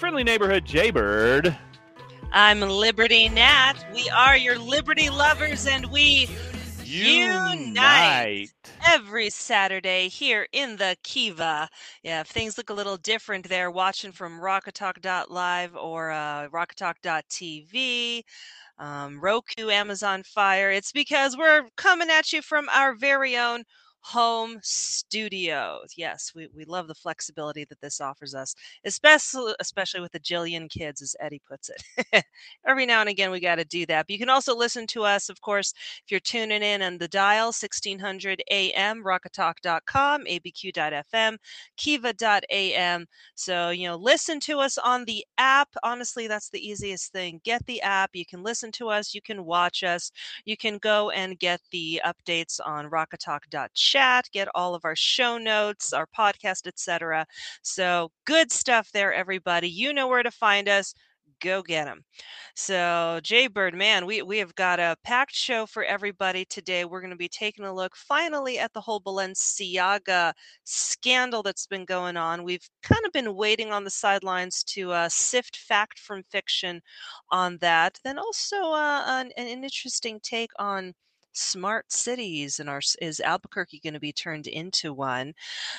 friendly neighborhood Jaybird. I'm Liberty Nat. We are your Liberty lovers, and we Unite. every Saturday here in the Kiva. Yeah, if things look a little different there, watching from Rockoftalk.live or uh, Rockoftalk.tv, um, Roku, Amazon Fire, it's because we're coming at you from our very own home studios. Yes, we, we love the flexibility that this offers us, especially especially with the Jillian kids, as Eddie puts it. Every now and again, we got to do that. But you can also listen to us, of course, if you're tuning in on the dial 1600 AM, rockoftalk.com, abq.fm, kiva.am. So, you know, listen to us on the app. Honestly, that's the easiest thing. Get the app. You can listen to us. You can watch us. You can go and get the updates on rockoftalk.chat, get all of our show notes, our podcast, etc. So, good stuff there, everybody. You know where to find us go get them. So, Jaybird, man, we, we have got a packed show for everybody today. We're going to be taking a look finally at the whole Balenciaga scandal that's been going on. We've kind of been waiting on the sidelines to uh, sift fact from fiction on that. Then also uh, an, an interesting take on smart cities and our is albuquerque going to be turned into one.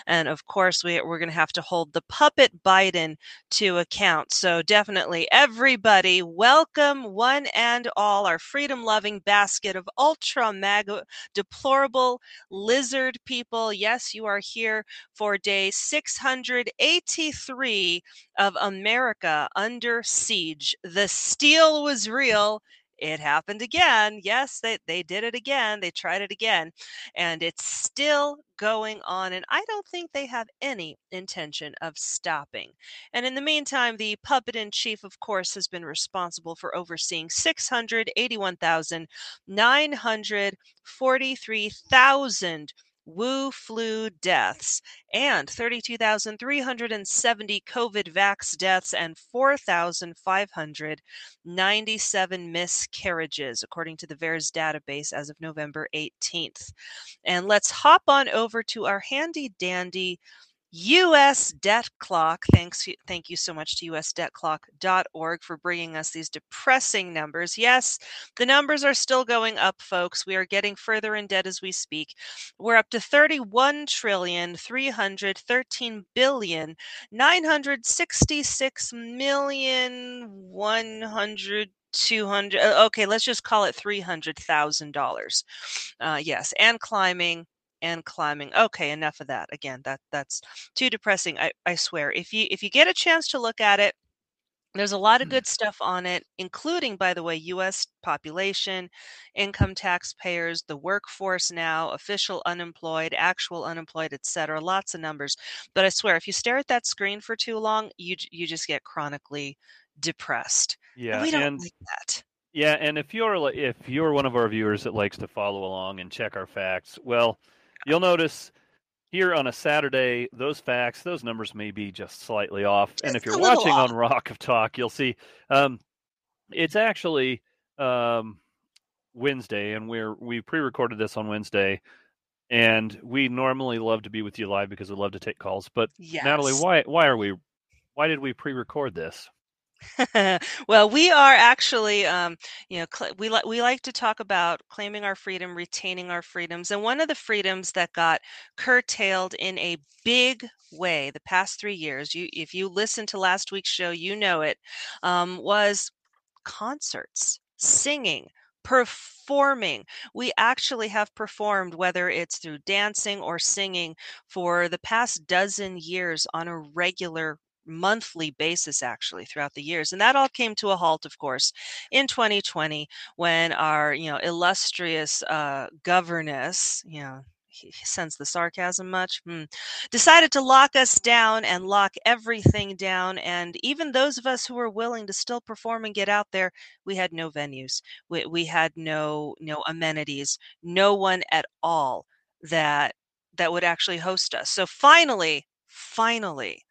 And of course we, we're going to have to hold the puppet biden to account. So definitely everybody welcome one and all our freedom loving basket of ultra maga deplorable lizard people. Yes you are here for day 683 of america under siege. The steal was real it happened again. Yes, they, they did it again. They tried it again. And it's still going on. And I don't think they have any intention of stopping. And in the meantime, the puppet in chief, of course, has been responsible for overseeing 681,943,000 Wu flu deaths and 32,370 COVID vax deaths and 4,597 miscarriages, according to the VAERS database as of November 18th. And let's hop on over to our handy dandy US Debt Clock. Thanks, thank you so much to usdebtclock.org for bringing us these depressing numbers. Yes, the numbers are still going up, folks. We are getting further in debt as we speak. We're up to 31 trillion 313 billion 966 million 100 200 okay let's just call it $300000 uh, yes and climbing and climbing. Okay, enough of that. Again, that that's too depressing. I, I swear. If you if you get a chance to look at it, there's a lot of Mm. good stuff on it, including, by the way, U.S. population, income taxpayers, the workforce now, official unemployed, actual unemployed, etc. Lots of numbers. But I swear, if you stare at that screen for too long, you you just get chronically depressed. And Yeah, we don't and like that. yeah, and if you're if you're one of our viewers that likes to follow along and check our facts, well, you'll notice here on a Saturday those facts, those numbers may be just slightly off. and if you're watching off. on Rock of Talk, you'll see um, it's actually um, Wednesday, and we're we pre-recorded this on Wednesday, and we normally love to be with you live because we love to take calls. But Yes. Natalie, why why are we why did we pre-record this? well, we are actually, um, you know, cl- we like we like to talk about claiming our freedom, retaining our freedoms, and one of the freedoms that got curtailed in a big way the past three years. You, if you listened to last week's show, you know it um, was concerts, singing. Performing. We actually have performed, whether it's through dancing or singing, for the past dozen years on a regular monthly basis actually throughout the years. And that all came to a halt, of course, in 2020 when our, you know, illustrious uh, governess, you know, he sense the sarcasm much hmm. decided to lock us down and lock everything down and even those of us who were willing to still perform and get out there we had no venues we, we had no no amenities no one at all that that would actually host us so finally finally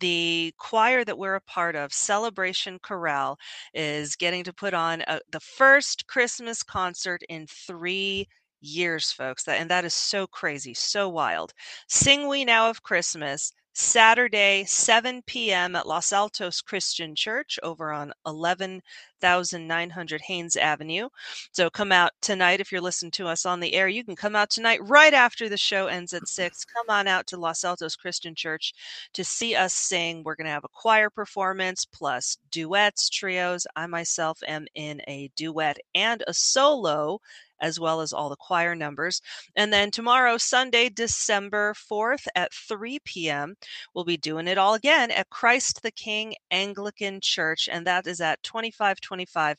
the choir that we're a part of, Celebration Chorale, is getting to put on a, the first Christmas concert in three years, folks. That and that is so crazy, so wild. Sing We Now of Christmas, Saturday, 7 p.m. at Los Altos Christian Church over on 11,900 Haynes Avenue. So come out tonight if you're listening to us on the air. You can come out tonight right after the show ends at mm-hmm. 6. Come on out to Los Altos Christian Church to see us sing. We're going to have a choir performance plus duets, trios. I myself am in a duet and a solo as well as all the choir numbers. And then tomorrow, Sunday, December 4th at 3 p.m., we'll be doing it all again at Christ the King Anglican Church, and that is at 2525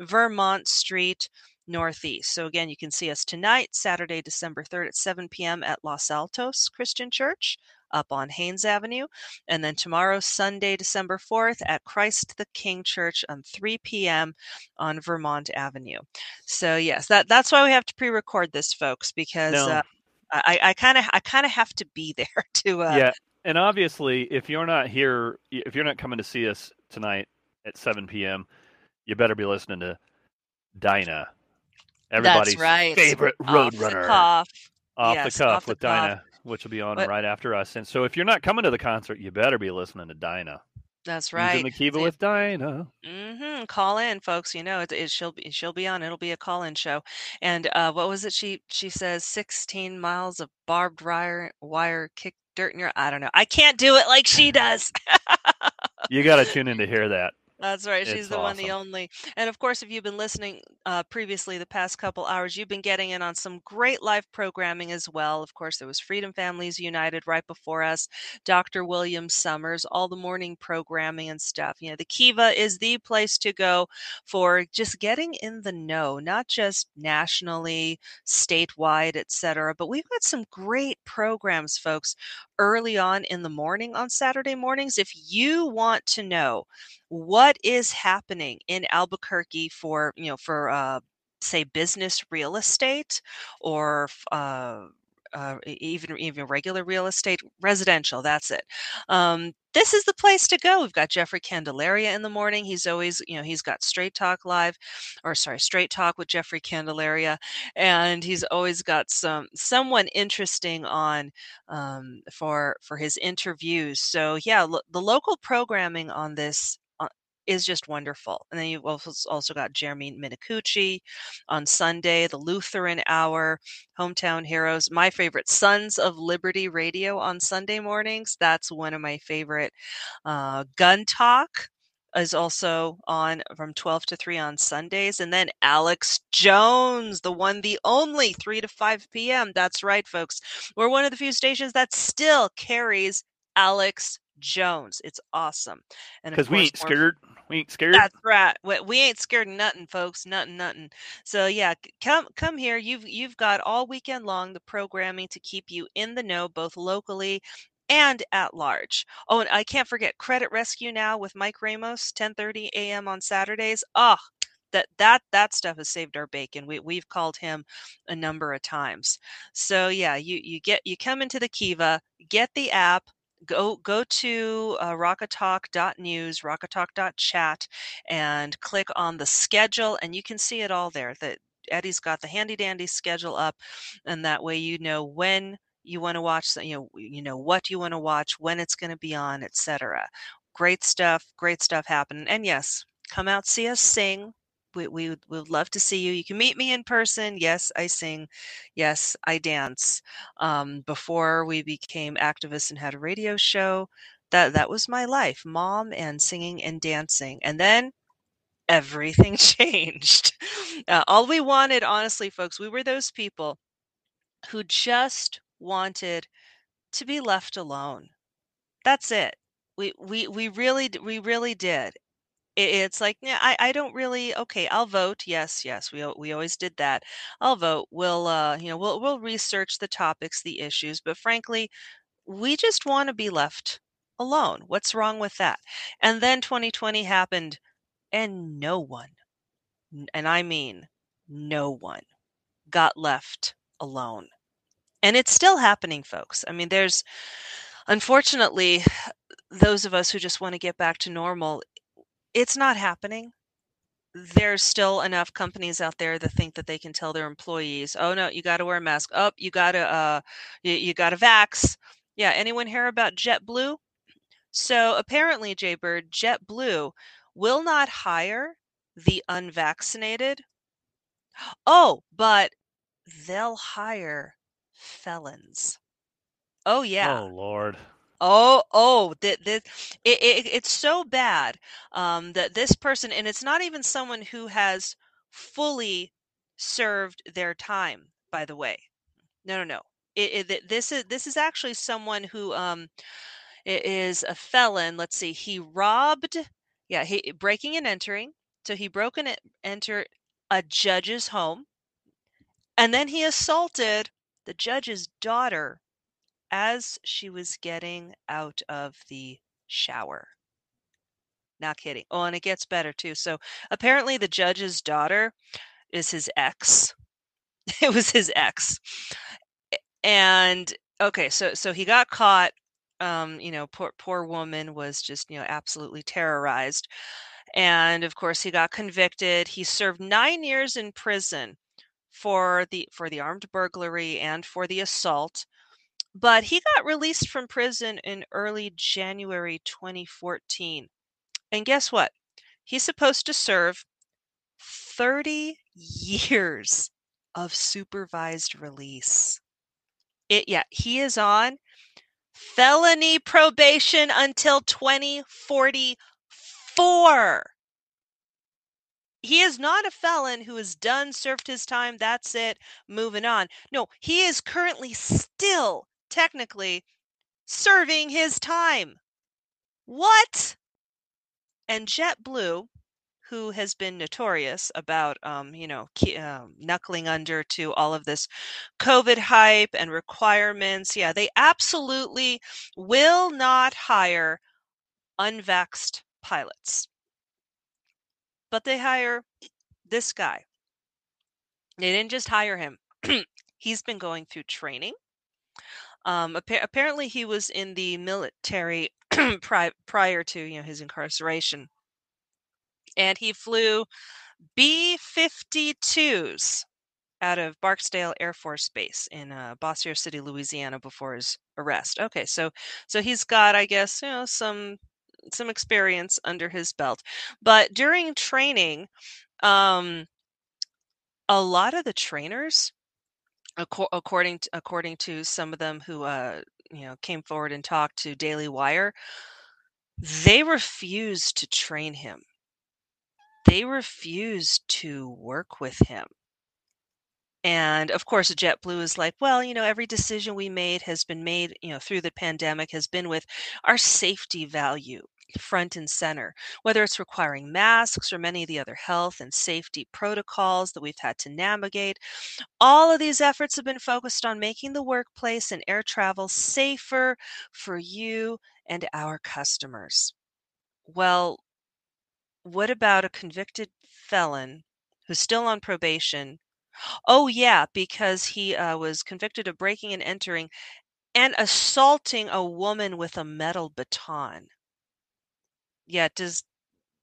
Vermont Street. Northeast. So, again, you can see us tonight, Saturday, December 3rd at 7 p.m. at Los Altos Christian Church up on Haynes Avenue. And then tomorrow, Sunday, December 4th, at Christ the King Church on 3 p.m. on Vermont Avenue. So yes, that that's why we have to pre-record this, folks, because no. uh, I kind of I kind of have to be there to. Uh, yeah, and obviously, if you're not here, if you're not coming to see us tonight at 7 p.m., you better be listening to Dinah everybody's right. favorite roadrunner. Off, off yes, the cuff off the with Dinah which will be on right after us. And so if you're not coming to the concert, you better be listening to Dinah. That's right. Using the Kiva with Dinah. Mm-hmm. Call in, folks. You know, it, it, she'll be she'll be on. It'll be a call-in show. And uh, what was it? She she says 16 miles of barbed wire wire kick dirt in your. I don't know. I can't do it like she does. you got to tune in to hear that. That's right. She's It's the one, the awesome. only. And of course, if you've been listening uh, previously the past couple hours, you've been getting in on some great live programming as well. Of course, there was Freedom Families United right before us, Dr. William Summers, all the morning programming and stuff. You know, the Kiva is the place to go for just getting in the know, not just nationally, statewide, etc. But we've got some great programs, folks, early on in the morning on Saturday mornings. If you want to know what is happening in Albuquerque for, you know, for, uh, say, business real estate or uh, uh, even even regular real estate, residential. That's it. Um, this is the place to go. We've got Jeffrey Candelaria in the morning. He's always, you know, he's got Straight Talk Live, or sorry, Straight Talk with Jeffrey Candelaria, and he's always got some someone interesting on um, for for his interviews. So yeah, lo- the local programming on this is just wonderful. And then you've also also got Jeremy Minicucci on Sunday, the Lutheran Hour, Hometown Heroes. My favorite, Sons of Liberty Radio on Sunday mornings. That's one of my favorite. Uh, Gun Talk is also on from 12 to 3 on Sundays. And then Alex Jones, the one, the only, 3 to 5 p.m. That's right, folks. We're one of the few stations that still carries Alex Jones. It's awesome. And Because we course, ain't more scared. We ain't scared. that's right. We, we ain't scared of nothing, folks. Nothing, nothing. So yeah, come come here. You've you've got all weekend long the programming to keep you in the know, both locally and at large. Oh, and I can't forget Credit Rescue now with Mike Ramos, 10:30 a.m. on Saturdays. Oh, that that that stuff has saved our bacon. We we've called him a number of times. So yeah, you you get you come into the Kiva, get the app, go go to uh, rockoftalk.news rockoftalk.chat and click on the schedule and you can see it all there that eddie's got the handy dandy schedule up and that way you know when you want to watch you know you know what you want to watch when it's going to be on etc great stuff great stuff happening and yes come out see us sing we, we would love to see you you can meet me in person yes i sing yes i dance um, before we became activists and had a radio show. That that was my life, mom and singing and dancing. And then everything changed. Uh, all we wanted, honestly, folks, we were those people who just wanted to be left alone. That's it. We we we really we really did. It, it's like yeah, I I don't really okay. I'll vote. Yes, yes. We we always did that. I'll vote. We'll uh you know we'll we'll research the topics, the issues, but frankly, we just want to be left alone. What's wrong with that? And then 2020 happened, and no one, and I mean no one, got left alone. And it's still happening, folks. I mean, there's unfortunately those of us who just want to get back to normal, it's not happening. There's still enough companies out there that think that they can tell their employees, "Oh no, you got to wear a mask. Oh, you got to uh you, you got to vax." Yeah, anyone hear about JetBlue? So apparently, Jaybird, JetBlue will not hire the unvaccinated. Oh, but they'll hire felons. Oh yeah. Oh Lord. Oh, oh, that that it, it it's so bad um, that this person, and it's not even someone who has fully served their time. By the way, no, no, no. It, it, this is this is actually someone who um is a felon. Let's see. He robbed, yeah, he breaking and entering. So he broke and en- entered a judge's home, and then he assaulted the judge's daughter as she was getting out of the shower. Not kidding. Oh, and it gets better too. So apparently, the judge's daughter is his ex. it was his ex, and okay, so so he got caught. Um, you know, poor poor woman was just you know absolutely terrorized, and of course he got convicted. He served nine years in prison for the for the armed burglary and for the assault but he got released from prison in early January 2014. And guess what? He's supposed to serve 30 years of supervised release. It yeah, he is on felony probation until 2044. He is not a felon who is done, served his time, that's it, moving on. No, he is currently still technically serving his time. What? And JetBlue, who has been notorious about, um, you know, um, knuckling under to all of this COVID hype and requirements, yeah, they absolutely will not hire unvaxxed pilots. But they hire this guy. They didn't just hire him. He's been going through training. Um, appa- apparently, he was in the military pri- prior to you know his incarceration, and he flew B-52s out of Barksdale Air Force Base in uh, Bossier City, Louisiana, before his arrest. Okay, so so he's got, I guess, you know, some some experience under his belt. But during training, um, a lot of the trainers acco- according to, according to some of them who uh, you know came forward and talked to Daily Wire, they refused to train him. They refused to work with him. And of course, JetBlue is like, well, you know, every decision we made has been made, you know, through the pandemic has been with our safety value front and center, whether it's requiring masks or many of the other health and safety protocols that we've had to navigate. All of these efforts have been focused on making the workplace and air travel safer for you and our customers. Well, what about a convicted felon who's still on probation? Oh, yeah, because he uh, was convicted of breaking and entering and assaulting a woman with a metal baton. Yeah, does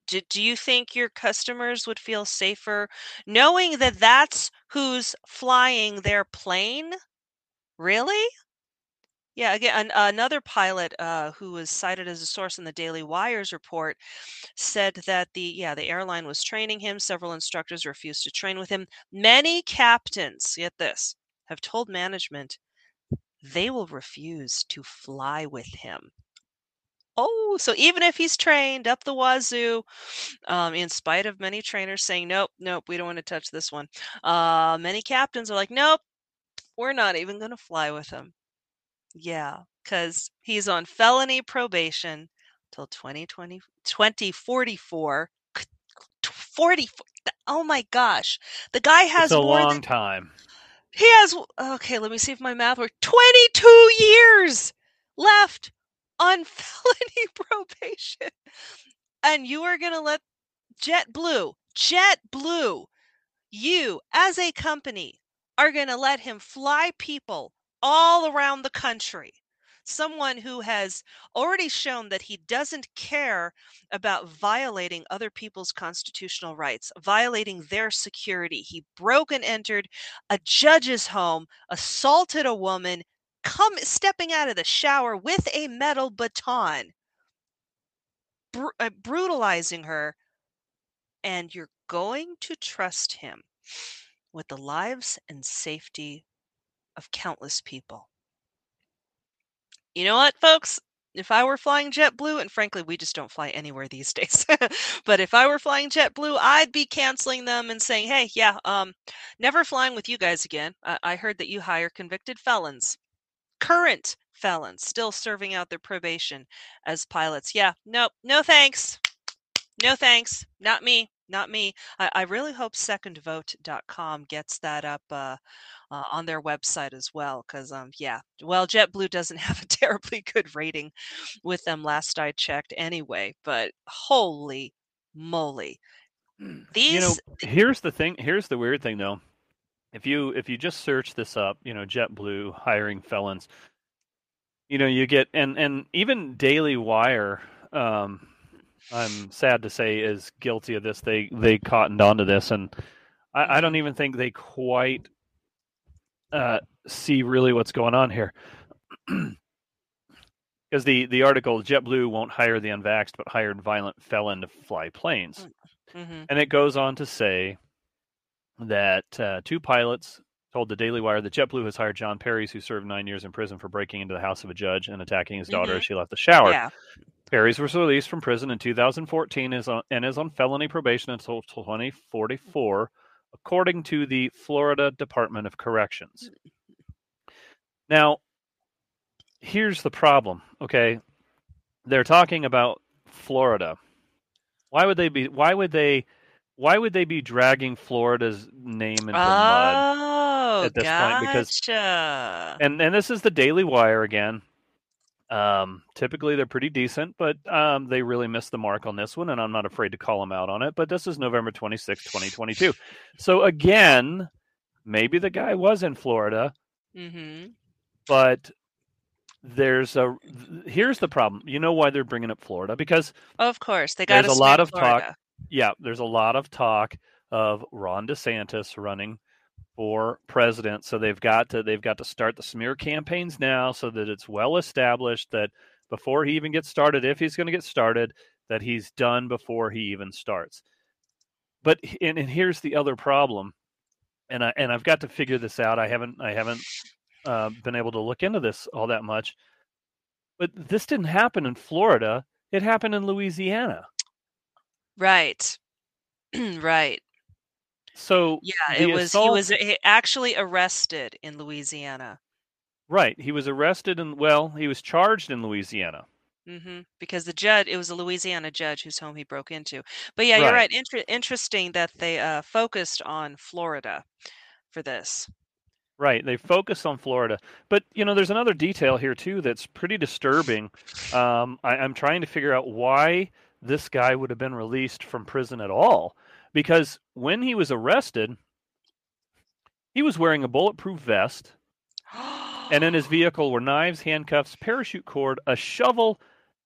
do, do you think your customers would feel safer knowing that that's who's flying their plane? Really? Yeah, again, an, another pilot uh, who was cited as a source in the Daily Wire's report said that the yeah the airline was training him. Several instructors refused to train with him. Many captains, get this, have told management they will refuse to fly with him. Oh, so even if he's trained up the wazoo, um, in spite of many trainers saying, nope, nope, we don't want to touch this one, uh, many captains are like, nope, we're not even going to fly with him. Yeah, because he's on felony probation till 2020, 2044. 40, oh my gosh. The guy has it's a long than, time. he has, okay, let me see if my math works. 22 years left on felony probation. And you are going to let JetBlue, JetBlue, you as a company are going to let him fly people all around the country. Someone who has already shown that he doesn't care about violating other people's constitutional rights, violating their security. He broke and entered a judge's home, assaulted a woman, come stepping out of the shower with a metal baton, br- uh, brutalizing her, and you're going to trust him with the lives and safety of countless people. You know what, folks? If I were flying JetBlue, and frankly, we just don't fly anywhere these days, but if I were flying JetBlue, I'd be canceling them and saying, "Hey, yeah, um, never flying with you guys again. I, I heard that you hire convicted felons, current felons, still serving out their probation as pilots. Yeah, nope, no thanks, no thanks, not me, not me. I, I really hope secondvote.com gets that up uh, uh, on their website as well. Because, um, yeah, well, JetBlue doesn't have a terribly good rating with them last I checked anyway. But holy moly. These, you know, here's the thing. Here's the weird thing, though. If you if you just search this up, you know, JetBlue hiring felons, you know, you get and and even Daily Wire. Um, I'm sad to say is guilty of this. They they cottoned onto this, and I, I don't even think they quite uh, see really what's going on here. Because the the article JetBlue won't hire the unvaxxed, but hired violent felon to fly planes, hmm and it goes on to say that uh, two pilots told the Daily Wire that JetBlue has hired John Perrys, who served nine years in prison for breaking into the house of a judge and attacking his daughter Mhm. as she left the shower. yeah, Perrys was released from prison in 2014 is on, and is on felony probation until 2044, according to the Florida Department of Corrections. Now, here's the problem. Okay, they're talking about Florida. Why would they be? Why would they? Why would they be dragging Florida's name into the mud? oh, at this point because- and and this is the Daily Wire again. Um, typically they're pretty decent, but um, they really missed the mark on this one, and I'm not afraid to call them out on it. But this is November 26, 2022. So again, maybe the guy was in Florida, hmm but there's a here's the problem. You know why they're bringing up Florida? Because Of course, they got There's a lot of talk Florida. Yeah, there's a lot of talk of Ron DeSantis running for president. So they've got to they've got to start the smear campaigns now so that it's well established that before he even gets started, if he's going to get started, that he's done before he even starts. But and, and here's the other problem, and I and I've got to figure this out. I haven't I haven't uh, been able to look into this all that much. But this didn't happen in Florida. It happened in Louisiana. Right. right. So Yeah, the it was he assault- was a- actually arrested in Louisiana. Right. He was arrested and well, he was charged in Louisiana. hmm Because the judge, it was a Louisiana judge whose home he broke into. But yeah, you're Right. right. Inter- interesting that they uh, focused on Florida for this. Right. They focus on Florida. But you know, there's another detail here too that's pretty disturbing. Um, I, I'm trying to figure out why this guy would have been released from prison at all. Because when he was arrested, he was wearing a bulletproof vest, and in his vehicle were knives, handcuffs, parachute cord, a shovel,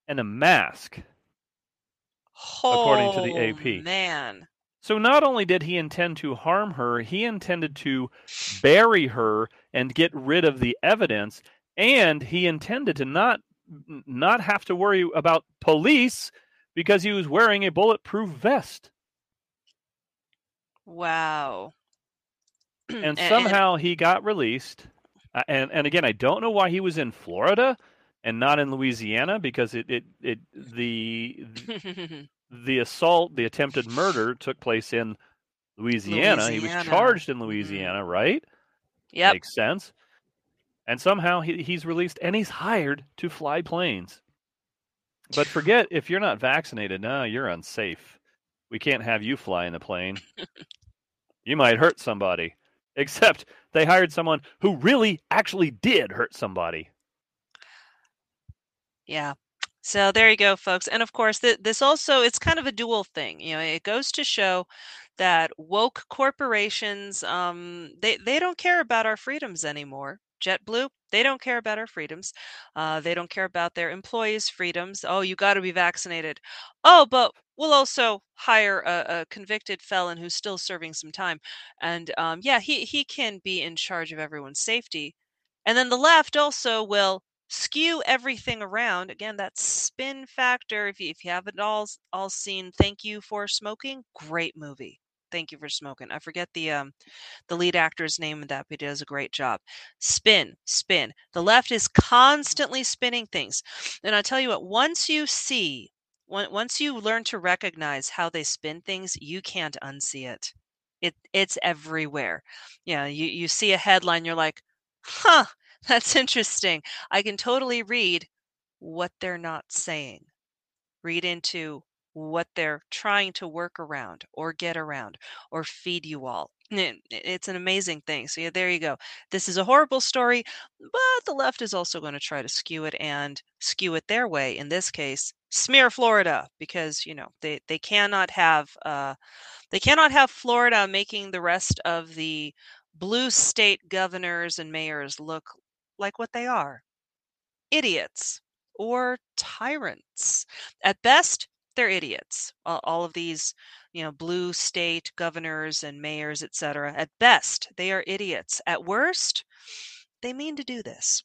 and a mask. according to the Oh, AP. Man. So not only did he intend to harm her, he intended to bury her and get rid of the evidence, and he intended to not not have to worry about police because he was wearing a bulletproof vest. Wow. And somehow he got released. Uh, And and again, I don't know why he was in Florida and not in Louisiana because it it, it the the assault, the attempted murder took place in Louisiana. He was charged in Mhm. Louisiana, right? Yeah, Makes sense. And somehow he, he's released and he's hired to fly planes. But forget if you're not vaccinated, no, you're unsafe. We can't have you fly in the plane. you might hurt somebody. Except they hired someone who really actually did hurt somebody. Yeah. So there you go, folks. And of course, th- this also it's kind of a dual thing. You know, it goes to show that woke corporations um, they they don't care about our freedoms anymore. JetBlue, they don't care about our freedoms. Uh, they don't care about their employees' freedoms. Oh, you got to be vaccinated. Oh, but we'll also hire a, a, convicted felon who's still serving some time, and um, yeah, he he can be in charge of everyone's safety. And then the left also will skew everything around. Again, that spin factor. If you, if you haven't all all seen "Thank You for Smoking," great movie. Thank You for Smoking. I forget the um the lead actor's name in that, but he does a great job. Spin, spin. The left is constantly spinning things, and I tell you what. Once you see, once you learn to recognize how they spin things, you can't unsee it. It it's everywhere. Yeah, you you see a headline, you're like, huh that's interesting. I can totally read what they're not saying, read into what they're trying to work around or get around or feed you all. It's an amazing thing. So, yeah, there you go. This is a horrible story, but the left is also going to try to skew it and skew it their way. In this case, smear Florida because you know they they cannot have uh, they cannot have Florida making the rest of the blue state governors and mayors look like what they are idiots or tyrants. At best, they're idiots. All, of these, you know, blue state governors and mayors, etc. At best, they are idiots. At worst, they mean to do this.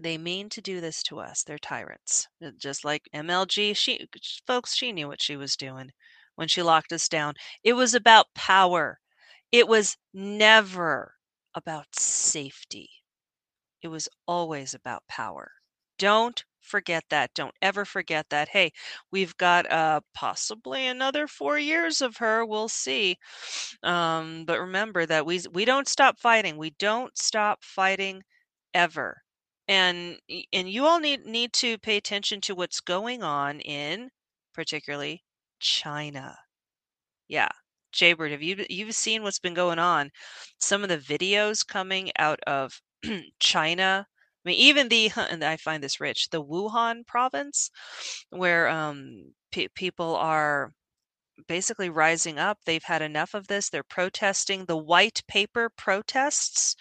They mean to do this to us. They're tyrants. Uh, just like MLG, she folks, she knew what she was doing when she locked us down. It was about power. It was never about safety. It was always about power. Don't forget that. Don't ever forget that. Hey, we've got uh, possibly another four years of her. We'll see. Um, but remember that we we don't stop fighting. We don't stop fighting ever. And and you all need need to pay attention to what's going on in particularly China. Yeah. Jaybird, have you you've seen what's been going on? Some of the videos coming out of China. I mean, even the and I find this rich the Wuhan province, where um, pe- people are basically rising up. They've had enough of this. They're protesting the white paper protests.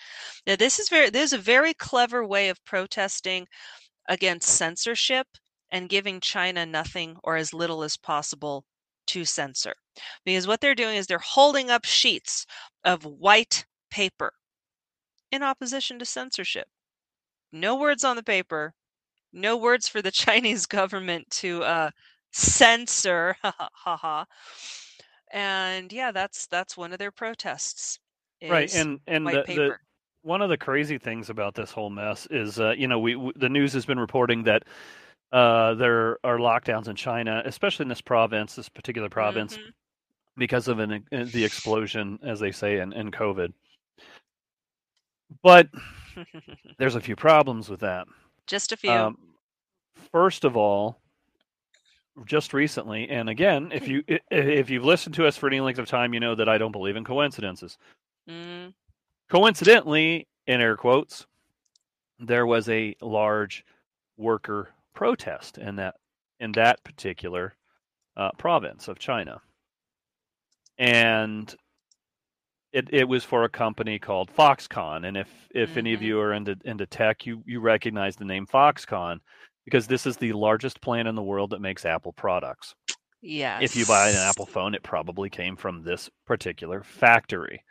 Now, this is very this is a very clever way of protesting against censorship and giving China nothing or as little as possible to censor. Because what they're doing is they're holding up sheets of white paper in opposition to censorship. No words on the paper, no words for the Chinese government to uh, censor. Ha ha. And yeah, that's that's one of their protests. Right, and and the, the, one of the crazy things about this whole mess is, uh, you know, we, we, the news has been reporting that uh, there are lockdowns in China, especially in this province, this particular province, mm-hmm. because of an, uh, the explosion, as they say, in, in COVID. But there's a few problems with that. Just a few. Um, first of all, just recently, and again, if you if you've listened to us for any length of time, you know that I don't believe in coincidences. Mm. Coincidentally, in air quotes, there was a large worker protest in that in that particular uh, province of China, and it, it was for a company called Foxconn, and if if mm-hmm. any of mm-hmm. you are into into tech, you you recognize the name Foxconn because this is the largest plant in the world that makes Apple products. Yeah. If you buy an Apple phone, it probably came from this particular factory.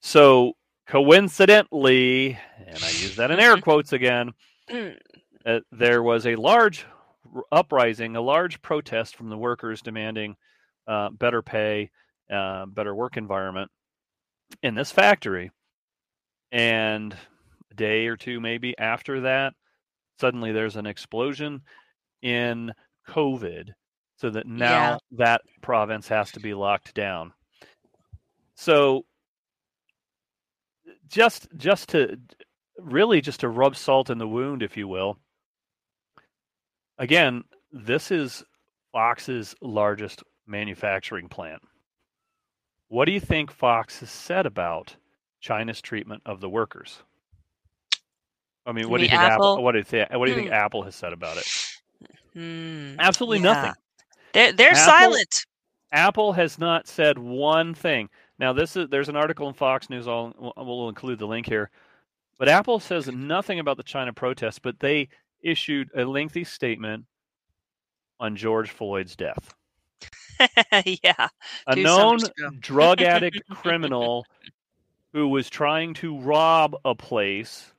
So coincidentally, and I use that in air quotes again, mm. uh, there was a large uprising, a large protest from the workers demanding uh, better pay, uh, better work environment in this factory. And a day or two maybe after that, suddenly there's an explosion in COVID so that now yeah. that province has to be locked down. So just just to really just to rub salt in the wound if you will. Again, this is Fox's largest manufacturing plant. What do you think Fox has said about China's treatment of the workers? I mean, what do you think Apple, Apple? what do you think what do you think. Apple has said about it? Hmm. Absolutely Yeah. nothing. They're they're Apple- silent. Apple has not said one thing. Now, this is there's an article in Fox News. I'll we'll include the link here. But Apple says nothing about the China protests, but they issued a lengthy statement on George Floyd's death. yeah. A Two known drug addict criminal who was trying to rob a place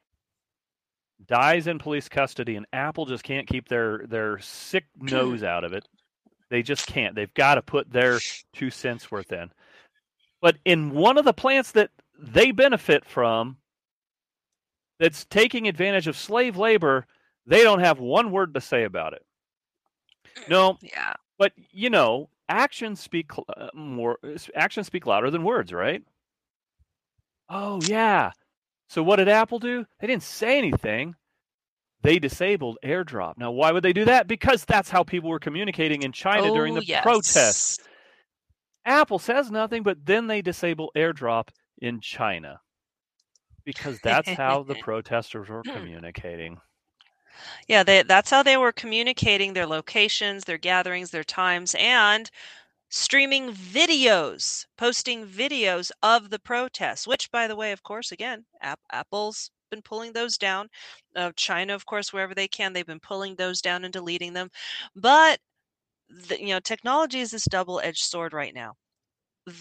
dies in police custody, and Apple just can't keep their their sick nose out of it. They just can't. They've got to put their two cents worth in. But in one of the plants that they benefit from, that's taking advantage of slave labor, they don't have one word to say about it. No, Yeah. But you know, actions speak uh, more. Actions speak louder than words, right? Oh yeah. So what did Apple do? They didn't say anything. They disabled AirDrop. Now, why would they do that? Because that's how people were communicating in China during Oh, the yes. protests. Apple says nothing, but then they disable AirDrop in China because that's how the protesters were communicating. Yeah, they, that's how they were communicating their locations, their gatherings, their times, and streaming videos, posting videos of the protests, which, by the way, of course, again, App, Apple's been pulling those down. Uh, China, of course, wherever they can, they've been pulling those down and deleting them. But, the, you know, technology is this double edged sword right now.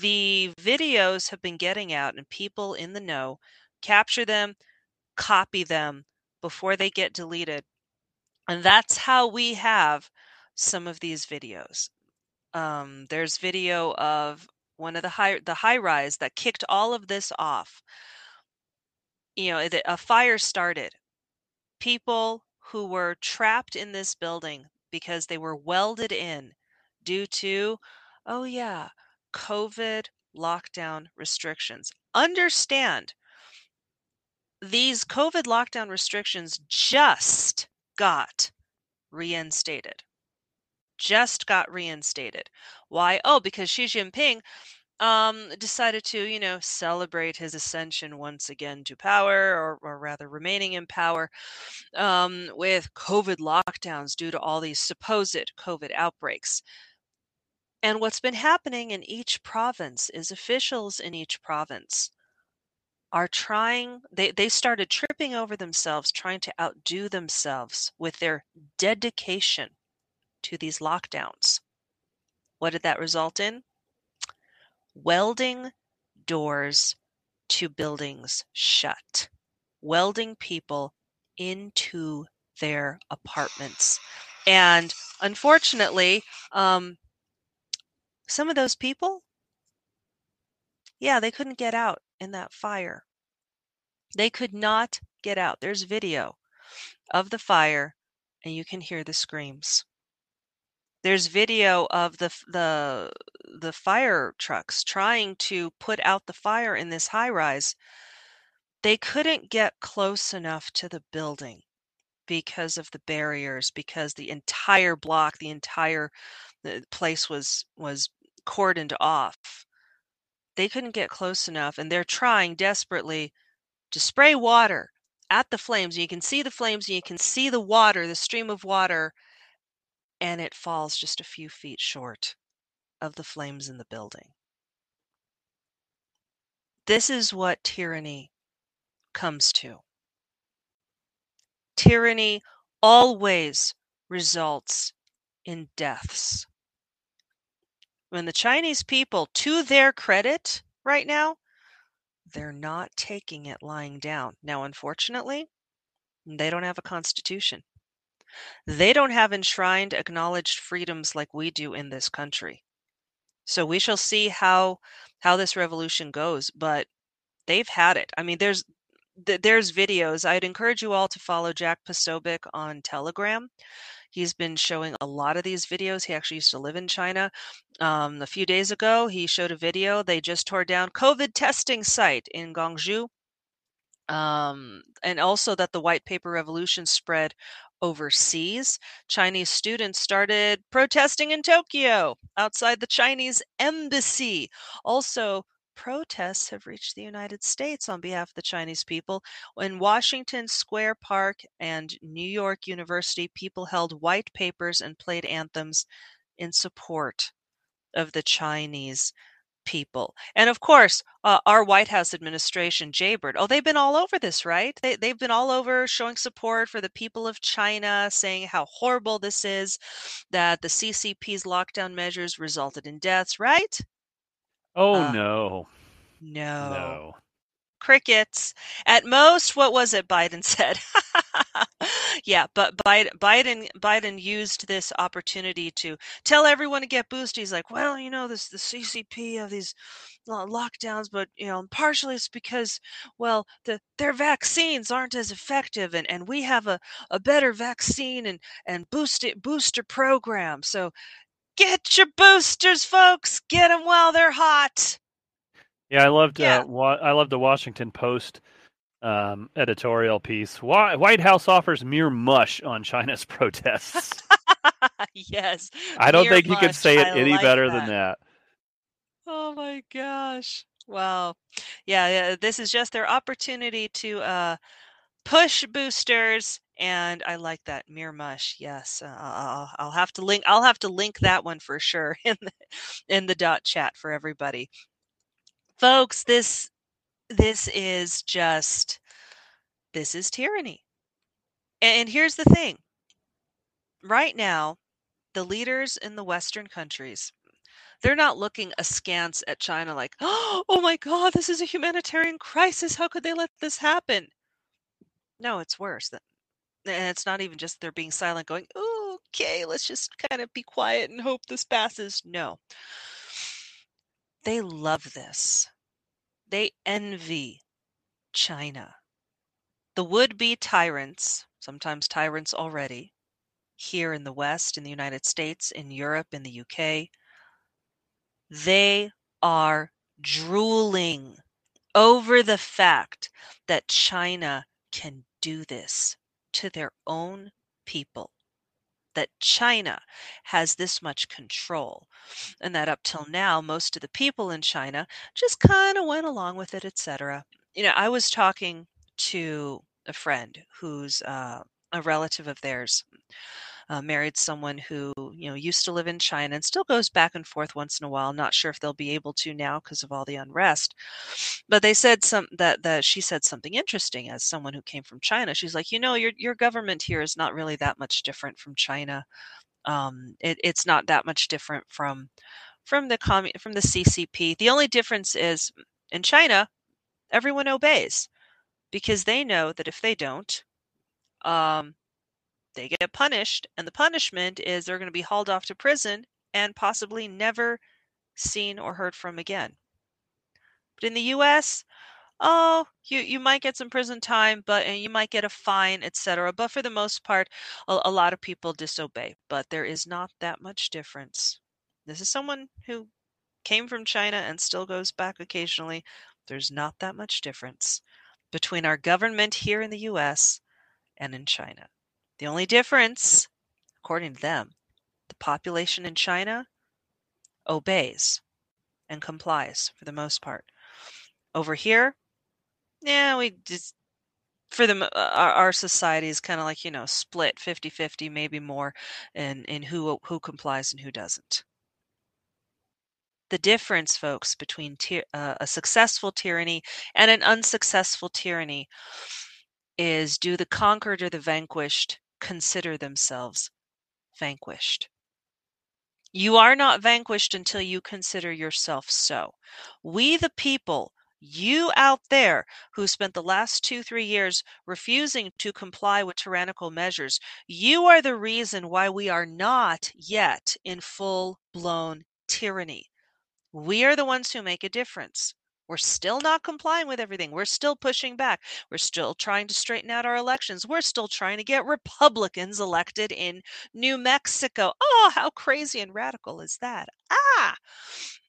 The videos have been getting out, and people in the know capture them, copy them before they get deleted. And that's how we have some of these videos. Um, there's video of one of the high the high rise that kicked all of this off. You know, a fire started. People who were trapped in this building because they were welded in due to, oh yeah, COVID lockdown restrictions. Understand these COVID lockdown restrictions just got reinstated. Just got reinstated. Why? Oh, because Xi Jinping um, decided to, you know, celebrate his ascension once again to power, or, or rather remaining in power, um, with COVID lockdowns due to all these supposed COVID outbreaks. And what's been happening in each province is officials in each province are trying they, they started tripping over themselves trying to outdo themselves with their dedication to these lockdowns. What did that result in? Welding doors to buildings shut. Welding people into their apartments. And unfortunately um, some of those people yeah they couldn't get out in that fire. They could not get out. There's video of the fire and you can hear the screams. There's video of the the the fire trucks trying to put out the fire in this high rise. They couldn't get close enough to the building because of the barriers because the entire block the entire place was was cordoned off they couldn't get close enough and they're trying desperately to spray water at the flames you can see the flames and you can see the water the stream of water and it falls just a few feet short of the flames in the building. This is what tyranny comes to. Tyranny always results in deaths when the Chinese people, to their credit right now, they're not taking it lying down. Now, unfortunately, they don't have a constitution. They don't have enshrined, acknowledged freedoms like we do in this country. So we shall see how how this revolution goes. But they've had it. I mean, there's there's videos. I'd encourage you all to follow Jack Posobiec on Telegram. He's been showing a lot of these videos. He actually used to live in China. Um, a few days ago, he showed a video. They just tore down COVID testing site in Guangzhou. Um, and also that the white paper revolution spread overseas. Chinese students started protesting in Tokyo outside the Chinese embassy. Also, protests have reached the United States on behalf of the Chinese people. In Washington Square Park and New York University, people held white papers and played anthems in support of the Chinese people. And of course, uh, our White House administration, Jaybird, oh, they've been all over this, right? They, they've been all over showing support for the people of China, saying how horrible this is, that the CCP's lockdown measures resulted in deaths, right? Oh Uh, no, No. no. Crickets. At most, what was it Biden said? yeah, but Biden, Biden Biden used this opportunity to tell everyone to get boosted. He's like, well, you know, this the CCP of these lockdowns, but you know, partially it's because, well, the their vaccines aren't as effective, and, and we have a, a better vaccine and and booster booster program. So get your boosters, folks. Get them while they're hot. Yeah, I loved. Yeah. Uh, wa- I loved the Washington Post um, editorial piece. Why, White House offers mere mush on China's protests. yes. I don't think you could say it I any like better that. than that. Oh my gosh. Wow. Yeah, yeah, this is just their opportunity to uh push boosters and I like that mere mush. Yes. Uh, I'll, I'll have to link I'll have to link that one for sure in the in the dot chat for everybody. Folks, this this is just this is tyranny. And here's the thing. Right now, the leaders in the western countries they're not looking askance at China like, oh my God, this is a humanitarian crisis. How could they let this happen? No, it's worse. And it's not even just they're being silent, going, oh, okay, let's just kind of be quiet and hope this passes. No. They love this. They envy China. The would be tyrants, sometimes tyrants already, here in the West, in the United States, in Europe, in the UK, they are drooling over the fact that China can do this to their own people. That China has this much control, and that up till now, most of the people in China just kind of went along with it, etc. You know, I was talking to a friend who's uh, a relative of theirs, uh, married someone who you know used to live in China and still goes back and forth once in a while. Not sure if they'll be able to now because of all the unrest. But they said some that that she said something interesting as someone who came from China. She's like, you know, your your government here is not really that much different from China. Um, it, it's not that much different from from the commun- from the CCP. The only difference is in China, everyone obeys because they know that if they don't, um, they get punished, and the punishment is they're going to be hauled off to prison and possibly never seen or heard from again. But in the U.S., oh, you you might get some prison time, but and you might get a fine, etc. But for the most part, a, a lot of people disobey. But there is not that much difference. This is someone who came from China and still goes back occasionally. There's not that much difference between our government here in the U.S. and in China. The only difference, according to them, the population in China obeys and complies for the most part. Over here, yeah, we just for the uh, our, our society is kind of like you know split 50-50 maybe more in in who who complies and who doesn't the difference folks between ty- uh, a successful tyranny and an unsuccessful tyranny is do the conquered or the vanquished consider themselves vanquished you are not vanquished until you consider yourself so we the people you out there who spent the last two, three years refusing to comply with tyrannical measures, you are the reason why we are not yet in full blown tyranny. We are the ones who make a difference. We're still not complying with everything. We're still pushing back. We're still trying to straighten out our elections. We're still trying to get Republicans elected in New Mexico. Oh, how crazy and radical is that? Ah!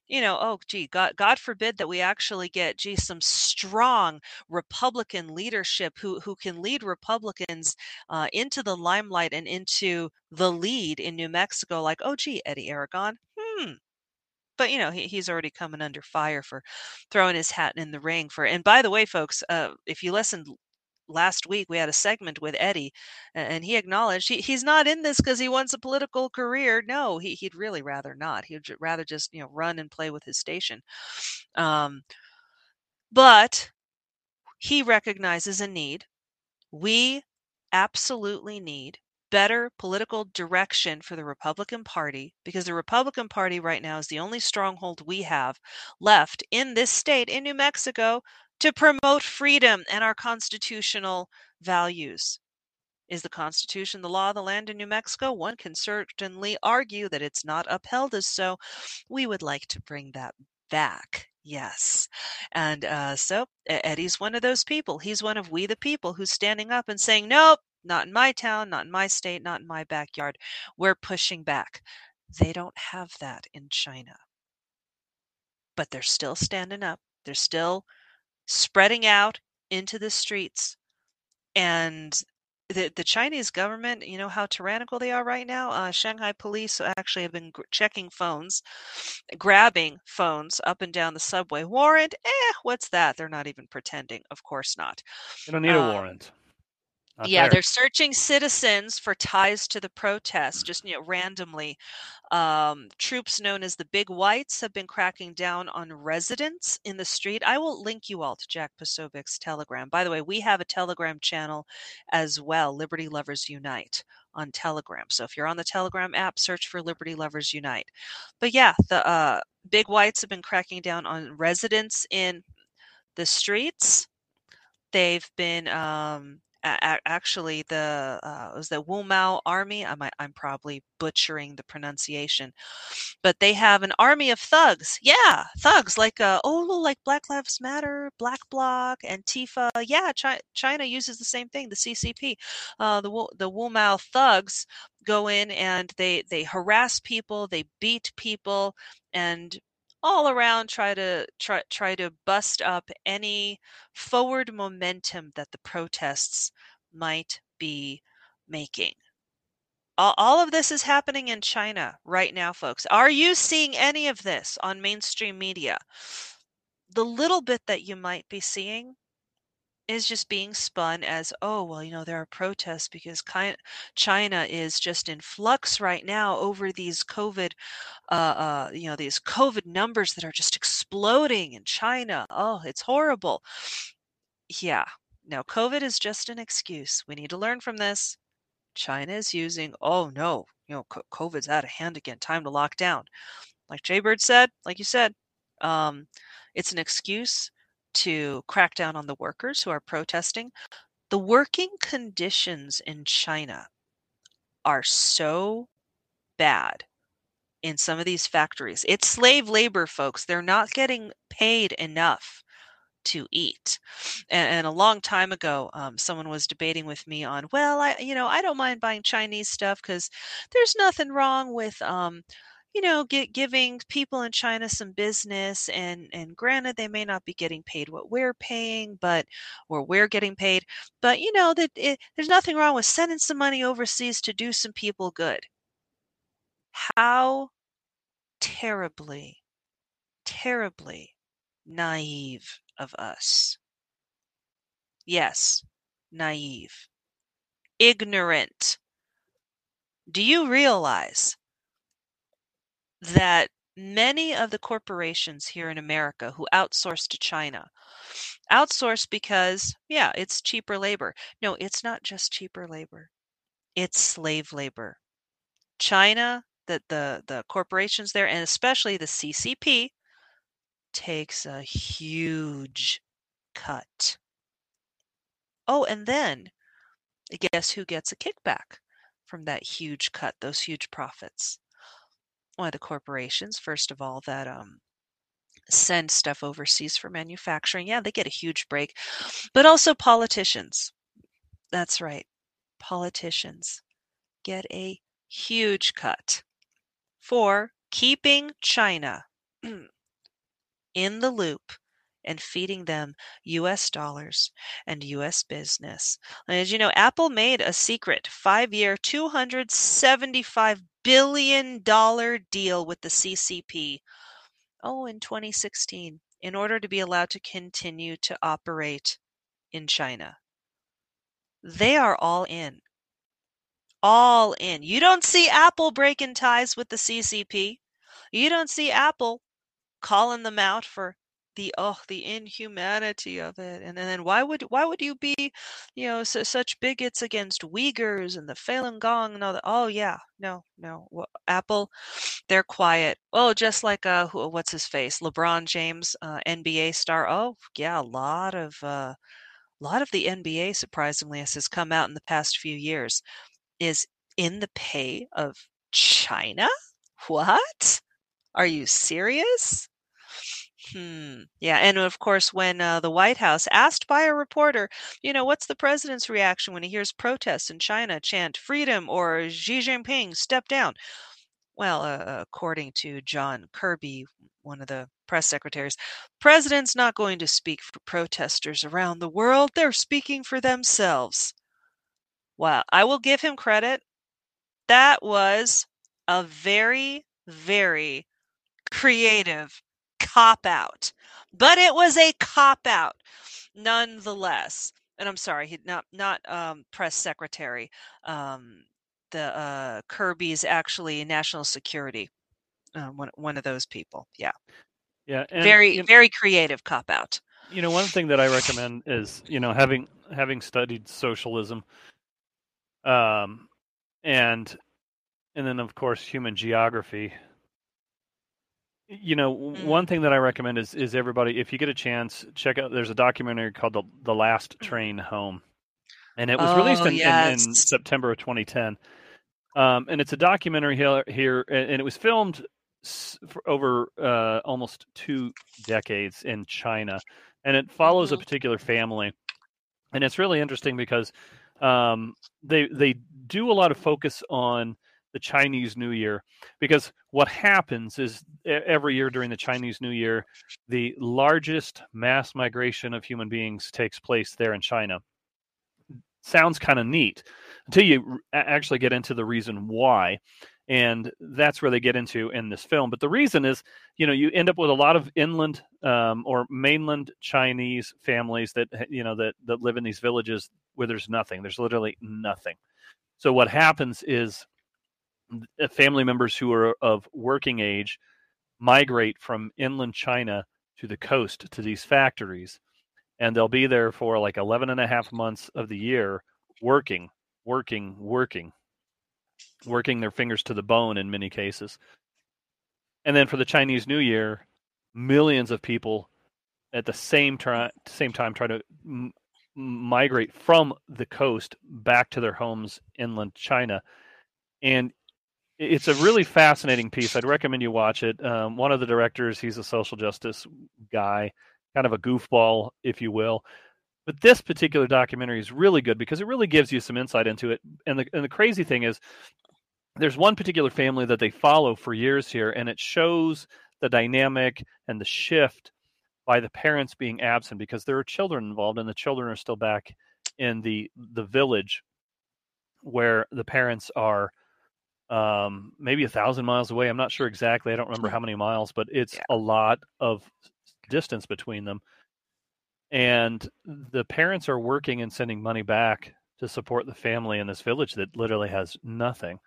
you know, oh, gee, God, God forbid that we actually get, gee, some strong Republican leadership who who can lead Republicans uh, into the limelight and into the lead in New Mexico. Like, oh, gee, Eddie Aragon, hmm. But you know, he, he's already coming under fire for throwing his hat in the ring for. And by the way, folks, uh, if you listened last week we had a segment with Eddie, and he acknowledged he, he's not in this because he wants a political career. No, he, he'd really rather not. He'd rather just you know run and play with his station. Um, but he recognizes a need. We absolutely need better political direction for the Republican Party because the Republican Party right now is the only stronghold we have left in this state, in New Mexico, to promote freedom and our constitutional values. Is the Constitution the law of the land in New Mexico? One can certainly argue that it's not upheld as so. We would like to bring that back. Yes. And uh, so Eddie's one of those people. He's one of we the people who's standing up and saying, nope, not in my town, not in my state, not in my backyard. We're pushing back. They don't have that in China. But they're still standing up. They're still spreading out into the streets. And the, the Chinese government, you know how tyrannical they are right now. Uh, Shanghai police actually have been g- checking phones, grabbing phones up and down the subway. Warrant? Eh, what's that? They're not even pretending. Of course not. You don't need a um, warrant. Not yeah, there. they're searching citizens for ties to the protests, just you know, randomly. Um, troops known as the Big Whites have been cracking down on residents in the street. I will link you all to Jack Posobiec's Telegram. By the way, we have a Telegram channel as well, Liberty Lovers Unite on Telegram. So if you're on the Telegram app, search for Liberty Lovers Unite. But yeah, the uh, Big Whites have been cracking down on residents in the streets. They've been um, actually the uh, was the Wu Mao army. I'm I'm probably butchering the pronunciation, but they have an army of thugs. Yeah, thugs like uh, oh like Black Lives Matter, Black Bloc, Antifa. Yeah, China, China uses the same thing. The CCP, uh, the the Wumao thugs go in and they they harass people, they beat people, and all around try to try try to bust up any forward momentum that the protests might be making. All, all of this is happening in China right now, folks. Are you seeing any of this on mainstream media? The little bit that you might be seeing is just being spun as, oh, well, you know, there are protests because China is just in flux right now over these COVID, uh, uh, you know, these COVID numbers that are just exploding in China. Oh, it's horrible. Yeah, no, COVID is just an excuse. We need to learn from this. China is using, oh no, you know, COVID's out of hand again. Time to lock down. Like Jaybird said, like you said, um, it's an excuse to crack down on the workers who are protesting. The working conditions in China are so bad in some of these factories. It's slave labor, folks. They're not getting paid enough to eat. And, and a long time ago, um, someone was debating with me on, well, I, you know, I don't mind buying Chinese stuff because there's nothing wrong with, um, you know, get, giving people in China some business. And and granted, they may not be getting paid what we're paying, but or we're getting paid. But you know that it, there's nothing wrong with sending some money overseas to do some people good. How terribly, terribly naive of us. Yes, naive, ignorant. Do you realize that many of the corporations here in America who outsource to China outsource because, yeah, it's cheaper labor. No, it's not just cheaper labor, it's slave labor. China, the, the, the corporations there, and especially the CCP, takes a huge cut. Oh, and then guess who gets a kickback from that huge cut, those huge profits? Why, the corporations, first of all, that um, send stuff overseas for manufacturing. Yeah, they get a huge break. But also politicians. That's right. Politicians get a huge cut for keeping China in the loop and feeding them US dollars and US business. And as you know, Apple made a secret five year, $275 billion deal with the CCP. Oh, in 2016, in order to be allowed to continue to operate in China. They are all in. All in. You don't see Apple breaking ties with the CCP. You don't see Apple calling them out for the oh the inhumanity of it and then why would why would you be you know su such bigots against Uyghurs and the Falun Gong and all that oh yeah no no well, Apple they're quiet. Oh just like uh who, what's his face LeBron James uh, NBA star. Oh yeah a lot of uh, a lot of the NBA surprisingly has come out in the past few years is in the pay of China? What? Are you serious Hmm. Yeah, and of course, when uh, the White House asked by a reporter, you know, what's the president's reaction when he hears protests in China chant "freedom" or "Xi Jinping step down"? Well, uh, according to John Kirby, one of the press secretaries, president's not going to speak for protesters around the world. They're speaking for themselves. Well, I will give him credit. That was a very, very creative cop out, but it was a cop out nonetheless. And I'm sorry, he not not um, press secretary. Um, the uh, Kirby's actually national security. Uh, one one of those people. Yeah. Yeah. And, very you, very creative cop out. You know, one thing that I recommend is you know having having studied socialism, um, and and then of course human geography you know Mm. one thing that i recommend is is everybody if you get a chance check out there's a documentary called the, the last train home and it was released Oh, in, in, in september of 2010 um, and it's a documentary here, here and it was filmed for over uh, almost two decades in china and it follows a Mhm. particular family and it's really interesting because um, they they do a lot of focus on the Chinese New Year because what happens is every year during the Chinese New Year, the largest mass migration of human beings takes place there in China. Sounds kind of neat until you actually get into the reason why. And that's where they get into in this film. But the reason is, you know, you end up with a lot of inland um, or mainland Chinese families that, you know, that, that live in these villages where there's nothing. There's literally nothing. So what happens is Uh, family members who are of working age migrate from inland China to the coast to these factories. And they'll be there for like 11 and a half months of the year working, working, working, working their fingers to the bone in many cases. And then for the Chinese New Year, millions of people at the same, same time try to m- migrate from the coast back to their homes inland China. And it's a really fascinating piece. I'd recommend you watch it. Um, one of the directors, he's a social justice guy, kind of a goofball, if you will. But this particular documentary is really good because it really gives you some insight into it. And the and the crazy thing is, there's one particular family that they follow for years here, and it shows the dynamic and the shift by the parents being absent because there are children involved, and the children are still back in the the village where the parents are um, maybe a thousand miles away. I'm not sure exactly. I don't remember how many miles, but it's Yeah. a lot of distance between them. And the parents are working and sending money back to support the family in this village that literally has nothing.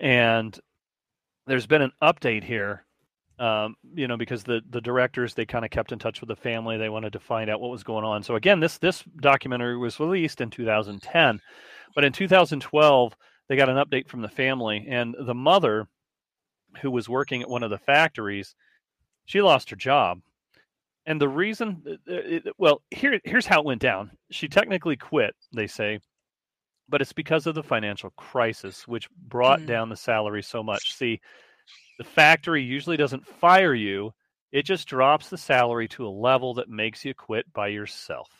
And there's been an update here, um, you know, because the the directors they kind of kept in touch with the family. They wanted to find out what was going on. So again, this this documentary was released in 2010, but in 2012 they got an update from the family, and the mother, who was working at one of the factories, she lost her job. And the reason, uh, it, well, here here's how it went down. She technically quit, they say, but it's because of the financial crisis, which brought Mm. down the salary so much. See, the factory usually doesn't fire you; it just drops the salary to a level that makes you quit by yourself.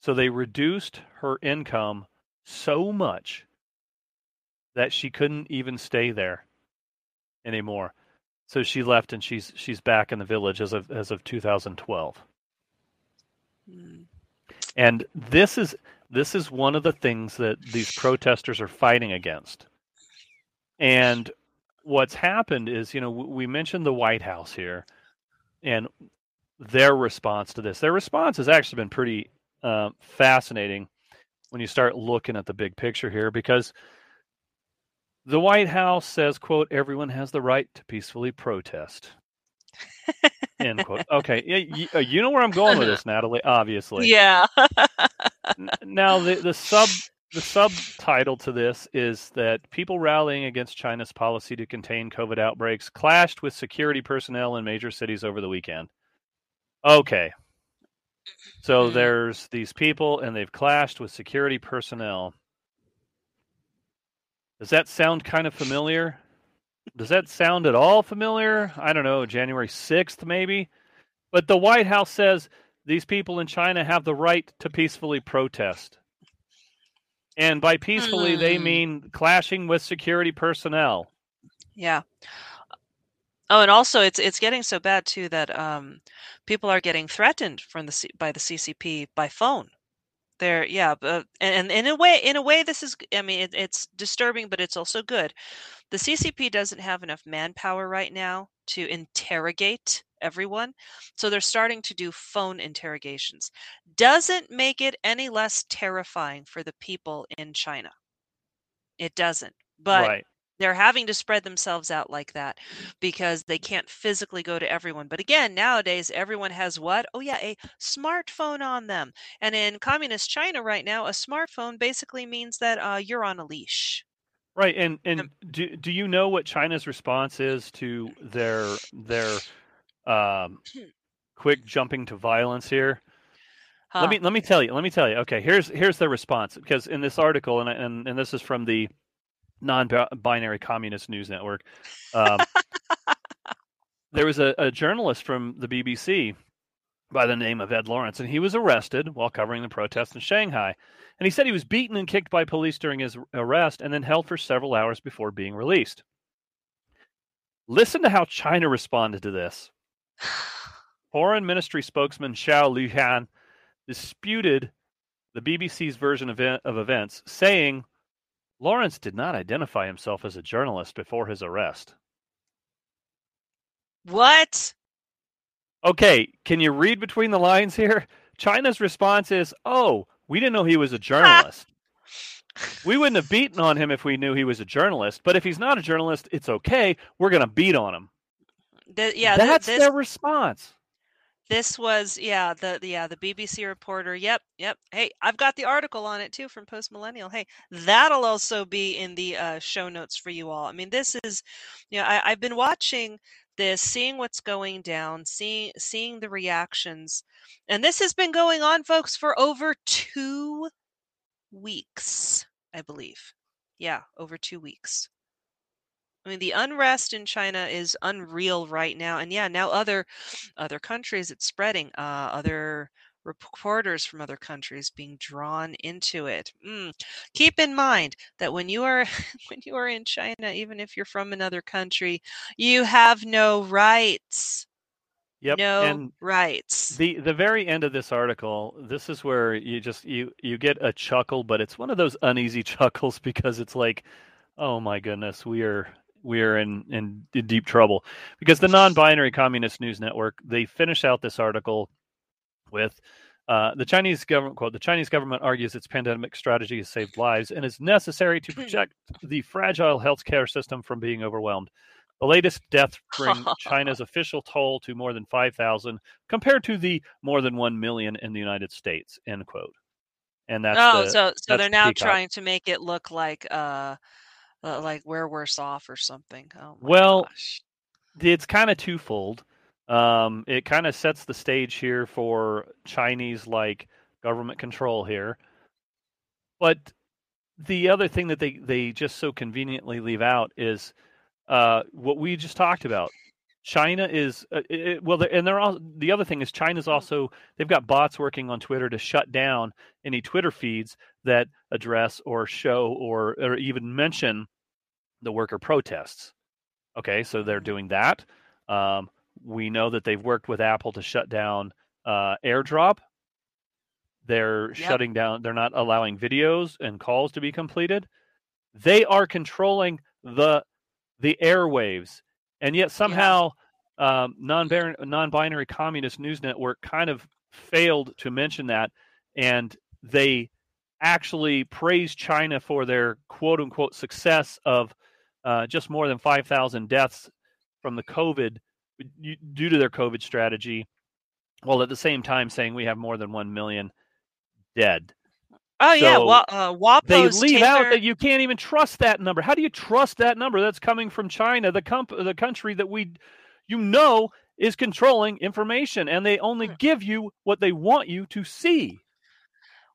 So they reduced her income so much that she couldn't even stay there anymore. So she left, and she's she's back in the village as of as of 2012. Mm. And this is this is one of the things that these protesters are fighting against. And what's happened is, you know, we mentioned the White House here, and their response to this. Their response has actually been pretty uh, fascinating when you start looking at the big picture here, because the White House says, "quote Everyone has the right to peacefully protest." End quote. Okay, you, uh, you know where I'm going with this, Natalie. Obviously, Yeah. now the the sub the subtitle to this is that people rallying against China's policy to contain COVID outbreaks clashed with security personnel in major cities over the weekend. Okay. So Mhm. there's these people and they've clashed with security personnel. Does that sound kind of familiar? Does that sound at all familiar? I don't know, January 6th maybe. But the White House says these people in China have the right to peacefully protest. And by peacefully, they Hmm. mean clashing with security personnel. Yeah. Oh, and also it's it's getting so bad too that um, people are getting threatened from the C- by the CCP by phone. They're yeah, but, and, and in a way, in a way, this is I mean it, it's disturbing, but it's also good. The CCP doesn't have enough manpower right now to interrogate everyone, so they're starting to do phone interrogations. Doesn't make it any less terrifying for the people in China. It doesn't, but right. They're having to spread themselves out like that because they can't physically go to everyone. But again, nowadays everyone has what? Oh yeah, a smartphone on them. And in communist China right now, a smartphone basically means that uh, you're on a leash. Right, and and Um, do do you know what China's response is to their their um, quick jumping to violence here? Huh. Let me let me tell you. Let me tell you. Okay, here's here's the response because in this article, and and and this is from the non-binary communist news network. Um, there was a, a journalist from the BBC by the name of Ed Lawrence, and he was arrested while covering the protests in Shanghai. And he said he was beaten and kicked by police during his arrest and then held for several hours before being released. Listen to how China responded to this. Foreign Ministry spokesman Zhao Lijian disputed the BBC's version of, of events, saying Lawrence did not identify himself as a journalist before his arrest. what? Okay, can you read between the lines here? China's response is, "Oh, we didn't know he was a journalist. we wouldn't have beaten on him if we knew he was a journalist. But if he's not a journalist, it's okay. We're going to beat on him." Th- yeah, th- that's this their response. This was yeah the yeah the BBC reporter. Yep, yep. Hey, I've got the article on it too from Post Millennial. Hey, that'll also be in the uh, show notes for you all. I mean, this is, you know, I, I've been watching this, seeing what's going down, seeing seeing the reactions, and this has been going on, folks, for over two weeks, I believe. Yeah, over two weeks. I mean, the unrest in China is unreal right now, and yeah, now other other countries it's spreading. Uh, other reporters from other countries being drawn into it. Mm. Keep in mind that when you are when you are in China, even if you're from another country, you have no rights. Yep. No And rights. the the very end of this article, this is where you just you you get a chuckle, but it's one of those uneasy chuckles because it's like, oh my goodness, we are we are in in, in deep trouble because the non-binary communist news network they finish out this article with uh, the Chinese government quote: "The Chinese government argues its pandemic strategy has saved lives and is necessary to protect the fragile healthcare system from being overwhelmed." The latest deaths bring China's official toll to more than 5,000 compared to the more than 1 million in the United States, end quote. And that's oh, the, so so they're now Peacock. trying to make it look like uh, uh like we're worse off or something. Oh Well, gosh. it's kind of twofold. Um, it kind of sets the stage here for Chinese like government control here. But the other thing that they, they just so conveniently leave out is uh, what we just talked about. China is uh, it, well, and they're all the other thing is China's also they've got bots working on Twitter to shut down any Twitter feeds that address or show or or even mention the worker protests. Okay, so they're doing that. Um, we know that they've worked with Apple to shut down uh, AirDrop. They're Yep. shutting down. They're not allowing videos and calls to be completed. They are controlling the the airwaves, and yet somehow um, non-binary, non-binary communist news network kind of failed to mention that, and they actually praised China for their quote unquote success of uh, just more than 5,000 deaths from the COVID due to their COVID strategy, while at the same time saying we have more than 1 million dead. Oh yeah, So, Wa- uh, They leave Taylor, out that you can't even trust that number. How do you trust that number that's coming from China, the comp- the country that we you know is controlling information and they only Hmm. give you what they want you to see.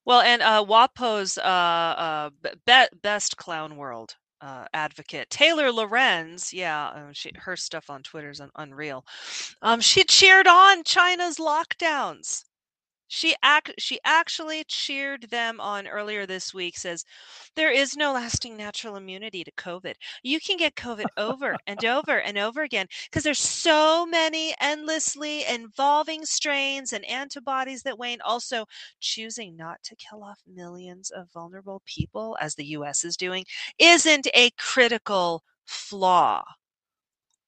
Well, and uh, WAPO's uh, uh, be- best clown world uh, advocate Taylor Lorenz, yeah, uh, she, her stuff on Twitter is unreal. Um, she cheered on China's lockdowns. She act she actually cheered them on earlier this week. Says there is no lasting natural immunity to COVID. You can get COVID over and over and over again because there's so many endlessly evolving strains and antibodies that wane. Also, choosing not to kill off millions of vulnerable people, as the US is doing, isn't a critical flaw.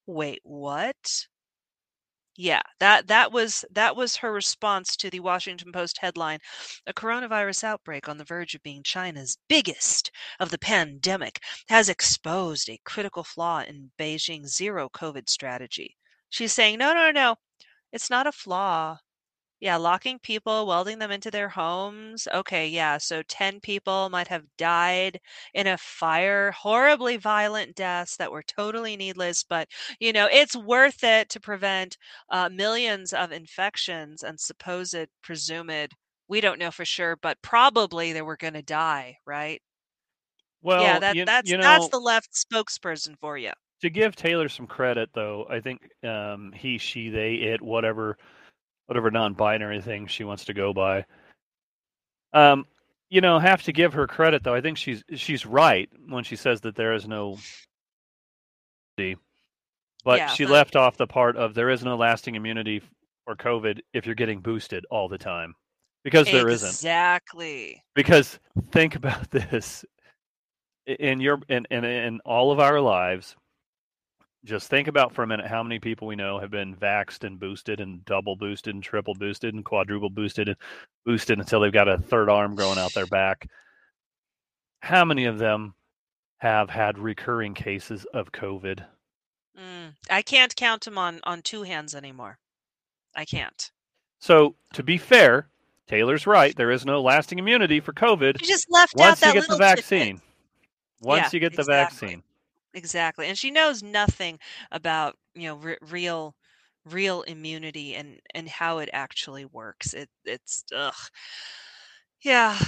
Wait, what? Yeah, that that was that was her response to the Washington Post headline, "A coronavirus outbreak on the verge of being China's biggest of the pandemic has exposed a critical flaw in Beijing's zero COVID strategy." She's saying, "No, no, no. It's not a flaw. Yeah, locking people, welding them into their homes. Okay, yeah, so 10 people might have died in a fire, horribly violent deaths that were totally needless, but you know, it's worth it to prevent uh, millions of infections and supposed presumed we don't know for sure, but probably they were going to die, right? Well, yeah, that you, that's you know, that's the left spokesperson for you. to give Taylor some credit, though, I think um, he, she, they, it, whatever, whatever non-binary thing she wants to go by. Um, you know, have to give her credit, though. I think she's she's right when she says that there is no. But Yeah, she but- left off the part of there is no lasting immunity for COVID if you're getting boosted all the time, because there isn't. Exactly. Because think about this in your in, in in all of our lives. Just think about for a minute how many people we know have been vaxxed and boosted and double boosted and triple boosted and quadruple boosted and boosted until they've got a third arm growing out their back. How many of them have had recurring cases of COVID? Mm, I can't count them on on two hands anymore. I can't. So, to be fair, Taylor's right. There is no lasting immunity for COVID You just left out that you get the little tidbit. vaccine. Once Yeah, you get the exactly. vaccine. Exactly. And she knows nothing about, you know, re- real real immunity and and how it actually works. It it's ugh. Yeah,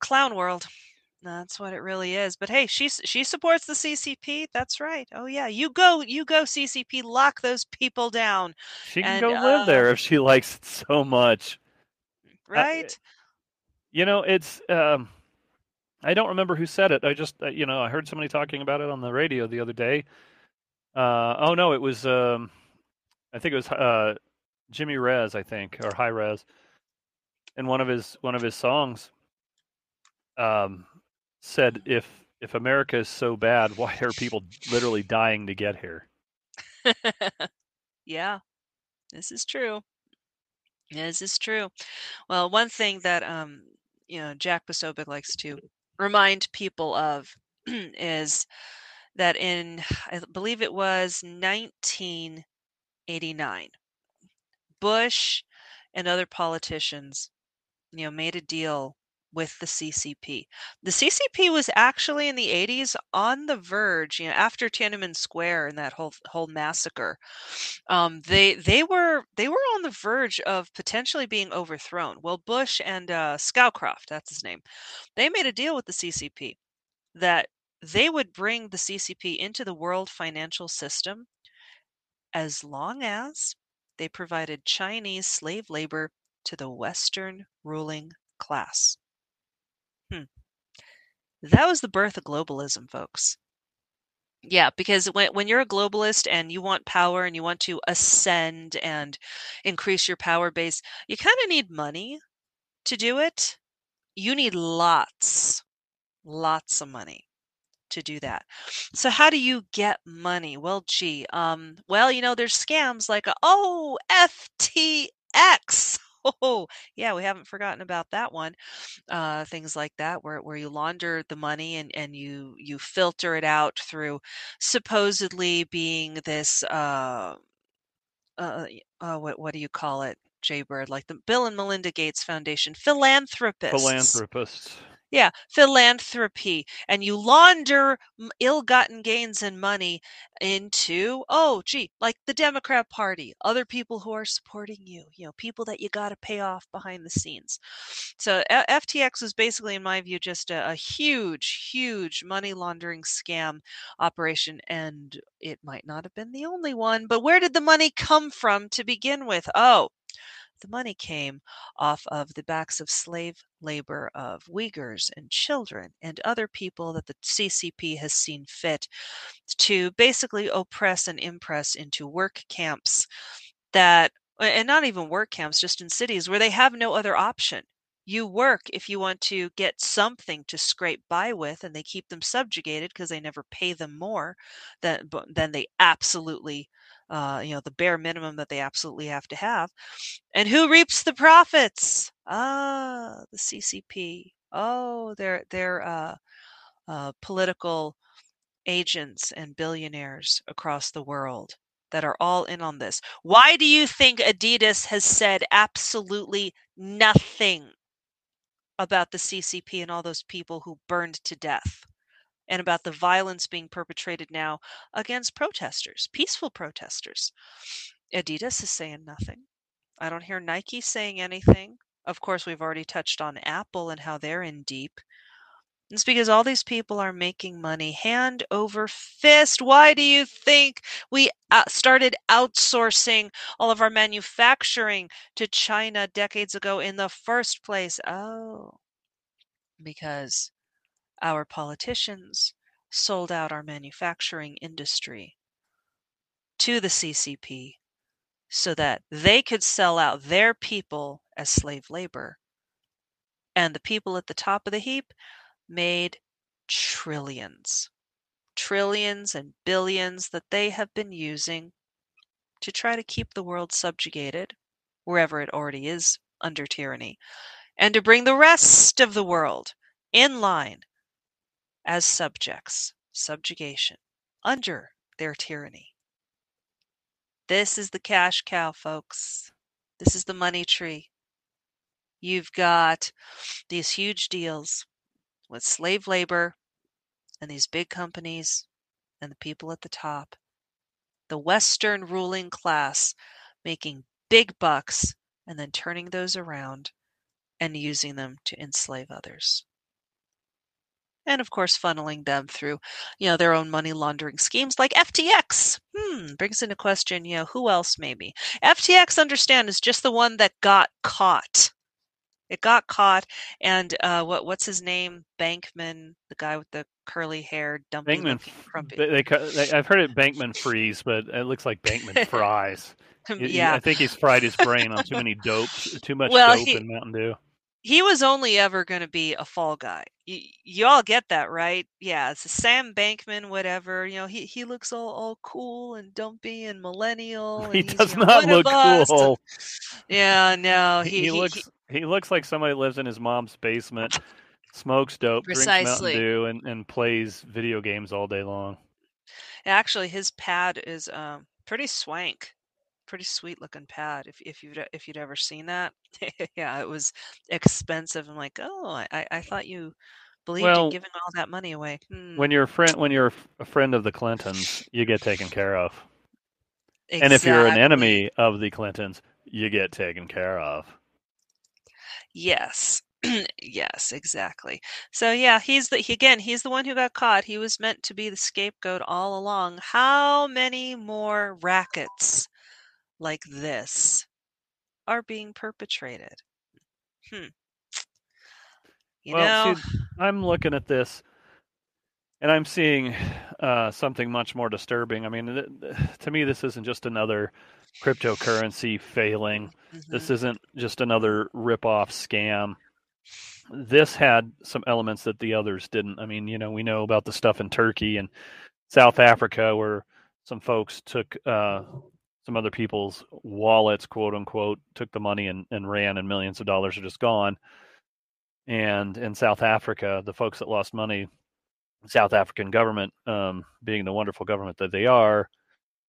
clown world. That's what it really is. But hey, she she supports the CCP. That's right. Oh yeah, you go you go CCP. Lock those people down, She can And, go live uh, there if she likes it so much. right? You know, it's um I don't remember who said it. I just uh, you know, I heard somebody talking about it on the radio the other day. Uh oh no, it was um I think it was uh Jimmy Rez, I think, or High Rez. In one of his one of his songs um said if if America is so bad, why are people literally dying to get here? yeah, this is true. This is true. Well, one thing that um, you know Jack Posobiec likes to remind people of is that in I believe it was 1989, Bush and other politicians, you know, made a deal with the CCP. The CCP was actually in the 80s on the verge, you know, after Tiananmen Square and that whole whole massacre. Um, they they were they were on the verge of potentially being overthrown. Well, Bush and uh, Scowcroft, that's his name, they made a deal with the CCP that they would bring the CCP into the world financial system as long as they provided Chinese slave labor to the Western ruling class. That was the birth of globalism, folks. Yeah, because when when you're a globalist and you want power and you want to ascend and increase your power base, you kind of need money to do it. You need lots, lots of money to do that. So how do you get money? Well, gee, um, well, you know, there's scams like oh FTX. Oh, yeah, we haven't forgotten about that one. Uh, things like that, where where you launder the money and and you you filter it out through supposedly being this uh, uh, uh what what do you call it? Jaybird, like the Bill and Melinda Gates Foundation, philanthropists. Philanthropists. Yeah, philanthropy. And you launder ill-gotten gains and money into, oh, gee, like the Democrat Party, other people who are supporting you, you know, people that you got to pay off behind the scenes. So FTX was basically, in my view, just a, a huge, huge money laundering scam operation. And it might not have been the only one, but where did the money come from to begin with? Oh, the money came off of the backs of slave labor of Uyghurs and children and other people that the CCP has seen fit to basically oppress and impress into work camps that, and not even work camps, just in cities where they have no other option. You work if you want to get something to scrape by with, and they keep them subjugated because they never pay them more than, than they absolutely uh, you know, the bare minimum that they absolutely have to have. And who reaps the profits? Ah, the CCP. Oh, they're they're uh, uh, political agents and billionaires across the world that are all in on this. Why do you think Adidas has said absolutely nothing about the CCP and all those people who burned to death? And about the violence being perpetrated now against protesters, peaceful protesters. Adidas is saying nothing. I don't hear Nike saying anything. Of course, we've already touched on Apple and how they're in deep. It's because all these people are making money hand over fist. Why do you think we uh, started outsourcing all of our manufacturing to China decades ago in the first place? Oh, because our politicians sold out our manufacturing industry to the CCP so that they could sell out their people as slave labor. And the people at the top of the heap made trillions, trillions and billions that they have been using to try to keep the world subjugated, wherever it already is under tyranny, and to bring the rest of the world in line as subjects, subjugation, under their tyranny. This is the cash cow, folks. This is the money tree. You've got these huge deals with slave labor and these big companies and the people at the top. The Western ruling class making big bucks and then turning those around and using them to enslave others and of course funneling them through you know their own money laundering schemes like ftx hmm brings into question you know who else maybe ftx understand is just the one that got caught it got caught and uh, what what's his name bankman the guy with the curly hair dumpy Bankman, crumpy. they, they, I've heard it Bankman freeze, but it looks like Bankman fries. yeah I think he's fried his brain on too many dopes, too much Well, dope he- and Mountain Dew. He was only ever going to be a fall guy. You, you all get that, right? Yeah, it's a Sam Bankman, whatever. You know, he, he looks all, all cool and dumpy and millennial. And He does you know, not look cool. Yeah, no, He, he, he he- looks he, looks like somebody lives in his mom's basement, smokes dope, drinks Precisely. Mountain Dew, and, and plays video games all day long. actually his pad is um pretty swank, pretty sweet looking pad. If if you'd if you'd ever seen that, yeah, it was expensive. I'm like, oh, I I thought you believed Well, in giving all that money away. Hmm, When you're a friend, when you're a friend of the Clintons, you get taken care of. And if you're an enemy of the Clintons, you get taken care of. Yes. yes, exactly. So yeah, he's the he, again, he's the one who got caught. He was meant to be the scapegoat all along. How many more rackets like this are being perpetrated? Hmm. You well, know, see, I'm looking at this. and I'm seeing uh, something much more disturbing. I mean, th- th- to me, this isn't just another cryptocurrency failing. This Mhm. isn't just another rip-off scam. This had some elements that the others didn't. I mean, you know, we know about the stuff in Turkey and South Africa where some folks took uh, some other people's wallets, quote unquote, took the money and, and ran, and millions of dollars are just gone. And in South Africa, the folks that lost money, South African government, um, being the wonderful government that they are,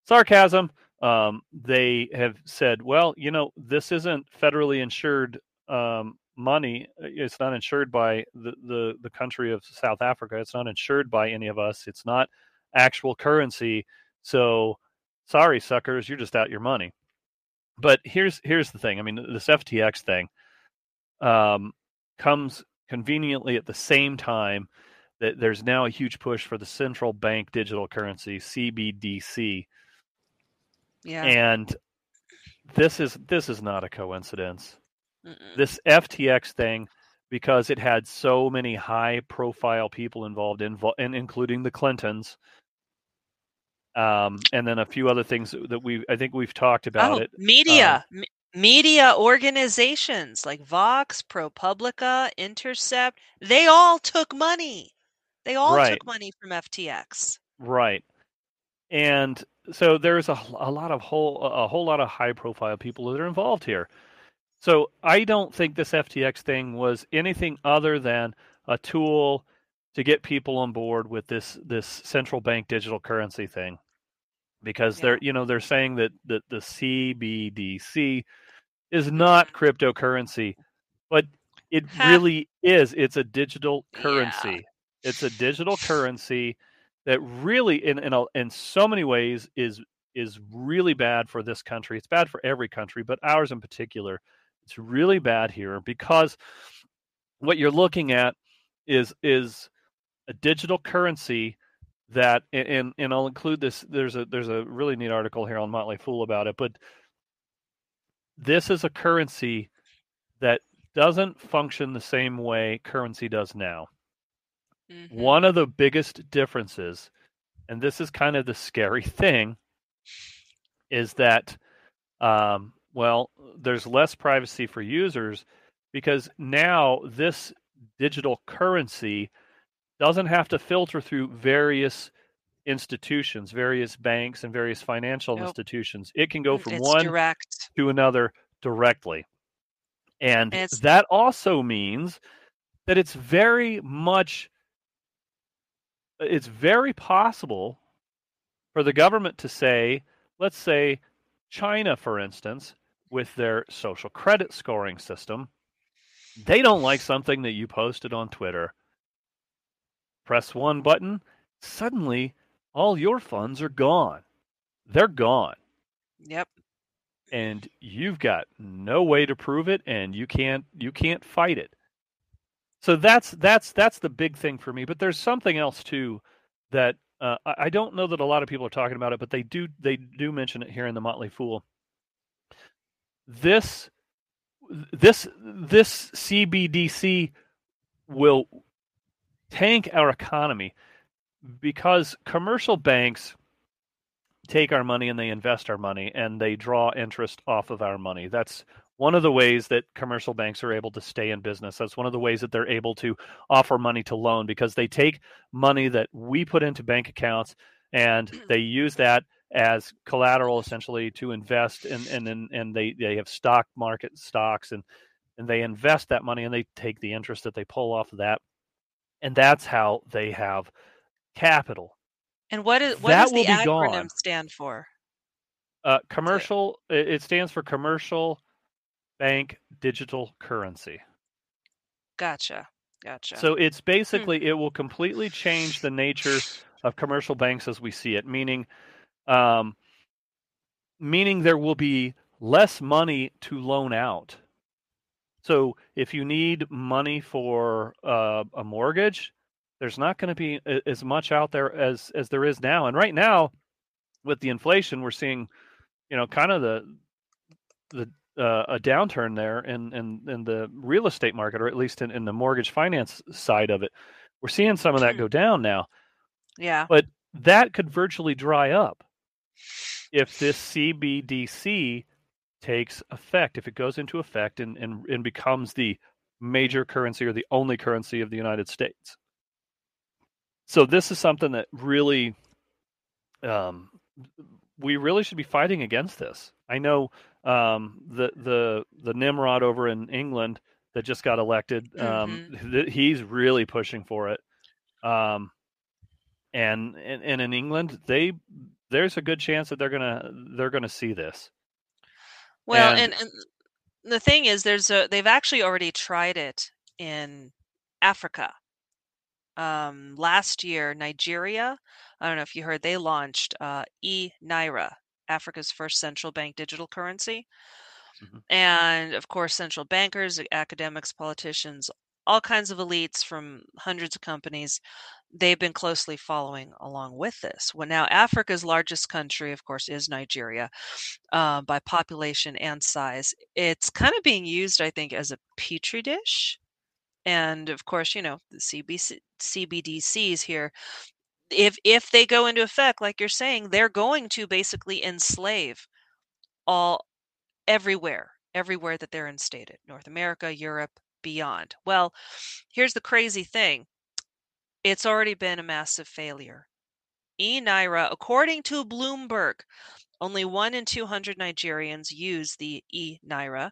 sarcasm, um, they have said, well, you know, this isn't federally insured um, money. It's not insured by the, the, the country of South Africa. It's not insured by any of us. It's not actual currency. So, sorry, suckers, you're just out your money. But here's here's the thing. I mean, this FTX thing um, comes conveniently at the same time that there's now a huge push for the central bank digital currency CBDC, Yeah. and this is this is not a coincidence. Mm-mm. This FTX thing, because it had so many high profile people involved, in, including the Clintons, um, and then a few other things that we I think we've talked about oh, it. media. M- media organizations like Vox, ProPublica, Intercept, they all took money. They all Right. took money from FTX. Right. And so there's a, a lot of whole a whole lot of high profile people that are involved here. So I don't think this FTX thing was anything other than a tool to get people on board with this this central bank digital currency thing. Because they're you know they're saying that that the CBDC is not cryptocurrency, but it really is. It's a digital Yeah. currency. It's a digital currency that really in in, a, in so many ways is is really bad for this country. It's bad for every country, but ours in particular. It's really bad here because what you're looking at is is a digital currency that and and I'll include this there's a there's a really neat article here on Motley Fool about it, but this is a currency that doesn't function the same way currency does now. Mhm. One of the biggest differences, and this is kind of the scary thing, is that, um, well, there's less privacy for users because now this digital currency doesn't have to filter through various institutions, various banks, and various financial Nope. institutions. It can go from it's one direct. to another directly. And, And that also means that it's very much it's very possible for the government to say, let's say China for instance, with their social credit scoring system, they don't like something that you posted on Twitter. Press one button, suddenly all your funds are gone. They're gone Yep. and you've got no way to prove it and you can't you can't fight it so that's that's that's the big thing for me but there's something else too that uh, I I don't know that a lot of people are talking about it but they do they do mention it here in the motley fool this this this cbdc will tank our economy because commercial banks take our money and they invest our money and they draw interest off of our money. That's one of the ways that commercial banks are able to stay in business. That's one of the ways that they're able to offer money to loan because they take money that we put into bank accounts and they use that as collateral essentially to invest in and and, and they, they have stock market stocks and and they invest that money and they take the interest that they pull off of that and that's how they have capital And what is what That does the acronym gone. stand for? Uh, commercial. It it stands for commercial bank digital currency. Gotcha. Gotcha. So it's basically it will completely change the nature of commercial banks as we see it. Meaning, um, meaning there will be less money to loan out. So if you need money for uh, a mortgage, there's not going to be as much out there as as there is now. And right now, with the inflation, we're seeing, you know, kind of the the uh, a downturn there in, in in the real estate market, or at least in, in the mortgage finance side of it. We're seeing some of that go down now. Yeah. But that could virtually dry up if this CBDC takes effect, if it goes into effect and, and, and becomes the major currency or the only currency of the United States. So this is something that really um, we really should be fighting against this. I know um, the the the Nimrod over in England that just got elected. Um, Mm-hmm. th- he's really pushing for it. Um, and, and and in England, they there's a good chance that they're gonna they're gonna see this. Well, And- and, and the thing is, there's a they've actually already tried it in Africa. Um, last year, Nigeria. I don't know if you heard they launched uh, e Naira, Africa's first central bank digital currency. Mhm. And of course, central bankers, academics, politicians, all kinds of elites from hundreds of companies, they've been closely following along with this. Well, now Africa's largest country, of course, is Nigeria uh, by population and size. It's kind of being used, I think, as a petri dish. And of course, you know, the CBC, CBDCs here, if if they go into effect, like you're saying, they're going to basically enslave all everywhere, everywhere that they're instated, North America, Europe, beyond. Well, here's the crazy thing. It's already been a massive failure. E Naira, according to Bloomberg, only one in 200 Nigerians use the e Naira.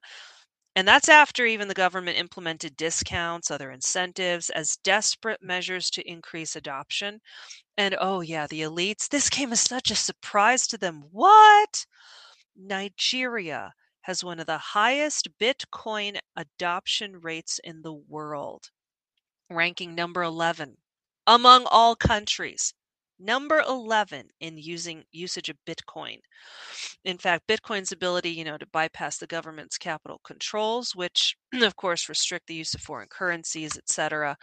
And that's after even the government implemented discounts, other incentives as desperate measures to increase adoption. And oh, yeah, the elites, this came as such a surprise to them. What? Nigeria has one of the highest Bitcoin adoption rates in the world, ranking number 11 among all countries. Number 11 in using usage of Bitcoin. In fact, Bitcoin's ability, you know, to bypass the government's capital controls, which of course restrict the use of foreign currencies, etc.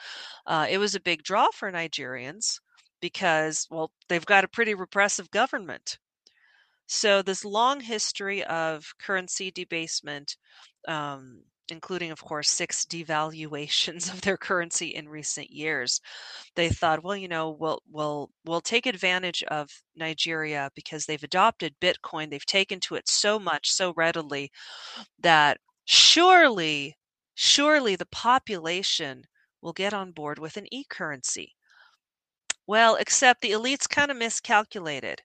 Uh, it was a big draw for Nigerians because, well, they've got a pretty repressive government. So, this long history of currency debasement, um, including, of course, six devaluations of their currency in recent years, they thought, well, you know, we'll we'll we'll take advantage of Nigeria because they've adopted Bitcoin. They've taken to it so much, so readily, that surely, surely the population will get on board with an e-currency. Well, except the elites kind of miscalculated.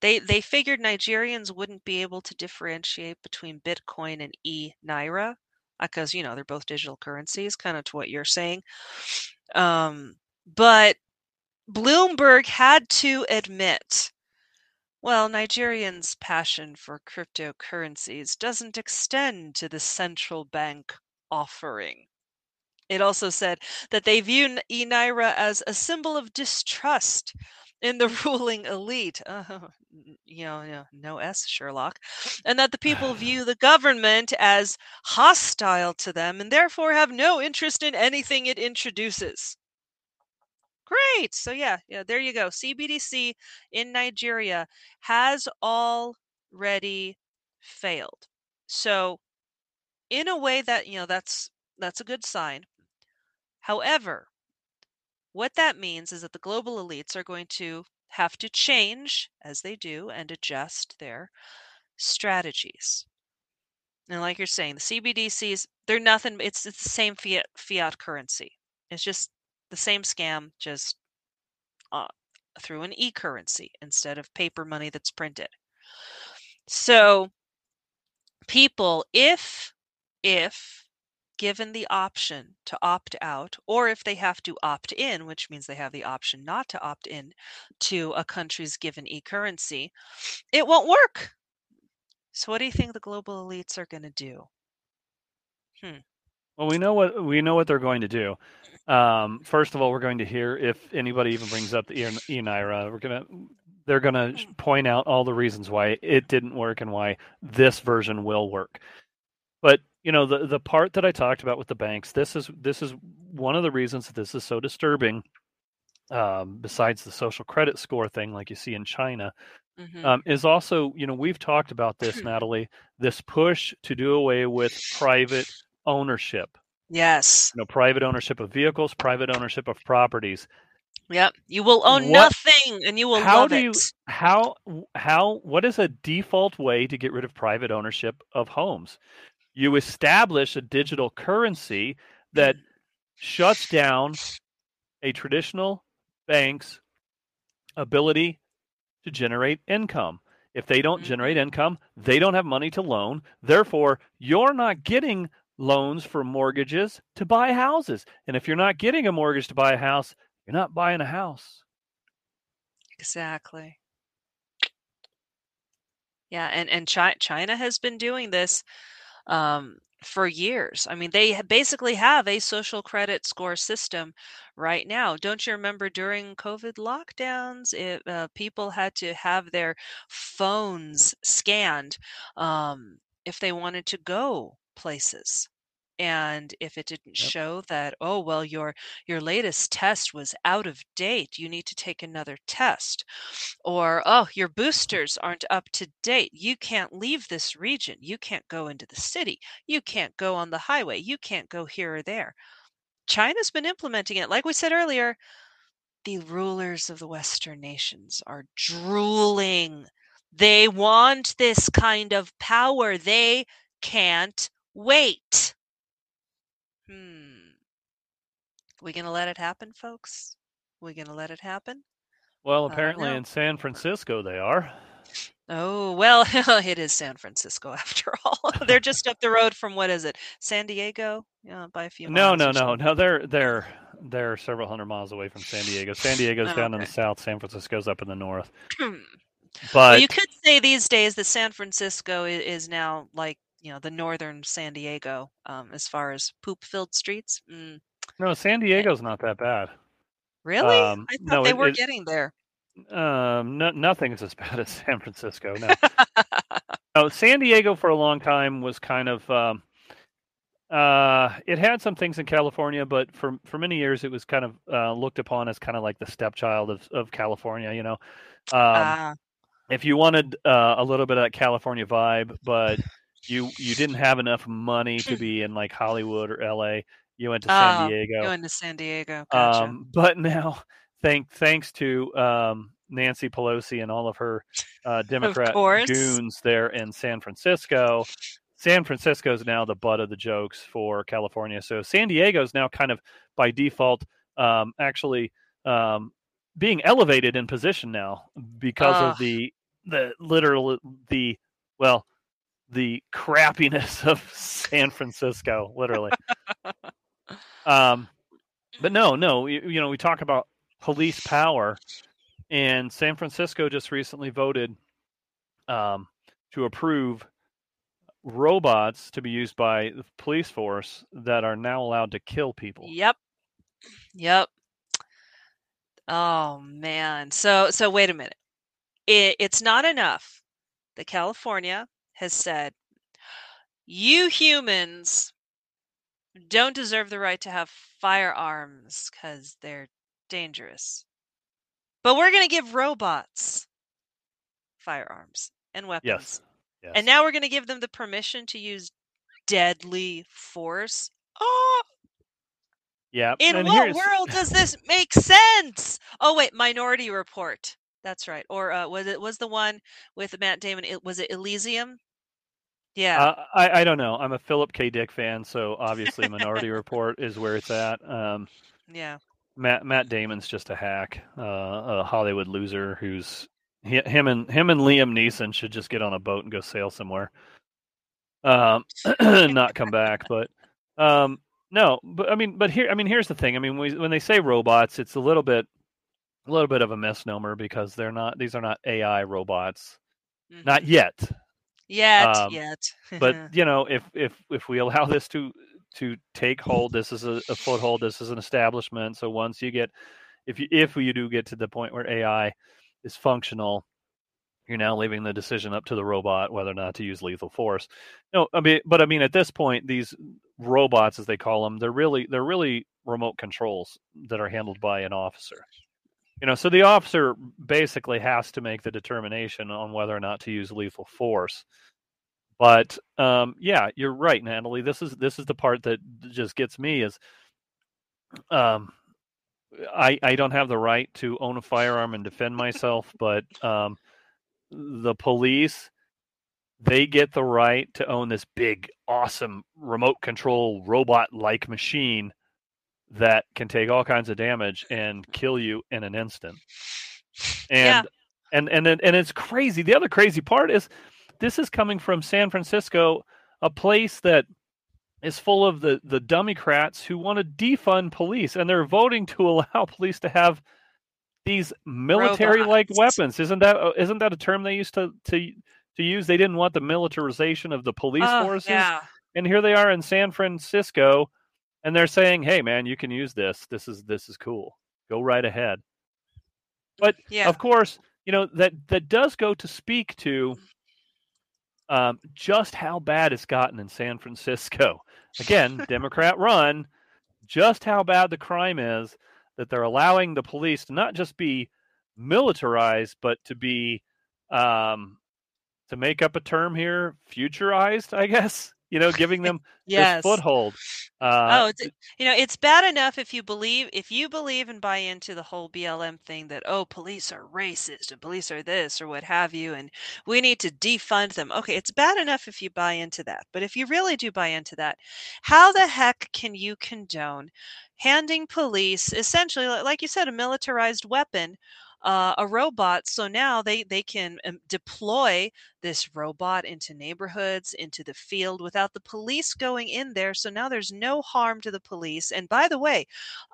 They they figured Nigerians wouldn't be able to differentiate between Bitcoin and e Naira because you know they're both digital currencies, kind of to what you're saying. Um, but Bloomberg had to admit, well, Nigerians' passion for cryptocurrencies doesn't extend to the central bank offering. It also said that they view e Naira as a symbol of distrust in the ruling elite. Uh, you know, you know, no S, Sherlock. And that the people view the government as hostile to them and therefore have no interest in anything it introduces. Great. So yeah, yeah, there you go. CBDC in Nigeria has already failed. So in a way that, you know, that's that's a good sign. However, what that means is that the global elites are going to have to change as they do and adjust their strategies. And like you're saying, the CBDCs, they're nothing it's it's the same fiat fiat currency. It's just the same scam just uh, through an e-currency instead of paper money that's printed. So people if if given the option to opt out or if they have to opt in which means they have the option not to opt in to a country's given e-currency it won't work so what do you think the global elites are going to do Hmm. Well, we know what we know what they're going to do. Um, first of all, we're going to hear if anybody even brings up the E Naira. We're gonna they're gonna point out all the reasons why it didn't work and why this version will work. But you know the the part that I talked about with the banks. This is this is one of the reasons that this is so disturbing. Um, besides the social credit score thing, like you see in China, Mhm. um, is also you know we've talked about this, Natalie. This push to do away with private ownership yes you know private ownership of vehicles private ownership of properties Yep. You will own What- nothing and you will how do it. you how how what is a default way to get rid of private ownership of homes you establish a digital currency that shuts down a traditional bank's ability to generate income. If they don't generate mm-hmm. income they don't have money to loan. Therefore you're not getting loans for mortgages to buy houses. And if you're not getting a mortgage to buy a house you're not buying a house. Exactly. Yeah, and and Chi- China has been doing this um, for years. I mean, they basically have a social credit score system right now. Don't you remember during COVID lockdowns, it, uh, people had to have their phones scanned um, if they wanted to go places. And if it didn't Yep. show that, oh well, your your latest test was out of date, you need to take another test or oh your mm. boosters aren't up to date you can't leave this region you can't go into the city you can't go on the highway you can't go here or there. China's been implementing it like we said earlier the rulers of the western nations are drooling. They want this kind of power they can't wait hmm we gonna let it happen folks we gonna let it happen Well, don't apparently in San Francisco they are. Oh, well, it is San Francisco after all. They're just up the road from what is it? San Diego? Yeah, by a few No, miles. no, no, no. They're they're they're several hundred miles away from San Diego. San Diego's Oh, down in the south. San Francisco's up in the north. well, But you could say these days that San Francisco is now like, you know, the northern San Diego um, as far as poop filled streets. Mm, no, San Diego's not that bad. really? Um, I thought no, they it- were it- getting there. Um, no, nothing's as bad as San Francisco. No, no. San Diego for a long time was kind of. Um, uh, it had some things in California, but for for many years it was kind of uh, looked upon as kind of like the stepchild of of California. You know, um, Ah, if you wanted uh, a little bit of that California vibe, but you you didn't have enough money to be in like Hollywood or L.A., you went to San Oh, Diego. going to San Diego. Gotcha. Um, but now, thank thanks to um, Nancy Pelosi and all of her uh, Democrat course. goons there in San Francisco, San Francisco is now the butt of the jokes for California. So San Diego is now kind of by default um, actually um, being elevated in position now because of the the literal the well the crappiness of San Francisco, literally. um, but no, no, you, you know, we talk about police power, and San Francisco just recently voted um, to approve robots to be used by the police force that are now allowed to kill people. Yep. Yep. Oh man. So so wait a minute. It, it's not enough that California has said you humans don't deserve the right to have firearms cuz they're dangerous. But we're going to give robots firearms and weapons. Yes. Yes. And now we're going to give them the permission to use deadly force. Oh, yeah. in and what here's- world does this make sense? Oh wait, Minority Report. That's right. Or uh, was it was the one with Matt Damon? It was it Elysium? Yeah. Uh, I, I don't know. I'm a Philip K. Dick fan, so obviously Minority Report is where it's at. Um, yeah. Matt Matt Damon's just a hack, uh, a Hollywood loser who's he, him and him and Liam Neeson should just get on a boat and go sail somewhere, um, not come back. But um, no, but I mean, but here, I mean, here's the thing. I mean, when, we, when they say robots, it's a little bit, a little bit of a misnomer because they're not. These are not AI robots, not Mhm. yet. Yet. um, yet. But you know, if if if we allow this to to take hold, this is a, a foothold. This is an establishment. So once you get, if you if you do get to the point where AI is functional, you're now leaving the decision up to the robot whether or not to use lethal force. No, I mean, but I mean, at this point, these robots, as they call them, they're really they're really remote controls that are handled by an officer. You know, so the officer basically has to make the determination on whether or not to use lethal force. But um, yeah, you're right, Natalie. This is this is the part that just gets me is, um, I I don't have the right to own a firearm and defend myself, but um, the police they get the right to own this big, awesome remote control robot like machine that can take all kinds of damage and kill you in an instant. And Yeah. and and and it's crazy. The other crazy part is this is coming from San Francisco, a place that is full of the the Democrats who want to defund police, and they're voting to allow police to have these military-like weapons. Isn't that uh, isn't that a term they used to to to use? They didn't want the militarization of the police Oh, forces, yeah. and here they are in San Francisco, and they're saying, "Hey, man, you can use this. This is this is cool. Go right ahead." But Yeah. of course, you know that that does go to speak to um, just how bad it's gotten in San Francisco. Again, Democrat run. Just how bad the crime is that they're allowing the police to not just be militarized, but to be um, to make up a term here, futurized. I guess you know, giving them Yes. this foothold. Oh, Uh, it's, you know, it's bad enough if you believe if you believe and buy into the whole BLM thing that oh, police are racist and police are this or what have you, and we need to defund them. Okay, it's bad enough if you buy into that, but if you really do buy into that, how the heck can you condone handing police essentially, like you said, a militarized weapon? Uh, a robot, so now they they can um, deploy this robot into neighborhoods, into the field without the police going in there. So now there's no harm to the police. And by the way,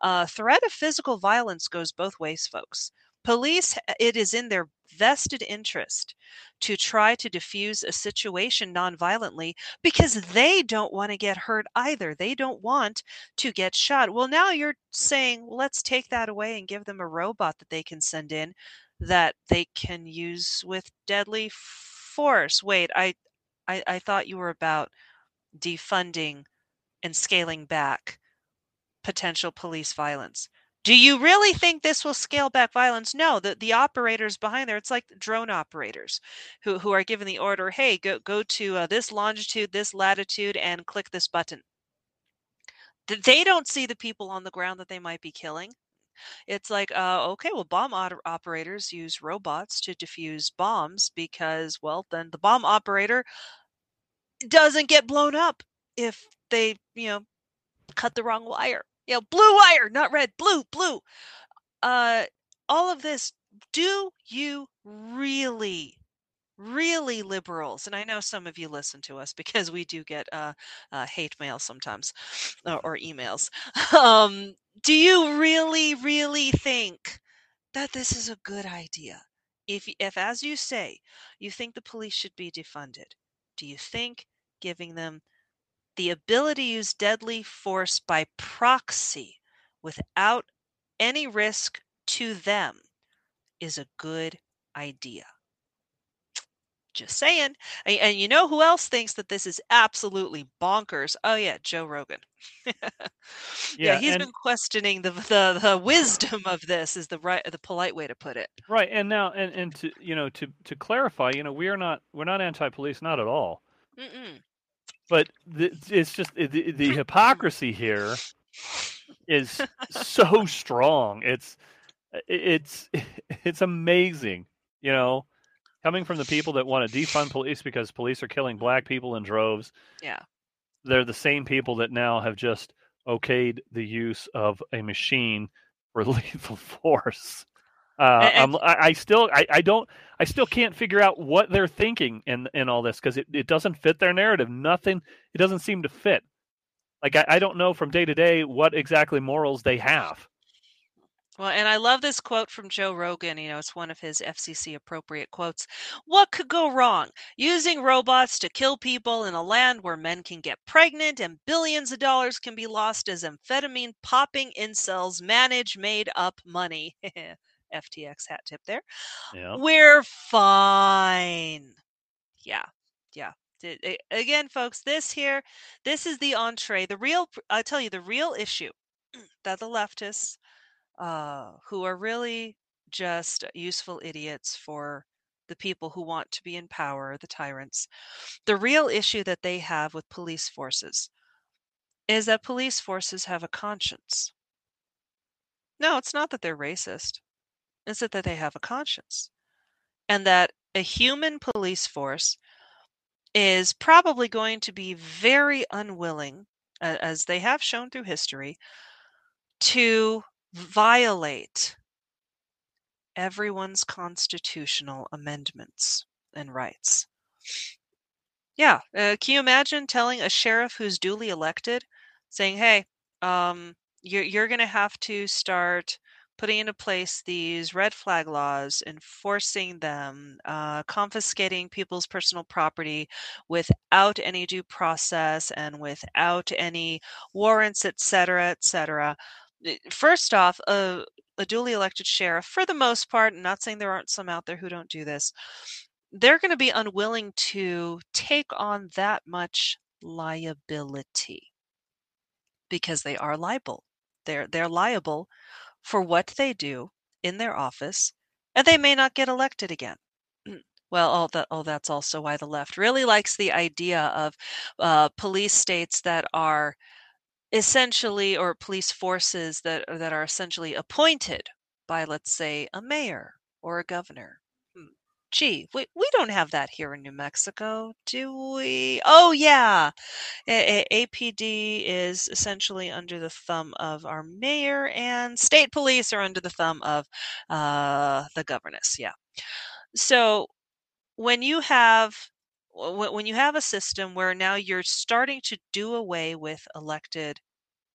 uh, threat of physical violence goes both ways, folks. Police, uh, it is in their vested interest to try to diffuse a situation nonviolently because they don't want to get hurt either. They don't want to get shot. Well, now you're saying, let's take that away and give them a robot that they can send in that they can use with deadly force. Wait, I, I, I thought you were about defunding and scaling back potential police violence. Do you really think this will scale back violence? No, the, the operators behind there, it's like drone operators who, who are given the order, hey, go, go to uh, this longitude, this latitude, and click this button. Th- They don't see the people on the ground that they might be killing. It's like, uh, okay, well, bomb op- operators use robots to defuse bombs because, well, then the bomb operator doesn't get blown up if they, you know, cut the wrong wire. You know, blue wire, not red, blue, blue. Uh, all of this. Do you really, really liberals? And I know some of you listen to us because we do get uh, uh, hate mail sometimes uh, or emails. Um, do you really, really think that this is a good idea? If, if, as you say, you think the police should be defunded, do you think giving them the ability to use deadly force by proxy without any risk to them is a good idea. Just saying. And, and you know who else thinks that this is absolutely bonkers? Oh yeah, Joe Rogan. yeah, Yeah, he's and- been questioning the, the the wisdom of this is the right the polite way to put it. Right, and now and, and to you know to to clarify, you know, we are not we're not anti-police, not at all. Mm-mm. But the, it's just the, the hypocrisy here is so strong. It's it's it's amazing, you know, coming from the people that want to defund police because police are killing black people in droves. Yeah. They're the same people that now have just okayed the use of a machine for lethal force. Uh, And- I, I still, I, I don't, I still can't figure out what they're thinking in in all this because it, it doesn't fit their narrative. Nothing, it doesn't seem to fit. Like I, I don't know from day to day what exactly morals they have. Well, and I love this quote from Joe Rogan. You know, it's one of his FCC appropriate quotes. What could go wrong? Using robots to kill people in a land where men can get pregnant and billions of dollars can be lost as amphetamine popping incels manage made up money. FTX hat tip there. Yeah. We're fine. Yeah. Yeah. D- a- Again, folks, this here, this is the entree. The real, I tell you, the real issue that the leftists, uh, who are really just useful idiots for the people who want to be in power, the tyrants, the real issue that they have with police forces is that police forces have a conscience. No, it's not that they're racist. It's that they have a conscience. And that a human police force is probably going to be very unwilling, as they have shown through history, to violate everyone's constitutional amendments and rights. Yeah, uh, can you imagine telling a sheriff who's duly elected, saying, "Hey, um, you're you're going to have to start putting into place these red flag laws, enforcing them, uh, confiscating people's personal property without any due process and without any warrants, et cetera, et cetera." First off, a, a duly elected sheriff, for the most part, not saying there aren't some out there who don't do this, they're going to be unwilling to take on that much liability because they are liable. They're they're liable for what they do in their office, and they may not get elected again. Well, oh, that, oh, that's also why the left really likes the idea of uh, police states that are essentially, or police forces that that are essentially appointed by, let's say, a mayor or a governor Gee, we, we don't have that here in New Mexico, do we? Oh, yeah. A- A- APD is essentially under the thumb of our mayor, and state police are under the thumb of uh, the governess. Yeah. So when you have when you have a system where now you're starting to do away with elected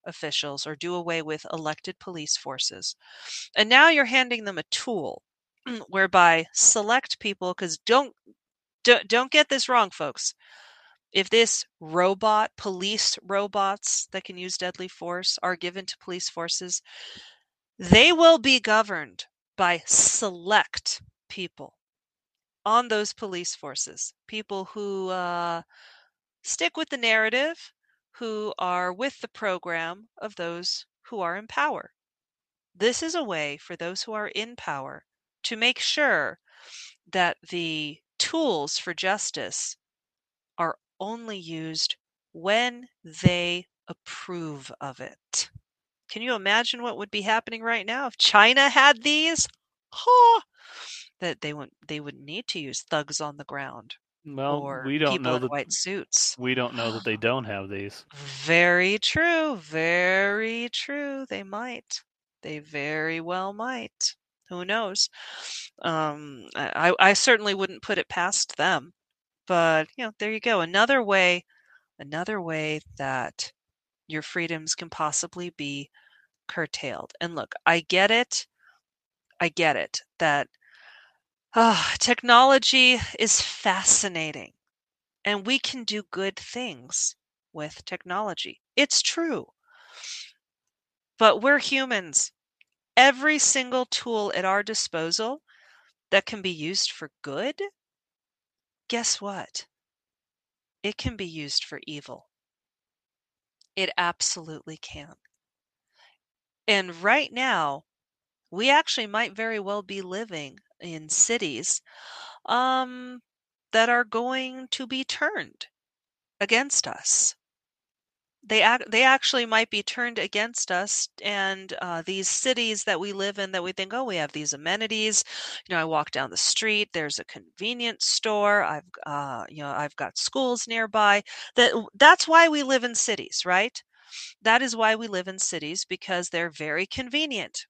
officials or do away with elected police forces, and now you're handing them a tool whereby select people because don't, don't don't get this wrong folks. If this robot police robots that can use deadly force are given to police forces they will be governed by select people on those police forces. People who uh, stick with the narrative who are with the program of those who are in power. This is a way for those who are in power to make sure that the tools for justice are only used when they approve of it. Can you imagine what would be happening right now if China had these? Huh, that they wouldn't they wouldn't need to use thugs on the ground Well, or we don't people know in that white suits. we don't know that they don't have these. Very true. Very true. They might. They very well might. Who knows? Um, I, I certainly wouldn't put it past them. But you know, there you go. Another way, another way that your freedoms can possibly be curtailed. And look, I get it. I get it that uh, technology is fascinating, and we can do good things with technology. It's true. But we're humans. Every single tool at our disposal that can be used for good, guess what? It can be used for evil. It absolutely can. And right now, we actually might very well be living in cities um, that are going to be turned against us they ac- they actually might be turned against us and uh, these cities that we live in that we think oh we have these amenities. You know i walk down the street there's a convenience store i've uh, you know i've got schools nearby that that's why we live in cities right? That is why we live in cities because they're very convenient.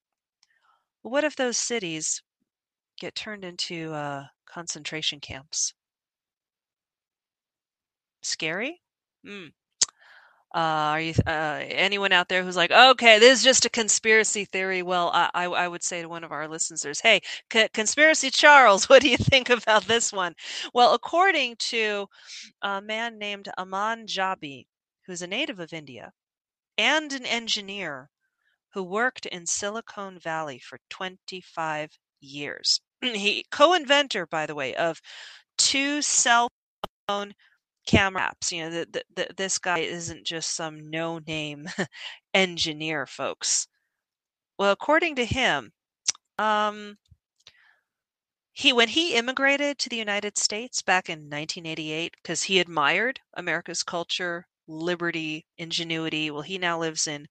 What if those cities get turned into uh, concentration camps? Scary? Mm. Uh, are you uh, anyone out there who's like, okay, this is just a conspiracy theory? Well, I, I, I would say to one of our listeners, hey, conspiracy Charles, what do you think about this one? Well, according to a man named Aman Jabbi, who's a native of India and an engineer who worked in Silicon Valley for 25 years. he co-inventor, by the way, of two cell phone camera apps. You know, the, the, the, this guy isn't just some no name engineer, folks. Well, according to him, um, he when he immigrated to the United States back in 1988 because he admired America's culture, Liberty, Ingenuity. Well, he now lives in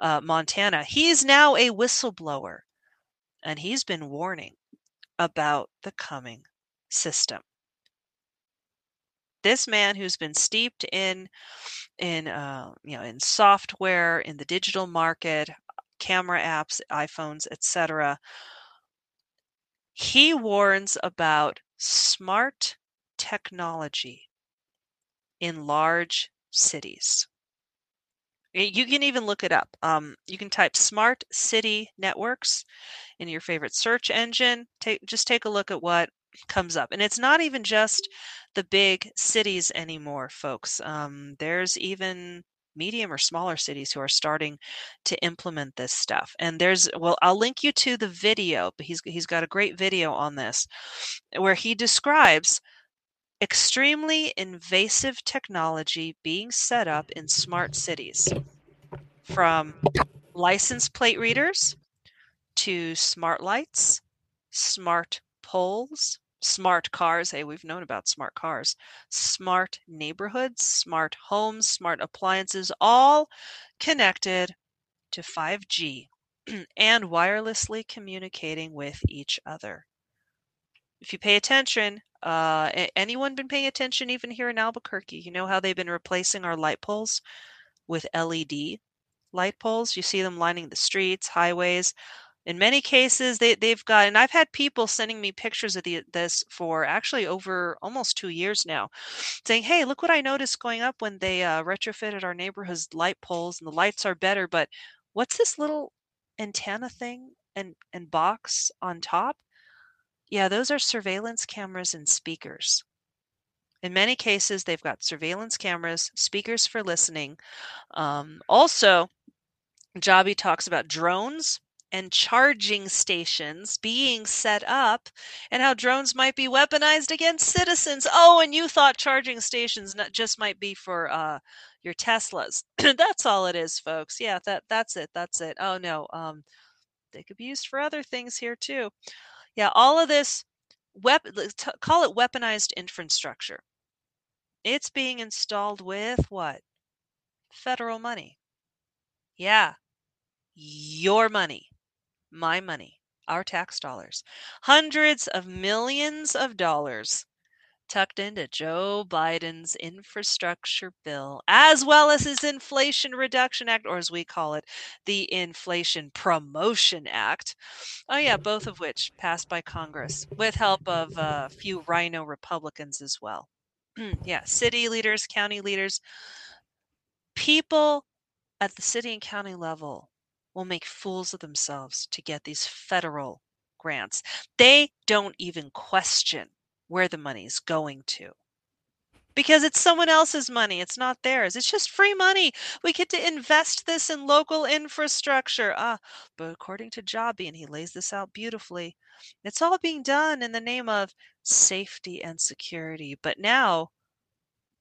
uh, Montana. He's now a whistleblower, and he's been warning about the coming system. This man who's been steeped in in uh, you know in software in the digital market camera apps iphones etc he warns about smart technology in large cities. You can even look it up. Um, you can type smart city networks in your favorite search engine. Take just take a look at what comes up. And it's not even just the big cities anymore folks. Um, there's even medium or smaller cities who are starting to implement this stuff. And there's well i'll link you to the video but he's he's got a great video on this where he describes extremely invasive technology being set up in smart cities from license plate readers to smart lights smart poles smart cars. Hey, we've known about smart cars, smart neighborhoods, smart homes, smart appliances, all connected to 5G and wirelessly communicating with each other. If you pay attention, uh, anyone been paying attention even here in Albuquerque? You know how they've been replacing our light poles with LED light poles? You see them lining the streets, highways in many cases they, they've got and i've had people sending me pictures of the, this for actually over almost two years now saying hey look what i noticed going up when they uh, retrofitted our neighborhood's light poles and the lights are better but what's this little antenna thing and, and box on top? Yeah those are surveillance cameras and speakers. In many cases they've got surveillance cameras speakers for listening um, also Jabbi talks about drones and charging stations being set up and how drones might be weaponized against citizens. Oh, and you thought charging stations not just might be for uh, your Teslas. that's all it is, folks. Yeah, that that's it. That's it. Oh no, um, they could be used for other things here too. Yeah, all of this wep- call it weaponized infrastructure. It's being installed with what? Federal money. Yeah, your money my money, our tax dollars, hundreds of millions of dollars tucked into Joe Biden's infrastructure bill, as well as his Inflation Reduction Act, or as we call it, the Inflation Promotion Act. Oh, yeah, both of which passed by Congress with help of a few RINO Republicans as well. yeah, city leaders, county leaders, people at the city and county level will make fools of themselves to get these federal grants. They don't even question where the money is going to because it's someone else's money. It's not theirs. It's just free money. We get to invest this in local infrastructure. Ah, but according to Jabbi, and he lays this out beautifully, it's all being done in the name of safety and security. But now,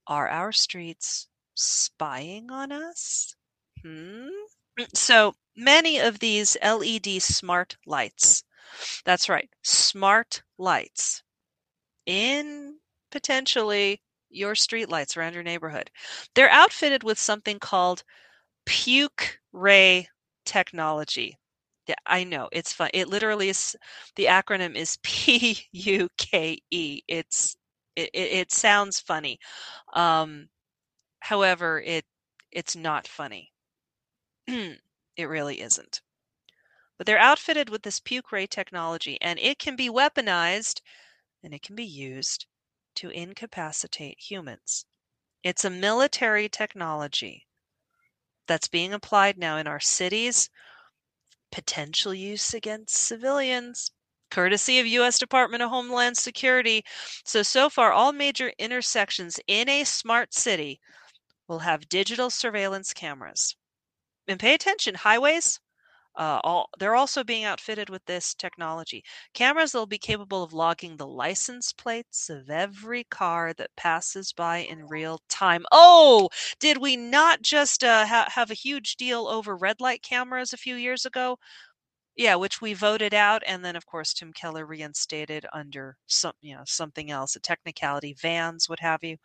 are our streets spying on us? Hmm? So many of these LED smart lights, that's right, smart lights in potentially your street lights around your neighborhood. They're outfitted with something called puke ray technology. Yeah, I know it's fun. It literally is the acronym is P U K E. It's it, it, sounds funny. Um, however, it it's not funny. it really isn't. But they're outfitted with this puke ray technology, and it can be weaponized and it can be used to incapacitate humans. It's a military technology that's being applied now in our cities, potential use against civilians, courtesy of U.S. Department of Homeland Security. So, so far, all major intersections in a smart city will have digital surveillance cameras and pay attention highways uh, all they're also being outfitted with this technology. Cameras that will be capable of logging the license plates of every car that passes by in real time. Oh did we not just uh, ha- have a huge deal over red light cameras a few years ago Yeah, which we voted out, and then of course Tim Keller reinstated under some, you know, something else, a technicality, vans, what have you.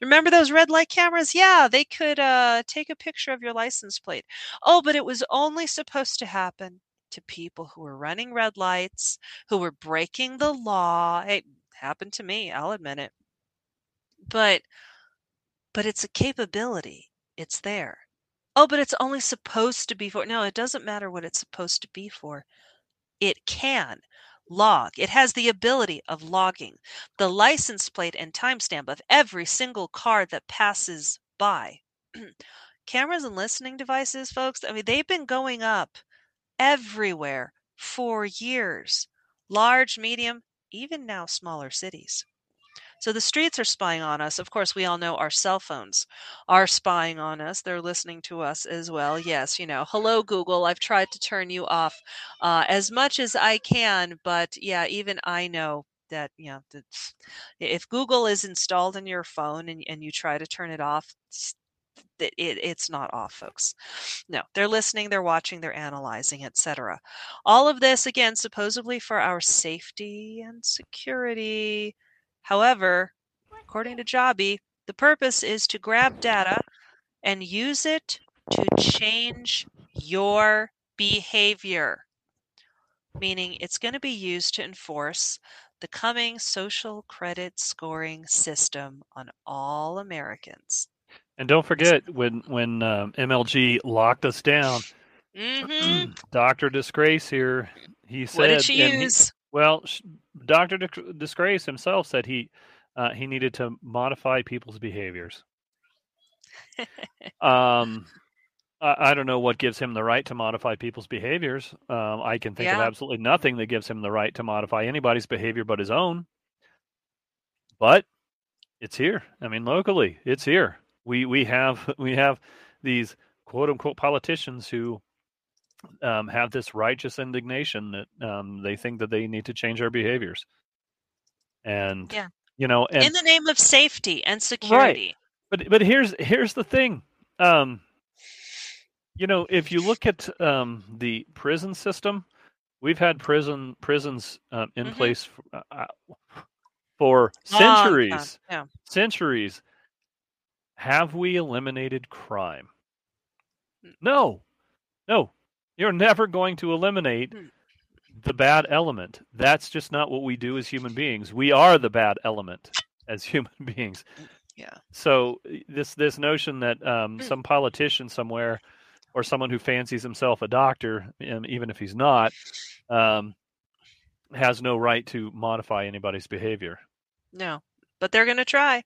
Remember those red light cameras? Yeah, they could uh, take a picture of your license plate. Oh, but it was only supposed to happen to people who were running red lights, who were breaking the law. It happened to me, I'll admit it. But but it's a capability. It's there. Oh, but it's only supposed to be for. No, it doesn't matter what it's supposed to be for. It can log. It has the ability of logging the license plate and timestamp of every single car that passes by. Cameras and listening devices, folks, I mean, they've been going up everywhere for years. Large, medium, even now smaller cities. So the streets are spying on us. Of course, we all know our cell phones are spying on us. They're listening to us as well. Yes, you know, hello, Google. I've tried to turn you off uh, as much as I can, but yeah, even I know that, you know, that if Google is installed in your phone and, and you try to turn it off, it, it, it's not off folks no they're listening they're watching they're analyzing etc all of this again supposedly for our safety and security However, according to Jabbi, the purpose is to grab data and use it to change your behavior. Meaning it's going to be used to enforce the coming social credit scoring system on all Americans. And don't forget when when um, MLG locked us down, mm-hmm. Doctor Disgrace here, he said, "What did she use?" Well, Doctor Disgrace himself said he uh, he needed to modify people's behaviors. um, I, I, don't know what gives him the right to modify people's behaviors. Um, I can think yeah. of absolutely nothing that gives him the right to modify anybody's behavior but his own. But it's here. I mean, locally, it's here. We we have we have these quote unquote politicians who um, have this righteous indignation that um, they think that they need to change our behaviors. And yeah. you know, and, in the name of safety and security. Right. But but here's here's the thing. Um, you know, if you look at um, the prison system, we've had prison prisons um, in mm-hmm. place for, uh, uh for centuries. yeah. Centuries. Have we eliminated crime? No, no. You're never going to eliminate hmm. the bad element. That's just not what we do as human beings. We are the bad element as human beings. Yeah. So this this notion that um, hmm. some politician somewhere or someone who fancies himself a doctor, um, even if he's not, um, has no right to modify anybody's behavior. No, but they're going to try.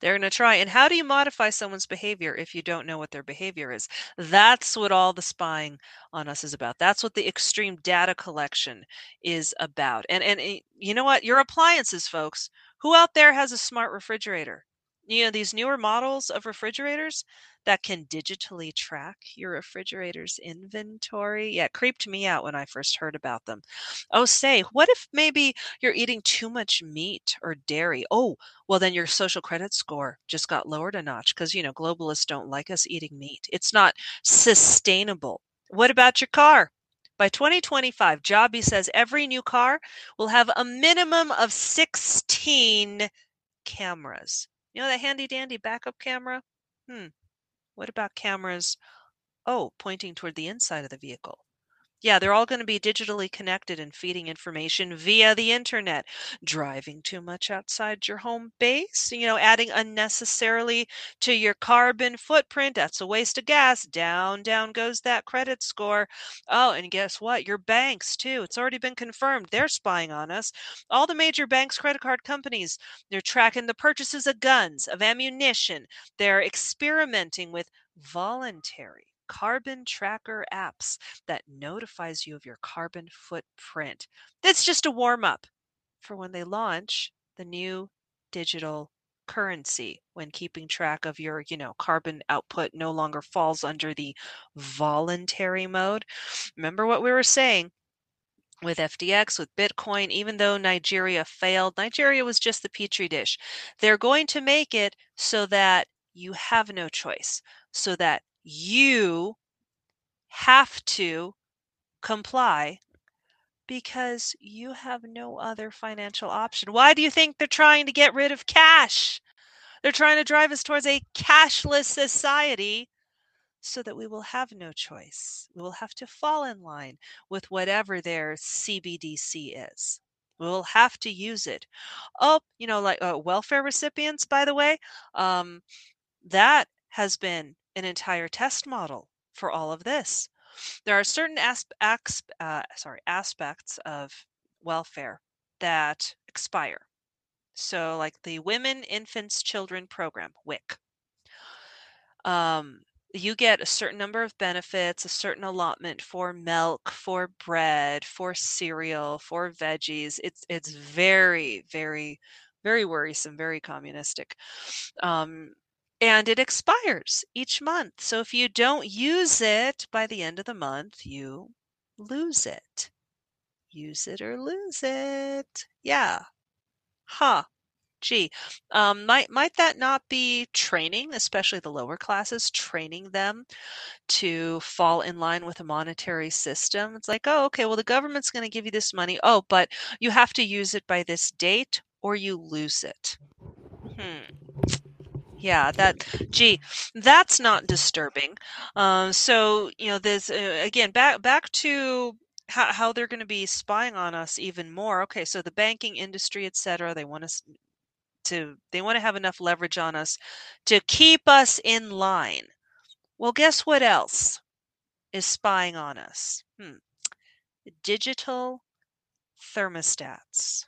They're going to try. And how do you modify someone's behavior if you don't know what their behavior is? That's what all the spying on us is about. That's what the extreme data collection is about. And and eh, you know what? Your appliances, folks. Who out there has a smart refrigerator? You know, these newer models of refrigerators, that can digitally track your refrigerator's inventory. Yeah, it creeped me out when I first heard about them. Oh, say, what if maybe you're eating too much meat or dairy? Oh, well, then your social credit score just got lowered a notch because, you know, globalists don't like us eating meat. It's not sustainable. What about your car? By 2025, Jabbi says every new car will have a minimum of 16 cameras. You know that handy dandy backup camera? Hmm. What about cameras? Oh, pointing toward the inside of the vehicle. Yeah, they're all going to be digitally connected and feeding information via the internet. Driving too much outside your home base, you know, adding unnecessarily to your carbon footprint. That's a waste of gas. Down, down goes that credit score. Oh, and guess what? Your banks, too. It's already been confirmed. They're spying on us. All the major banks, credit card companies, they're tracking the purchases of guns, of ammunition. They're experimenting with voluntary carbon tracker apps that notifies you of your carbon footprint. That's just a warm up for when they launch the new digital currency when keeping track of your you know carbon output no longer falls under the voluntary mode remember what we were saying with FTX, with Bitcoin, even though Nigeria failed, Nigeria was just the petri dish. They're going to make it so that you have no choice, so that you have to comply because you have no other financial option. Why do you think they're trying to get rid of cash? They're trying to drive us towards a cashless society so that we will have no choice. We will have to fall in line with whatever their CBDC is. We will have to use it. Oh, you know, like uh, welfare recipients, by the way, um, that has been an entire test model for all of this. There are certain asp- uh, sorry aspects of welfare that expire. So, like the Women, Infants, Children program, WIC. Um, you get a certain number of benefits, a certain allotment for milk, for bread, for cereal, for veggies. It's it's very, very, very worrisome, very communistic. Um, and it expires each month. So if you don't use it by the end of the month, you lose it. Use it or lose it. Yeah. Huh. Gee, um, might might that not be training, especially the lower classes, training them to fall in line with a monetary system? It's like, oh, okay, well, the government's going to give you this money. Oh, but you have to use it by this date, or you lose it. Hmm. Yeah, that. Gee, that's not disturbing. Um, so you know, this uh, again back back to how, how they're going to be spying on us even more. Okay, so the banking industry, et cetera, they want us to they want to have enough leverage on us to keep us in line. Well, guess what else is spying on us? Hmm. Digital thermostats.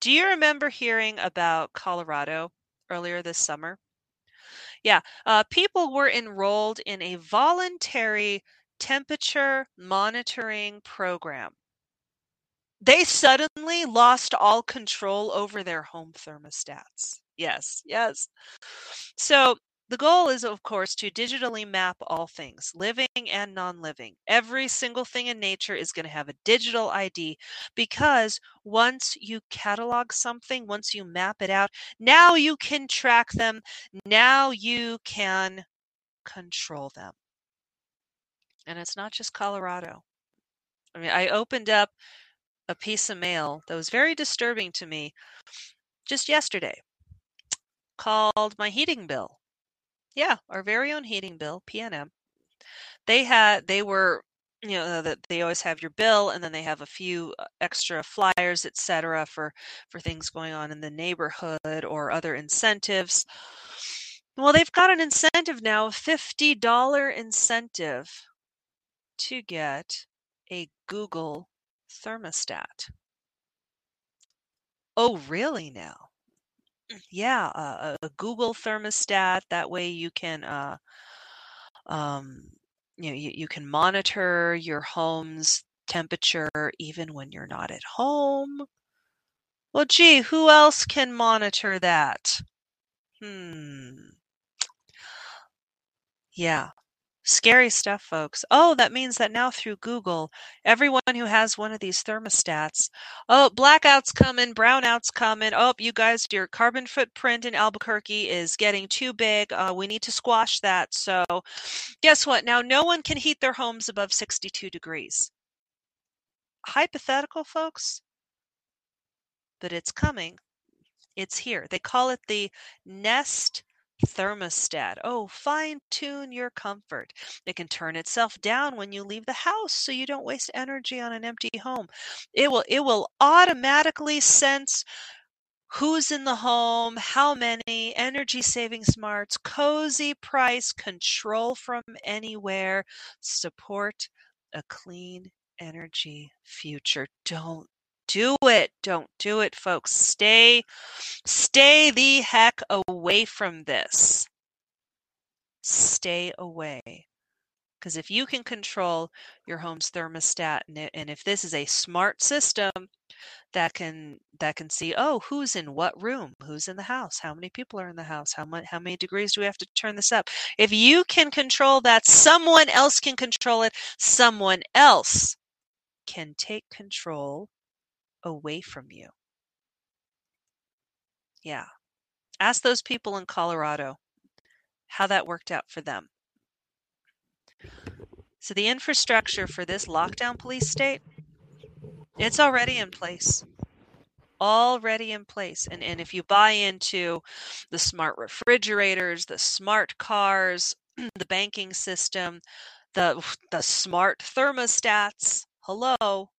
Do you remember hearing about Colorado earlier this summer? Yeah, uh, people were enrolled in a voluntary temperature monitoring program they suddenly lost all control over their home thermostats. Yes, yes. So the goal is, of course, to digitally map all things, living and non living. Every single thing in nature is going to have a digital ID because once you catalog something, once you map it out, now you can track them. Now you can control them. And it's not just Colorado. I mean, I opened up a piece of mail that was very disturbing to me just yesterday called my heating bill. Yeah, our very own heating bill, PNM. They had they were you know that they always have your bill and then they have a few uh, extra flyers etc for for things going on in the neighborhood or other incentives well they've got an incentive now a $50 incentive to get a google thermostat. Oh, really now? Yeah, a Google thermostat. That way you can, uh, um, you know, you, you can monitor your home's temperature even when you're not at home. Well, gee, who else can monitor that? Hmm. Yeah. Scary stuff, folks. Oh, that means that now through Google, everyone who has one of these thermostats, oh, blackouts coming, brownouts coming. Oh, you guys, your carbon footprint in Albuquerque is getting too big. Uh, we need to squash that. So, guess what? Now, no one can heat their homes above 62 degrees. Hypothetical, folks, but it's coming. It's here. They call it the Nest thermostat. Oh, fine tune your comfort. It can turn itself down when you leave the house so you don't waste energy on an empty home. It will it will automatically sense who's in the home, how many, energy saving smarts, cozy price, control from anywhere, support a clean energy future. Don't do it. Don't do it, folks. Stay, stay the heck away from this. Stay away. Because if you can control your home's thermostat, and if this is a smart system that can that can see, oh, who's in what room, who's in the house, how many people are in the house, how much, how many degrees do we have to turn this up? If you can control that, someone else can control it. Someone else can take control away from you. Yeah. Ask those people in Colorado how that worked out for them. So the infrastructure for this lockdown police state, it's already in place. Already in place. And and if you buy into the smart refrigerators, the smart cars, the banking system, the the smart thermostats, hello,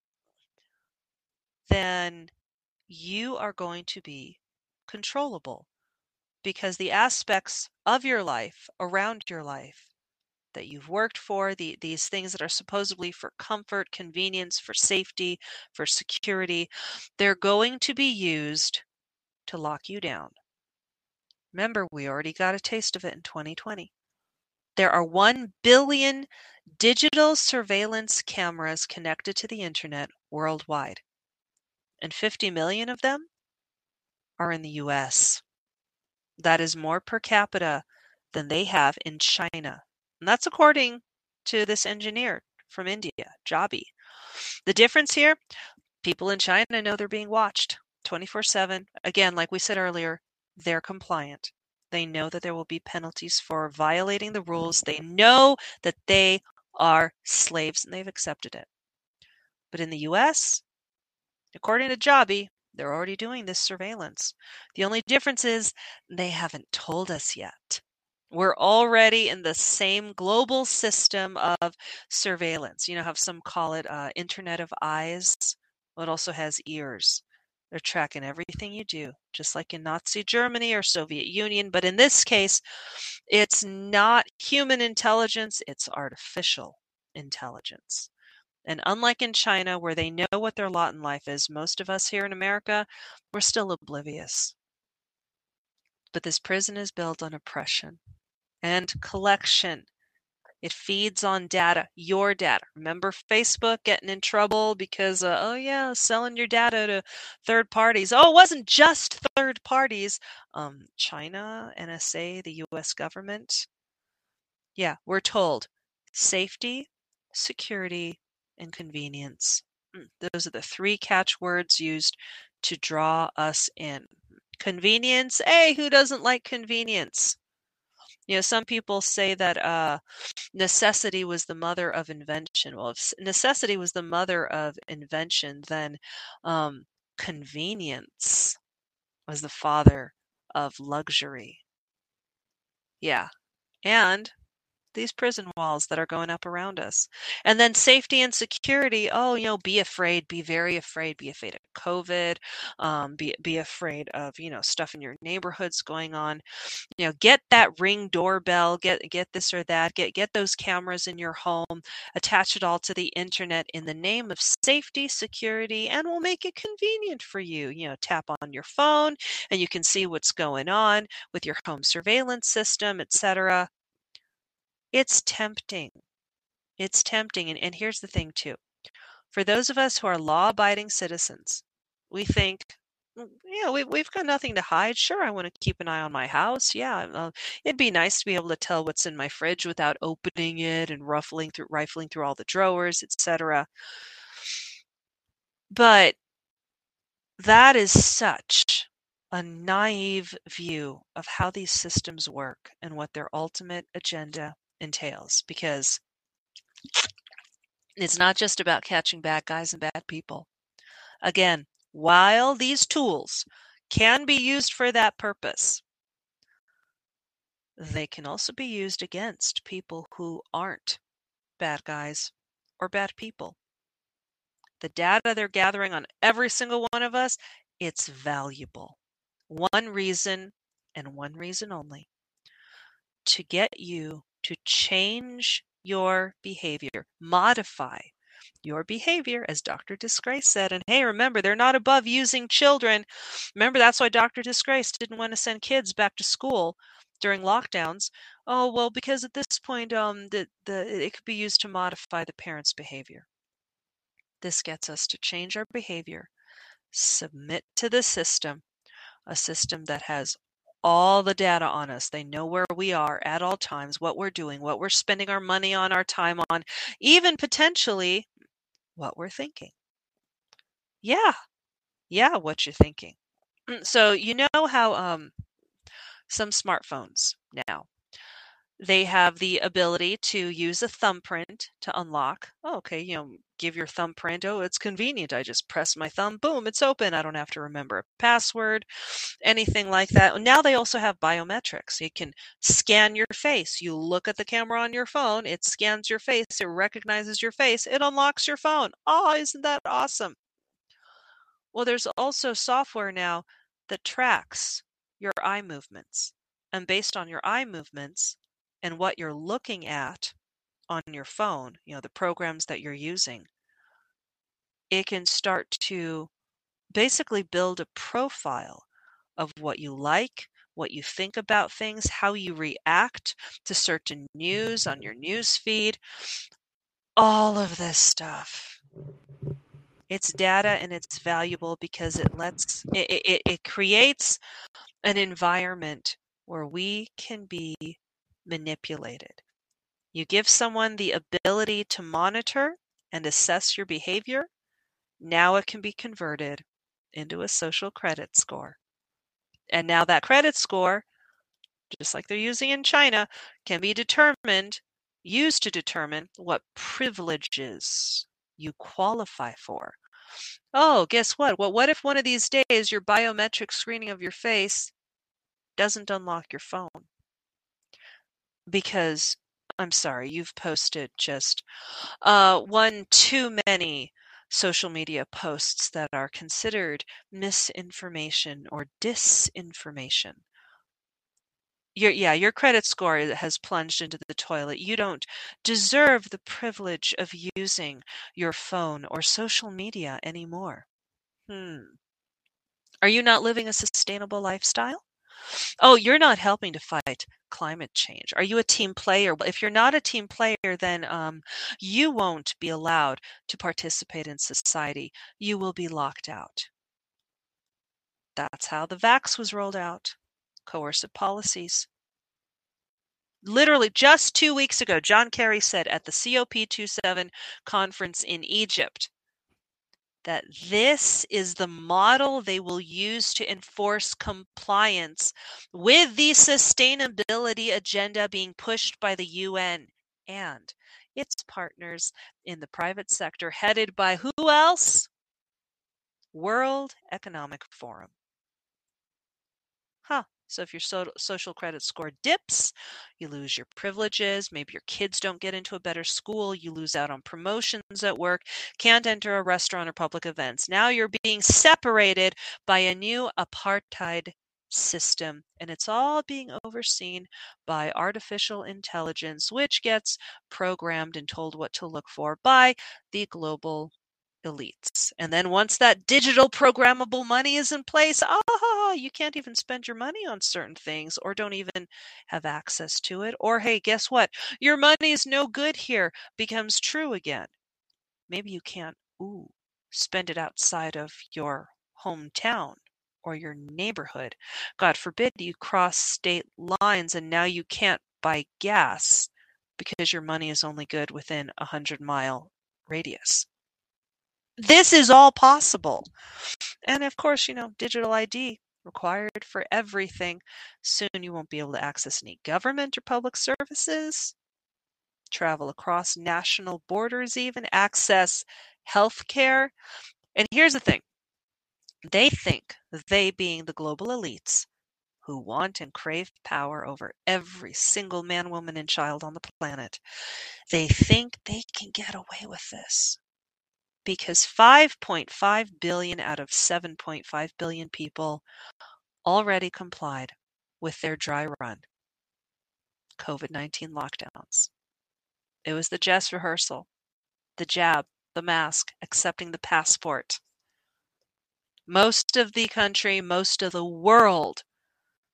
then you are going to be controllable because the aspects of your life around your life that you've worked for, the, these things that are supposedly for comfort, convenience, for safety, for security, they're going to be used to lock you down. Remember, we already got a taste of it in 2020. There are 1 billion digital surveillance cameras connected to the internet worldwide, and 50 million of them are in the US. That is more per capita than they have in China. And that's according to this engineer from India, Jabbi. The difference here people in China know they're being watched 24 7. Again, like we said earlier, they're compliant. They know that there will be penalties for violating the rules. They know that they are slaves and they've accepted it. But in the US, according to Jabbi, they're already doing this surveillance. The only difference is they haven't told us yet. We're already in the same global system of surveillance. You know have some call it uh, Internet of Eyes? Well, it also has ears. They're tracking everything you do, just like in Nazi Germany or Soviet Union. But in this case, it's not human intelligence, it's artificial intelligence. And unlike in China, where they know what their lot in life is, most of us here in America, we're still oblivious. But this prison is built on oppression and collection. It feeds on data, your data. Remember Facebook getting in trouble because, uh, oh, yeah, selling your data to third parties. Oh, it wasn't just third parties. Um, China, NSA, the US government. Yeah, we're told safety, security, and convenience. Mm, those are the three catchwords used to draw us in. Convenience. Hey, who doesn't like convenience? You know, some people say that uh, necessity was the mother of invention. Well, if necessity was the mother of invention, then um, convenience was the father of luxury. Yeah. And these prison walls that are going up around us. And then safety and security. Oh, you know, be afraid, be very afraid, be afraid of COVID, um, be be afraid of you know stuff in your neighborhoods going on. You know, get that ring doorbell, get get this or that, get get those cameras in your home, attach it all to the internet in the name of safety, security, and we'll make it convenient for you. You know, tap on your phone and you can see what's going on with your home surveillance system, etc. It's tempting. It's tempting. And, and here's the thing, too. For those of us who are law abiding citizens, we think, "Mm, yeah, we, we've got nothing to hide. Sure, I want to keep an eye on my house. Yeah, uh, it'd be nice to be able to tell what's in my fridge without opening it and ruffling through, rifling through all the drawers, etc. But that is such a naive view of how these systems work and what their ultimate agenda entails because it's not just about catching bad guys and bad people. Again, while these tools can be used for that purpose, they can also be used against people who aren't bad guys or bad people. The data they're gathering on every single one of us, it's valuable. One reason and one reason only to get you to change your behavior, modify your behavior, as Dr. Disgrace said. And hey, remember, they're not above using children. Remember, that's why Dr. Disgrace didn't want to send kids back to school during lockdowns. Oh, well, because at this point, um, the, the, it could be used to modify the parent's behavior. This gets us to change our behavior, submit to the system, a system that has all the data on us. They know where we are at all times, what we're doing, what we're spending our money on, our time on, even potentially what we're thinking. Yeah, yeah, what you're thinking. Mm, so you know how um, some smartphones now They have the ability to use a thumbprint to unlock. Oh, okay, you know, give your thumbprint. Oh, it's convenient. I just press my thumb, boom, it's open. I don't have to remember a password, anything like that. Now they also have biometrics. You can scan your face. You look at the camera on your phone, it scans your face, it recognizes your face, it unlocks your phone. Oh, isn't that awesome? Well, there's also software now that tracks your eye movements. And based on your eye movements, and what you're looking at on your phone, you know, the programs that you're using, it can start to basically build a profile of what you like, what you think about things, how you react to certain news on your news feed, all of this stuff. It's data and it's valuable because it lets it, it, it creates an environment where we can be manipulated. You give someone the ability to monitor and assess your behavior. Now it can be converted into a social credit score. And now that credit score, just like they're using in China, can be determined, used to determine what privileges you qualify for. Oh, guess what? Well, what if one of these days your biometric screening of your face doesn't unlock your phone? Because I'm sorry, you've posted just uh, one too many social media posts that are considered misinformation or disinformation. Your, yeah, your credit score has plunged into the toilet. You don't deserve the privilege of using your phone or social media anymore. Hmm. Are you not living a sustainable lifestyle? Oh, you're not helping to fight climate change. Are you a team player? If you're not a team player, then um, you won't be allowed to participate in society. You will be locked out. That's how the vax was rolled out coercive policies. Literally, just two weeks ago, John Kerry said at the COP27 conference in Egypt that this is the model they will use to enforce compliance with the sustainability agenda being pushed by the UN and its partners in the private sector, headed by who else? World Economic Forum. Huh. So if your so- social credit score dips, you lose your privileges. Maybe your kids don't get into a better school. You lose out on promotions at work. Can't enter a restaurant or public events. Now you're being separated by a new apartheid system, and it's all being overseen by artificial intelligence, which gets programmed and told what to look for by the global elites. And then once that digital programmable money is in place, ah, you can't even spend your money on certain things or don't even have access to it. Or hey, guess what? Your money is no good here becomes true again. Maybe you can't ooh, spend it outside of your hometown or your neighborhood. God forbid you cross state lines and now you can't buy gas because your money is only good within a hundred mile radius this is all possible. And of course, you know, digital ID required for everything. Soon you won't be able to access any government or public services, travel across national borders, even access health care. And here's the thing they think, they being the global elites, who want and crave power over every single man, woman, and child on the planet, they think they can get away with this because 5.5 billion out of 7.5 billion people already complied with their dry run COVID 19 lockdowns. It was the dress rehearsal, the jab, the mask, accepting the passport. Most of the country, most of the world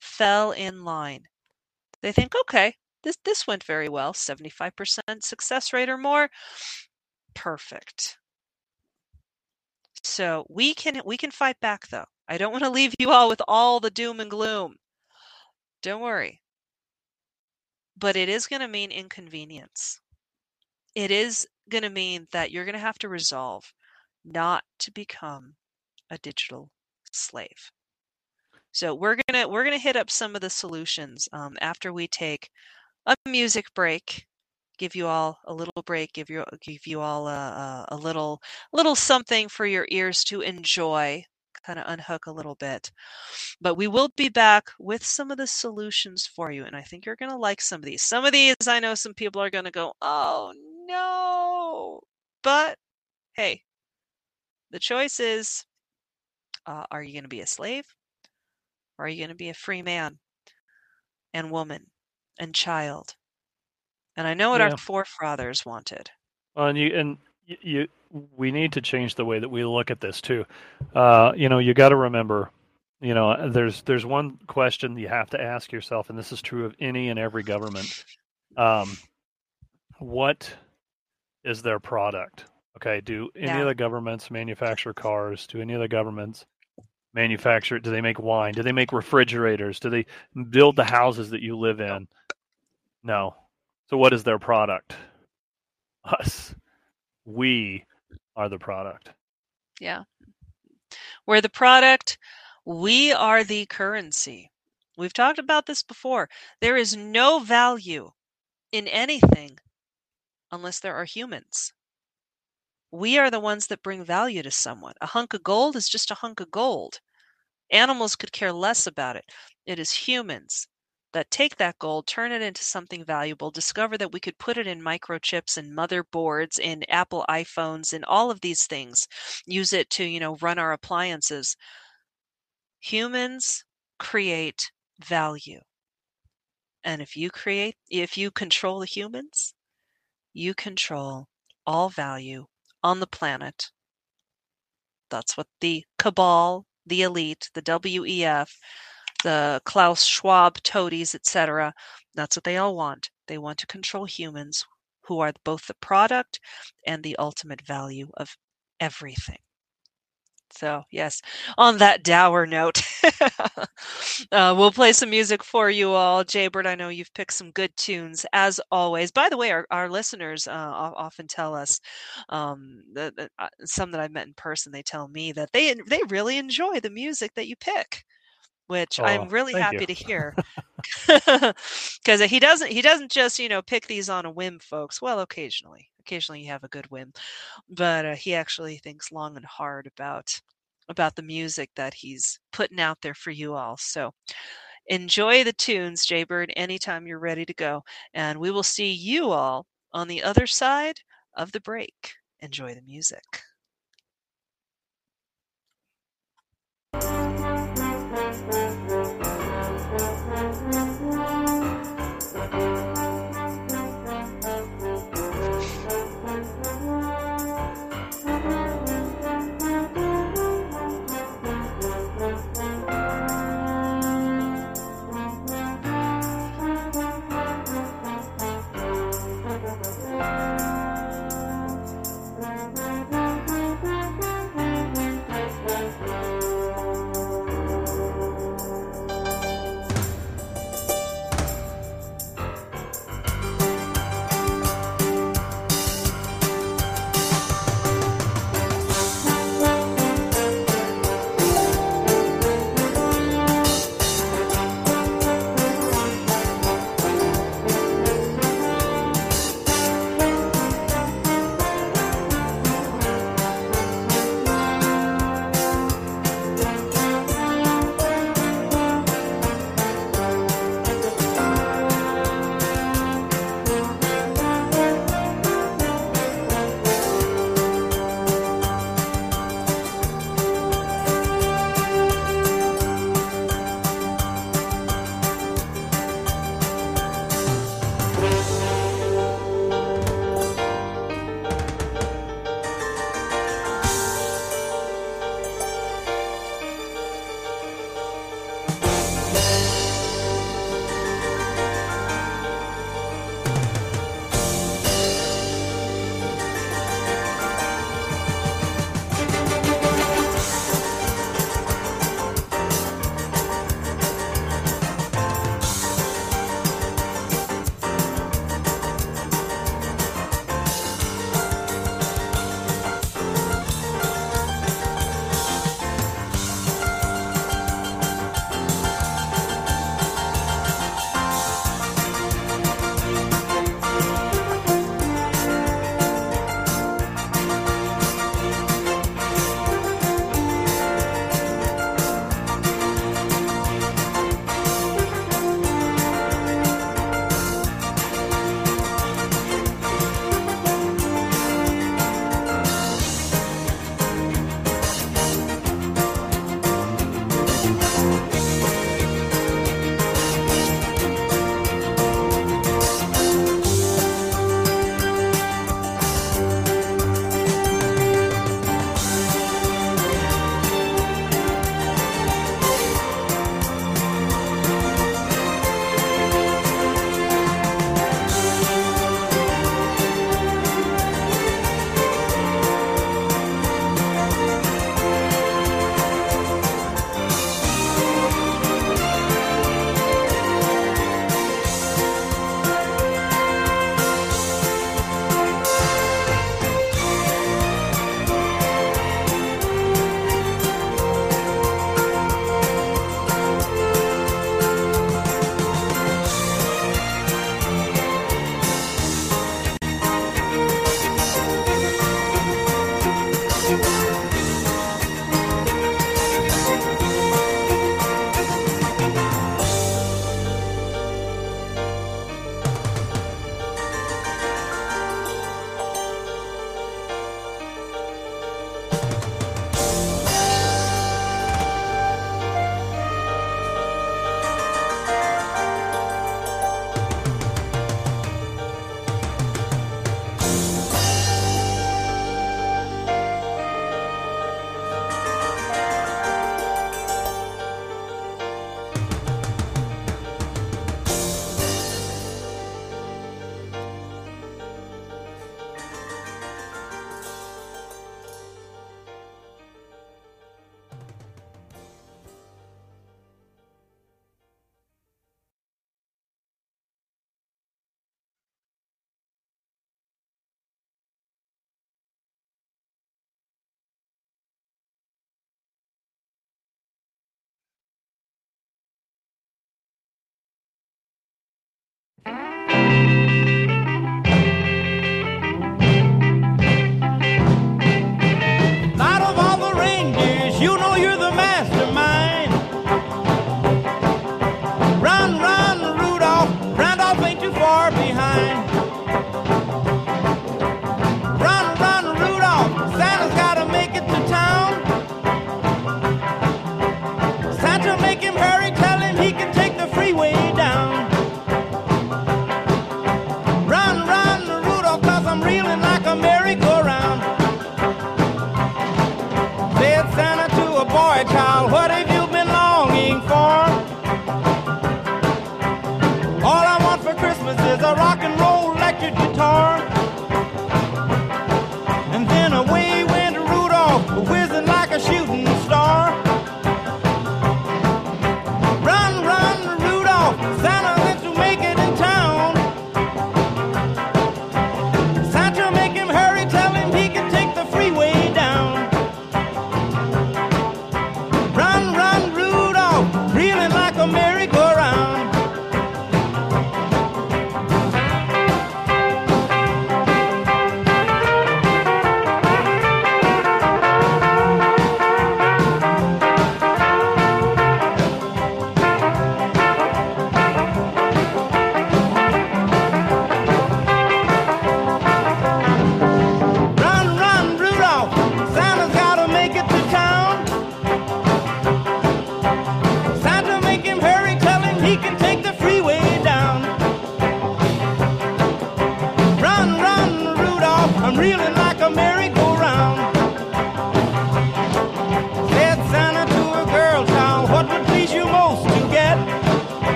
fell in line. They think, okay, this, this went very well, 75% success rate or more. Perfect. So we can we can fight back though. I don't want to leave you all with all the doom and gloom. Don't worry. But it is going to mean inconvenience. It is going to mean that you're going to have to resolve not to become a digital slave. So we're gonna we're gonna hit up some of the solutions um, after we take a music break. Give you all a little break. Give you give you all a, a, a little little something for your ears to enjoy. Kind of unhook a little bit. But we will be back with some of the solutions for you, and I think you're going to like some of these. Some of these, I know some people are going to go, "Oh no!" But hey, the choice is: uh, Are you going to be a slave, or are you going to be a free man and woman and child? And I know what Yeah. our forefathers wanted. Well, and you and you, we need to change the way that we look at this too. Uh, you know, you got to remember, you know, there's there's one question you have to ask yourself, and this is true of any and every government. Um, what is their product? Okay, do any Yeah. of the governments manufacture cars? Do any of the governments manufacture? Do they make wine? Do they make refrigerators? Do they build the houses that you live in? No. So what is their product? Us. We are the product. Yeah. We're the product, we are the currency. We've talked about this before. There is no value in anything unless there are humans. We are the ones that bring value to someone. A hunk of gold is just a hunk of gold. Animals could care less about it. It is humans that take that gold, turn it into something valuable, discover that we could put it in microchips and motherboards in Apple iPhones and all of these things, use it to, you know, run our appliances. Humans create value. And if you create, if you control the humans, you control all value on the planet. That's what the cabal, the elite, the WEF, the Klaus Schwab toadies, etc. That's what they all want. They want to control humans who are both the product and the ultimate value of everything. So, yes, on that dour note, uh, we'll play some music for you all. Jaybird, I know you've picked some good tunes as always. By the way, our, our listeners uh, often tell us, um, that, that, uh, some that I've met in person, they tell me that they they really enjoy the music that you pick, which Oh, I'm really happy you. to hear. Because he doesn't he doesn't just you know pick these on a whim, folks. Well, occasionally, occasionally you have a good whim, but uh, he actually thinks long and hard about about the music that he's putting out there for you all. So enjoy the tunes, Jaybird, anytime you're ready to go, and we will see you all on the other side of the break. Enjoy the music. Música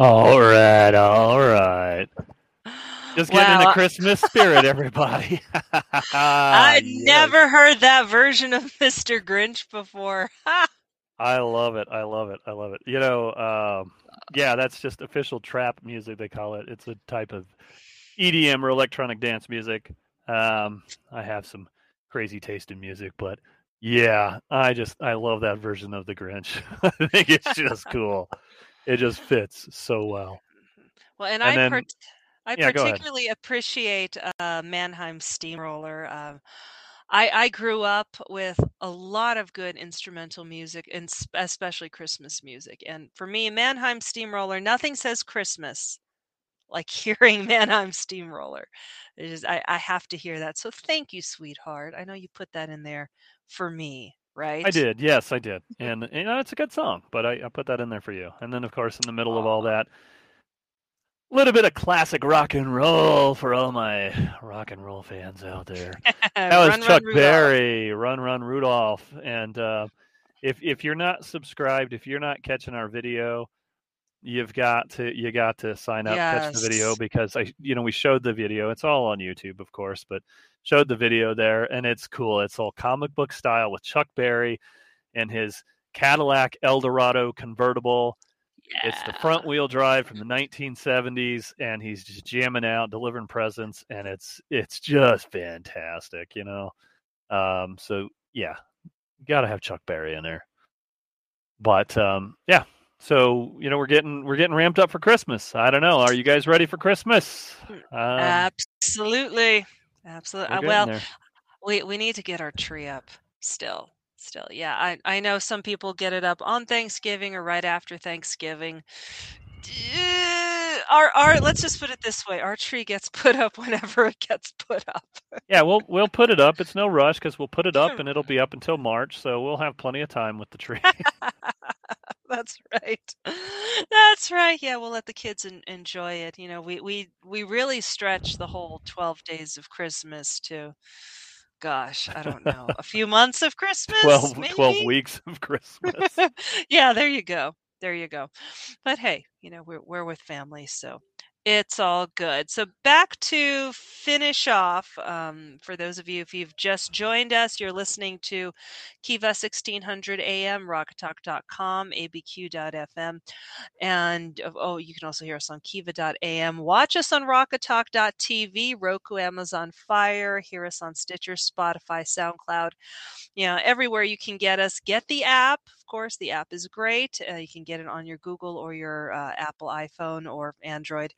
All right, all right. Just getting in the Christmas spirit, everybody. I'd Yes. never heard that version of Mr. Grinch before. I love it. I love it. I love it. You know, um, yeah, that's just official trap music. They call it. It's a type of EDM or electronic dance music. Um, I have some crazy taste in music, but yeah, I just I love that version of the Grinch. I think it's just cool. It just fits so well. Well, and, And I then- part- I yeah, particularly appreciate uh, Mannheim Steamroller. Um, I, I grew up with a lot of good instrumental music, and especially Christmas music. And for me, Mannheim Steamroller, nothing says Christmas like hearing Mannheim Steamroller. It is, I, I have to hear that. So thank you, sweetheart. I know you put that in there for me, right? I did. Yes, I did. And you know, it's a good song, but I, I put that in there for you. And then, of course, in the middle of all that, a little bit of classic rock and roll for all my rock and roll fans out there. That was Run, Run, Chuck Rudolph. Berry, Run Run Rudolph. And uh, if if you're not subscribed, if you're not catching our video, you've got to you got to sign up, catch the video because I you know we showed the video. It's all on YouTube, of course, but showed the video there, and it's cool. It's all comic book style with Chuck Berry and his Cadillac Eldorado convertible. It's the front wheel drive from the 1970s, and he's just jamming out, delivering presents, and it's it's just fantastic, you know. Um, so yeah, got to have Chuck Berry in there. But um, yeah, so you know we're getting we're getting ramped up for Christmas. I don't know, are you guys ready for Christmas? Um, Absolutely. Absolutely. we're Uh, well, there. we we need to get our tree up still. Still. Yeah, I I know some people get it up on Thanksgiving or right after Thanksgiving. Our our let's just put it this way. Our tree gets put up whenever it gets put up. yeah, we'll we'll put it up. It's no rush because we'll put it up and it'll be up until March, so we'll have plenty of time with the tree. That's right. That's right. Yeah, we'll let the kids en- enjoy it. You know, we we we really stretch the whole 12 days of Christmas to gosh, I don't know, a few months of Christmas 12, maybe? 12 weeks of Christmas. yeah, there you go. There you go. But hey, you know, we're we're with family, so it's all good. So back to finish off. Um, for those of you, if you've just joined us, you're listening to Kiva 1600 AM, rockoftalk.com, abq.fm, and uh, oh, you can also hear us on Kiva.am. Watch us on rockoftalk.tv, Roku, Amazon Fire. Hear us on Stitcher, Spotify, SoundCloud. You know, everywhere you can get us. Get the app. Of course, the app is great. Uh, you can get it on your Google or your uh, Apple iPhone or Android.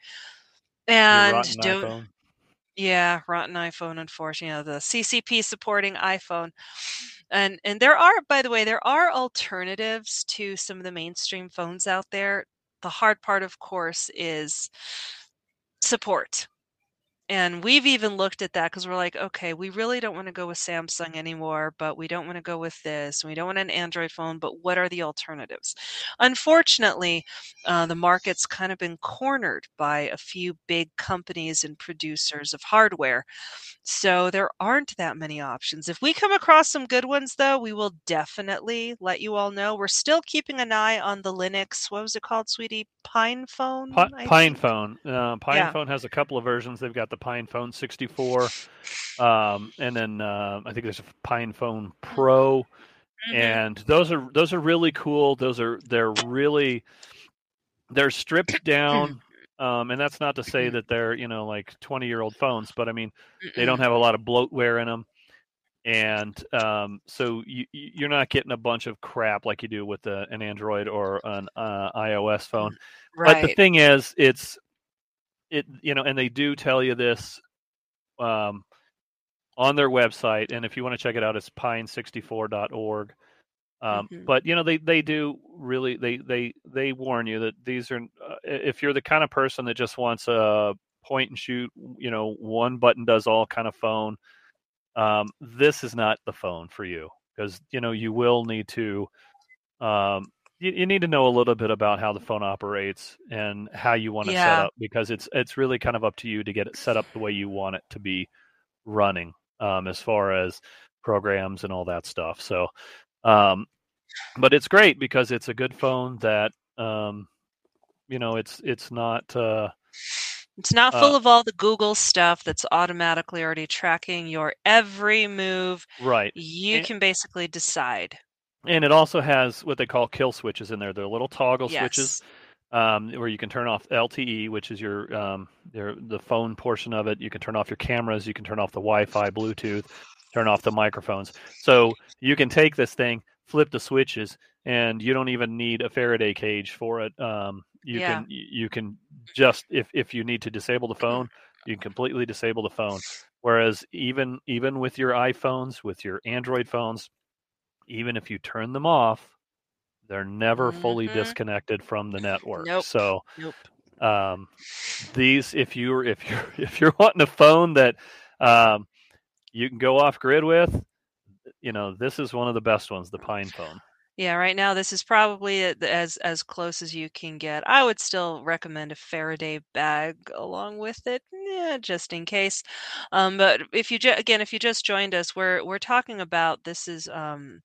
And don't iPhone. yeah, rotten iPhone, unfortunately, you know, the CCP supporting iPhone. And and there are, by the way, there are alternatives to some of the mainstream phones out there. The hard part, of course, is support. And we've even looked at that because we're like, okay, we really don't want to go with Samsung anymore, but we don't want to go with this. and We don't want an Android phone, but what are the alternatives? Unfortunately, uh, the market's kind of been cornered by a few big companies and producers of hardware. So there aren't that many options. If we come across some good ones, though, we will definitely let you all know. We're still keeping an eye on the Linux. What was it called, sweetie? Pine phone? I Pine think? phone. Uh, Pine Yeah. phone has a couple of versions. They've got the Pine phone 64, um, and then uh, I think there's a Pine phone Pro, Mhm. and those are those are really cool. Those are they're really they're stripped down. Um, and that's not to say that they're you know like 20 year old phones, but I mean they don't have a lot of bloatware in them and um, so you, you- you're not getting a bunch of crap like you do with a, an android or an uh, ios phone right. but the thing is it's it you know and they do tell you this um, on their website and if you want to check it out it's pine64.org um, Mhm. but you know they they do really they they they warn you that these are uh, if you're the kind of person that just wants a point and shoot you know one button does all kind of phone um, this is not the phone for you because you know you will need to um, you, you need to know a little bit about how the phone operates and how you want to set up because it's it's really kind of up to you to get it set up the way you want it to be running um, as far as programs and all that stuff so um, but it's great because it's a good phone that um, you know it's it's not uh, It's not Uh, full of all the Google stuff that's automatically already tracking your every move. right You And- can basically decide. And it also has what they call kill switches in there they're little toggle switches um, where you can turn off LTE, which is your um, your the phone portion of it. You can turn off your cameras. You can turn off the Wi-Fi, Bluetooth, turn off the microphones. So you can take this thing, flip the switches, and you don't even need a Faraday cage for it. Um, you Yeah. can you can just if if you need to disable the phone, you can completely disable the phone. Whereas even even with your iPhones, with your Android phones, even if you turn them off, they're never fully Mhm. disconnected from the network. Nope. So Nope. um, these, if you're if you're if you're wanting a phone that um, you can go off grid with, you know this is one of the best ones, the Pine phone. Yeah, right now this is probably as as close as you can get. I would still recommend a Faraday bag along with it, yeah, just in case. Um, but if you ju- again, if you just joined us, we're we're talking about this is um,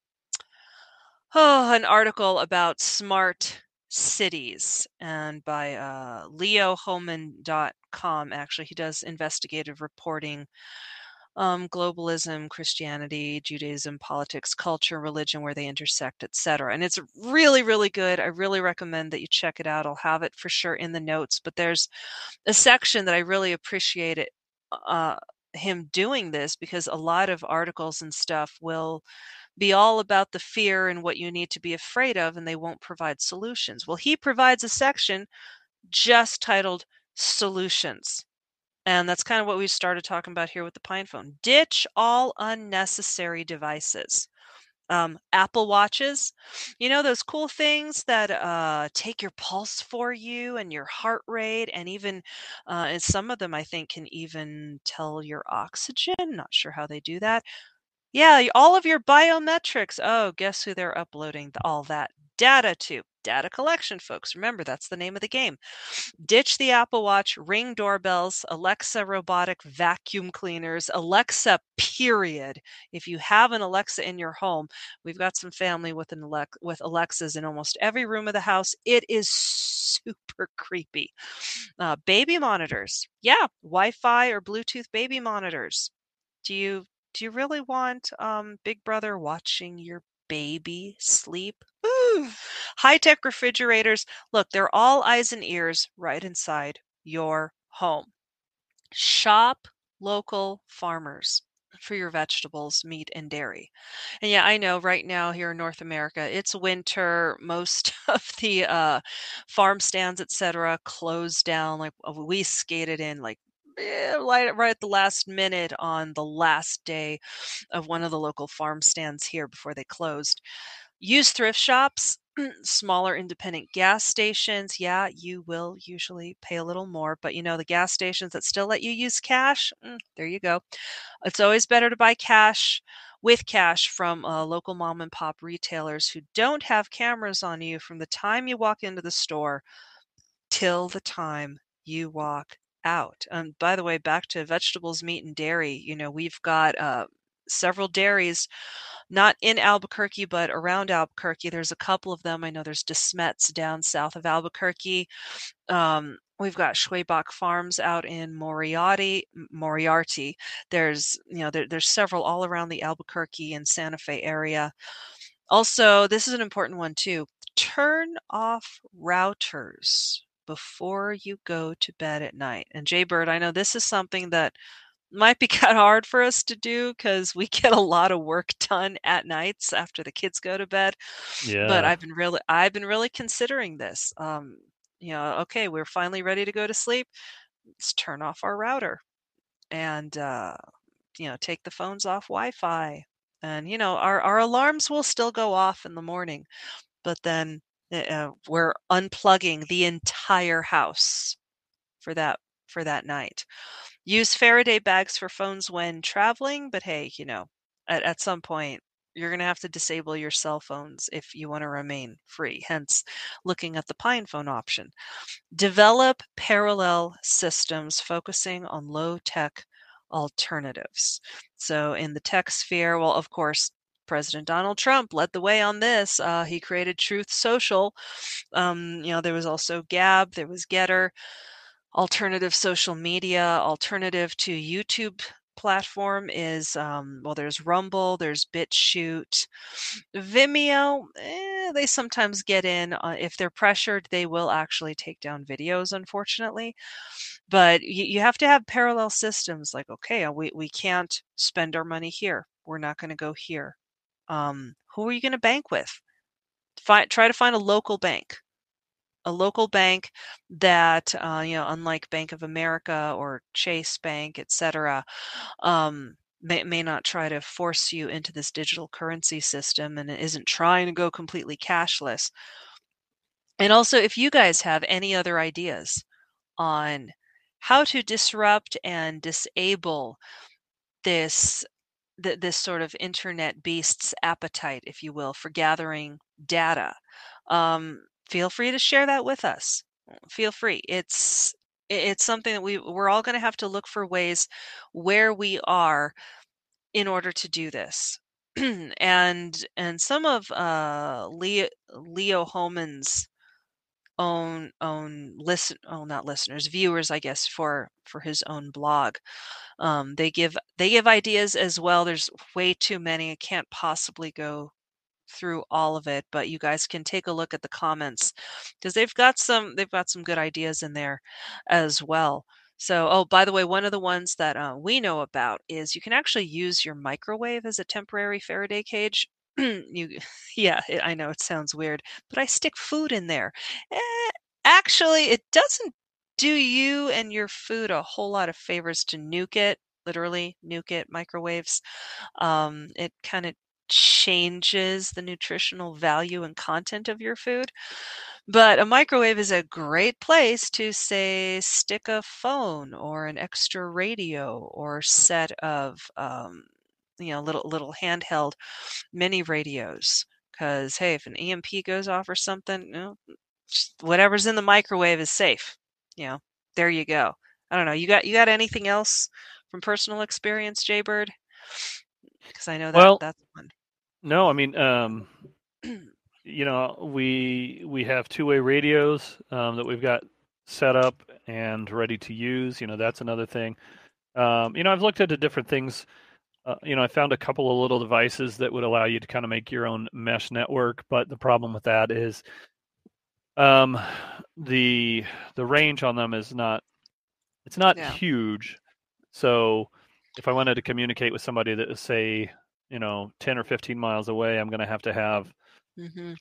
oh, an article about smart cities and by uh, leohohmann.com. Actually, he does investigative reporting um, globalism, Christianity, Judaism, politics, culture, religion, where they intersect, etc. And it's really, really good. I really recommend that you check it out. I'll have it for sure in the notes. But there's a section that I really appreciate it, uh, him doing this because a lot of articles and stuff will be all about the fear and what you need to be afraid of, and they won't provide solutions. Well, he provides a section just titled Solutions. And that's kind of what we started talking about here with the Pine phone. Ditch all unnecessary devices. Um, Apple Watches, you know, those cool things that uh, take your pulse for you and your heart rate, and even, uh, and some of them I think can even tell your oxygen. Not sure how they do that. Yeah, all of your biometrics. Oh, guess who they're uploading all that data to? Data collection, folks. Remember, that's the name of the game. Ditch the Apple Watch, Ring doorbells, Alexa robotic vacuum cleaners, Alexa, period. If you have an Alexa in your home, we've got some family with an Alex- with Alexas in almost every room of the house. It is super creepy. Uh, baby monitors. Yeah, Wi-Fi or Bluetooth baby monitors. Do you do you really want um, Big Brother watching your baby sleep? Ooh. High-tech refrigerators. Look, they're all eyes and ears right inside your home. Shop local farmers for your vegetables, meat, and dairy. And yeah, I know right now here in North America, it's winter. Most of the uh, farm stands, etc., closed down. Like uh, we skated in like eh, right, at the last minute on the last day of one of the local farm stands here before they closed. Use thrift shops, smaller independent gas stations. Yeah, you will usually pay a little more, but you know, the gas stations that still let you use cash, mm, there you go. It's always better to buy cash with cash from uh, local mom and pop retailers who don't have cameras on you from the time you walk into the store till the time you walk out. And by the way, back to vegetables, meat, and dairy, you know, we've got uh, several dairies not in Albuquerque, but around Albuquerque. There's a couple of them. I know there's DeSmet's down south of Albuquerque. Um, we've got Schwebach Farms out in Moriarty. Moriarty. There's you know there, there's several all around the Albuquerque and Santa Fe area. Also, this is an important one too. Turn off routers before you go to bed at night. And Jay Bird, I know this is something that might be kind of hard for us to do because we get a lot of work done at nights after the kids go to bed. Yeah. But I've been really, I've been really considering this. Um, you know, okay, we're finally ready to go to sleep. Let's turn off our router and uh, you know take the phones off Wi-Fi. And you know our our alarms will still go off in the morning, but then uh, we're unplugging the entire house for that for that night. Use Faraday bags for phones when traveling, but hey, you know, at, at some point you're going to have to disable your cell phones if you want to remain free. Hence, looking at the Pine phone option. Develop parallel systems focusing on low tech alternatives. So, in the tech sphere, well, of course, President Donald Trump led the way on this. Uh, he created Truth Social. Um, you know, there was also Gab, there was GETTR, alternative social media, alternative to YouTube platform is um, well, there's Rumble, there's BitChute, Vimeo. Eh, they sometimes get in. Uh, if they're pressured, they will actually take down videos, unfortunately. But you, you have to have parallel systems. Like, okay, uh, we we can't spend our money here. We're not going to go here. Um, who are you going to bank with? Try to find a local bank a local bank that uh, you know unlike bank of america or chase bank etc um, may, may not try to force you into this digital currency system and it isn't trying to go completely cashless and also if you guys have any other ideas on how to disrupt and disable this th- this sort of internet beast's appetite if you will for gathering data um, feel free to share that with us. Feel free. It's it's something that we we're all going to have to look for ways where we are in order to do this. and and some of uh, Leo Leo Hohmann's own own listen oh not listeners viewers I guess for for his own blog um, they give they give ideas as well. There's way too many. I can't possibly go through all of it, but you guys can take a look at the comments because they've got some they've got some good ideas in there as well. So, oh, by the way, one of the ones that uh, we know about is you can actually use your microwave as a temporary Faraday cage. you, yeah, it, I know it sounds weird, but I stick food in there. Eh, actually, it doesn't do you and your food a whole lot of favors to nuke it. Literally, nuke it. Microwaves. Um, it kind of changes the nutritional value and content of your food. But a microwave is a great place to, say, stick a phone or an extra radio or set of um, you know little little handheld mini radios because hey, if an EMP goes off or something, you know, whatever's in the microwave is safe. You know, there you go. I don't know. You got you got anything else from personal experience, Jaybird? Because I know that Well, that's one. No, I mean, um, you know, we we have two-way radios um, that we've got set up and ready to use. You know, that's another thing. Um, you know, I've looked into different things. Uh, you know, I found a couple of little devices that would allow you to kind of make your own mesh network, but the problem with that is um, the the range on them is not it's not Yeah. huge. So if I wanted to communicate with somebody that is say, you know, 10 or 15 miles away, I'm going to have to have hmm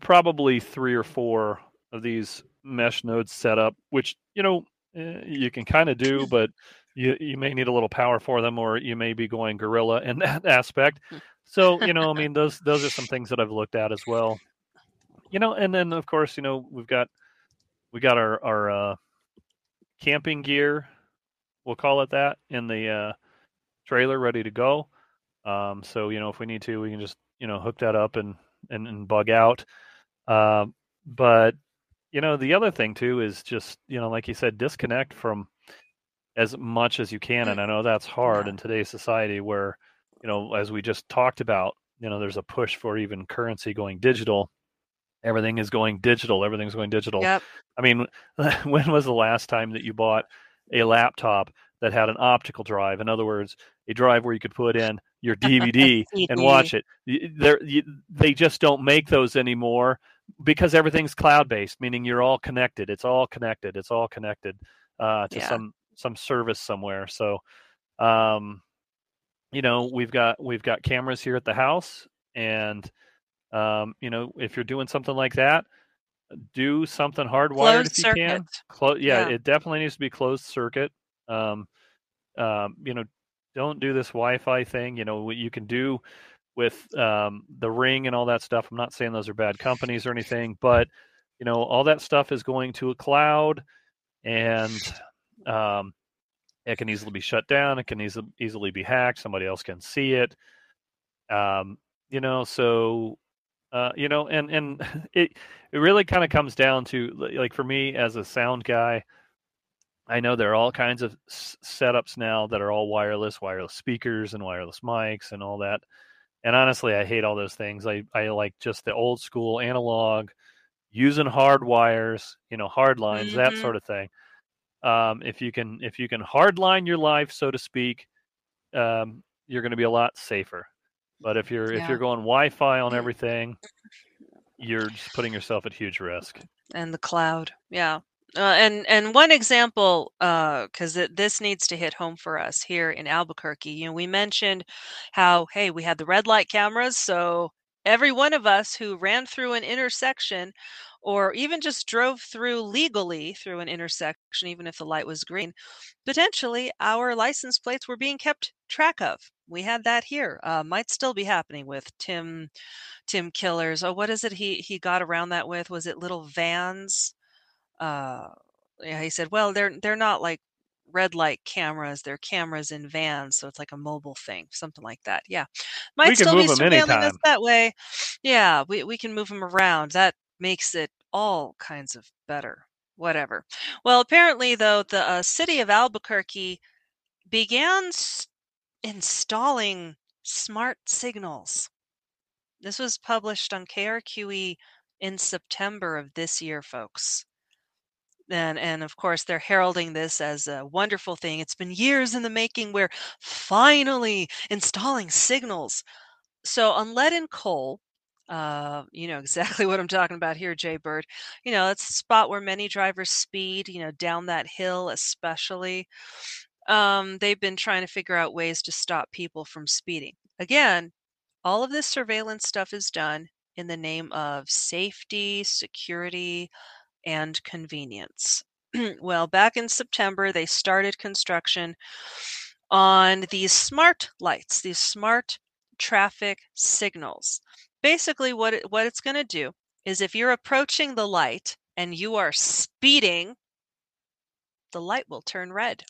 probably three or four of these mesh nodes set up, which you know eh, you can kind of do, but you you may need a little power for them, or you may be going guerrilla in that aspect. So you know, I mean, those those are some things that I've looked at as well. You know, and then of course, you know, we've got we got our our uh, camping gear, we'll call it that, in the uh, trailer ready to go. Um, so you know, if we need to, we can just you know hook that up and and, and bug out. Um, but you know, the other thing too is just you know, like you said, disconnect from as much as you can. And I know that's hard Yeah. in today's society, where you know, as we just talked about, you know, there's a push for even currency going digital. Everything is going digital. Everything's going digital. Yep. I mean, when was the last time that you bought a laptop that had an optical drive? In other words, a drive where you could put in your DVD and watch it. They're, they just don't make those anymore because everything's cloud based, meaning you're all connected. It's all connected. It's all connected uh, to Yeah. some some service somewhere. So, um, you know, we've got we've got cameras here at the house, and um, you know, if you're doing something like that, do something hardwired Closed if you circuit. can. Clo- yeah, Yeah. it definitely needs to be closed circuit. Um, um, you know, don't do this Wi-Fi thing. You know, what you can do with um, the Ring and all that stuff. I'm not saying those are bad companies or anything, but you know, all that stuff is going to a cloud, and um, it can easily be shut down. It can easily easily be hacked. Somebody else can see it. Um, you know, so uh, you know, and and it it really kind of comes down to like for me as a sound guy. I know there are all kinds of s- setups now that are all wireless, wireless speakers and wireless mics and all that. And honestly, I hate all those things. I, I like just the old school analog, using hard wires, you know, hard lines, that Mhm. sort of thing. Um, if you can if you can hard line your life, so to speak, um, you're going to be a lot safer. But if you're if you're going Wi-Fi on everything, you're just putting yourself at huge risk. and the cloud yeah uh, and and one example because this needs to hit home for us here in albuquerque you know we mentioned how hey we had the red light cameras so every one of us who ran through an intersection or even just drove through legally through an intersection even if the light was green potentially our license plates were being kept track of we had that here uh, might still be happening with tim Tim Keller's. Oh, what is it he he got around that with? Was it little vans? Uh, yeah, he said, well, they're they're not like red light cameras. They're cameras in vans, so it's like a mobile thing, something like that. Yeah, might We still be surveilling us that way. Yeah, we we can move them around. That makes it all kinds of better. Whatever. Well, apparently, though, the uh, city of Albuquerque began s- installing smart signals. This was published on KRQE in September of this year, folks. And, and of course, they're heralding this as a wonderful thing. It's been years in the making. We're finally installing signals. So, on lead and coal, uh, you know exactly what I'm talking about here, Jay Bird. You know, it's a spot where many drivers speed, you know, down that hill, especially. Um, they've been trying to figure out ways to stop people from speeding. Again, all of this surveillance stuff is done in the name of safety, security, and convenience. well, back in September, they started construction on these smart lights, these smart traffic signals. Basically, what it, what it's going to do is if you're approaching the light and you are speeding, the light will turn red.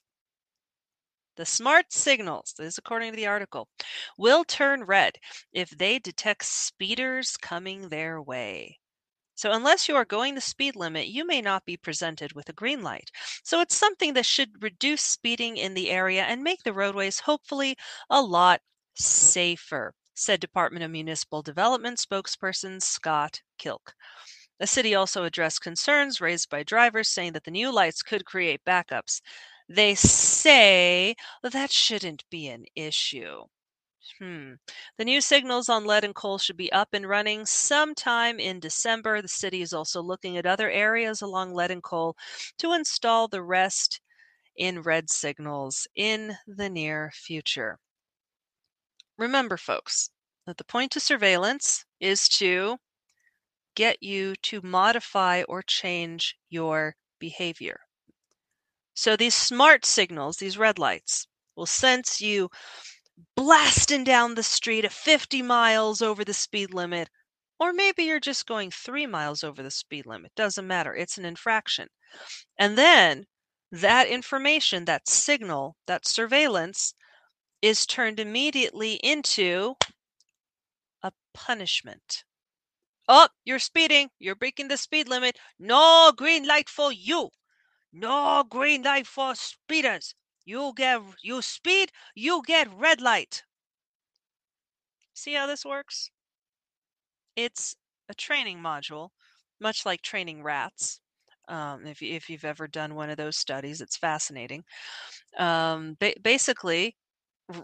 The smart signals, this is according to the article, will turn red if they detect speeders coming their way. So, unless you are going the speed limit, you may not be presented with a green light. So, it's something that should reduce speeding in the area and make the roadways hopefully a lot safer, said Department of Municipal Development spokesperson Scott Kilk. The city also addressed concerns raised by drivers, saying that the new lights could create backups. They say that shouldn't be an issue. Hmm. The new signals on lead and coal should be up and running sometime in December. The city is also looking at other areas along lead and coal to install the rest in red signals in the near future. Remember, folks, that the point of surveillance is to get you to modify or change your behavior. So these smart signals, these red lights, will sense you blasting down the street at 50 miles over the speed limit, or maybe you're just going three miles over the speed limit. Doesn't matter. It's an infraction. And then that information, that signal, that surveillance is turned immediately into a punishment. Oh, you're speeding. You're breaking the speed limit. No green light for you. No green light for speeders. You get you speed, you get red light. See how this works? It's a training module, much like training rats. Um, if if you've ever done one of those studies, it's fascinating. Um, ba- basically,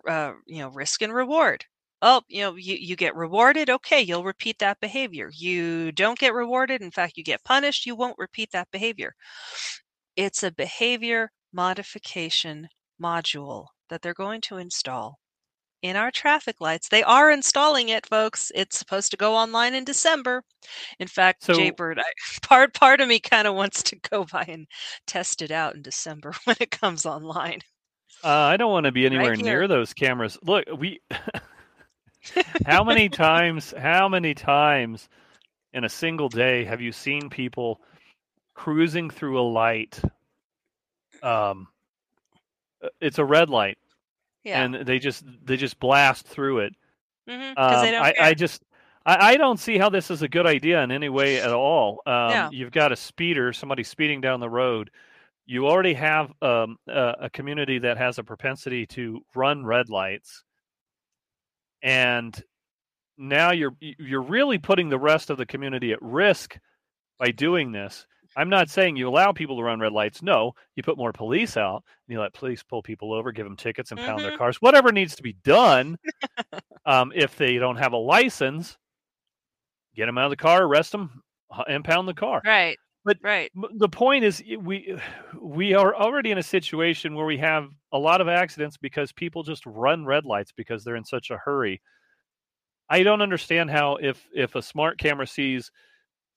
uh, you know, risk and reward. Oh, you know, you, you get rewarded. Okay, you'll repeat that behavior. You don't get rewarded. In fact, you get punished. You won't repeat that behavior. It's a behavior modification module that they're going to install in our traffic lights. They are installing it, folks. It's supposed to go online in December. In fact, So- Jaybird, I, part part of me kind of wants to go by and test it out in December when it comes online. Uh, I don't want to be anywhere here. near those cameras. Look, we. how many times? How many times in a single day have you seen people cruising through a light? Um, uh, it's a red light, Yeah, and they just they just blast through it. because Um, I. I just I, I don't see how this is a good idea in any way at all. Um, Yeah. You've got a speeder, somebody speeding down the road. You already have um, a, a community that has a propensity to run red lights, and now you're you're really putting the rest of the community at risk by doing this. I'm not saying you allow people to run red lights. No, you put more police out and you let police pull people over, give them tickets, and pound their Mhm. cars. Whatever needs to be done. um, if they don't have a license, get them out of the car, arrest them, impound the car. right, But- right, The point is, we we are already in a situation where we have a lot of accidents because people just run red lights because they're in such a hurry. I don't understand how if if a smart camera sees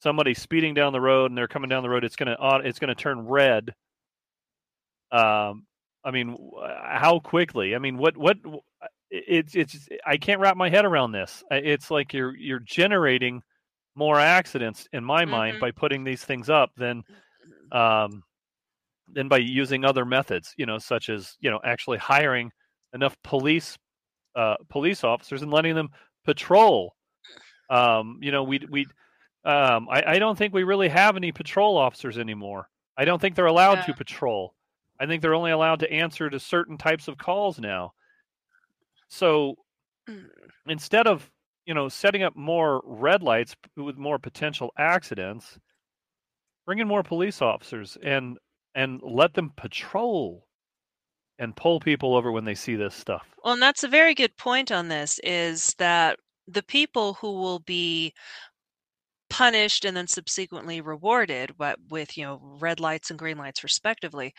somebody speeding down the road and they're coming down the road, it's gonna it's gonna turn red. Um, I mean, how quickly? I mean, what what? It's it's I can't wrap my head around this. It's like you're you're generating more accidents in my mind Mhm. by putting these things up than um than by using other methods. You know, such as you know actually hiring enough police uh, police officers and letting them patrol. Um, you know, we we um, I, I don't think we really have any patrol officers anymore. I don't think they're allowed to patrol. I think they're only allowed to answer to certain types of calls now. So Mm. instead of you know setting up more red lights with more potential accidents, bring in more police officers and and let them patrol and pull people over when they see this stuff. Well, and that's a very good point on this is that the people who will be punished and then subsequently rewarded but with you know red lights and green lights respectively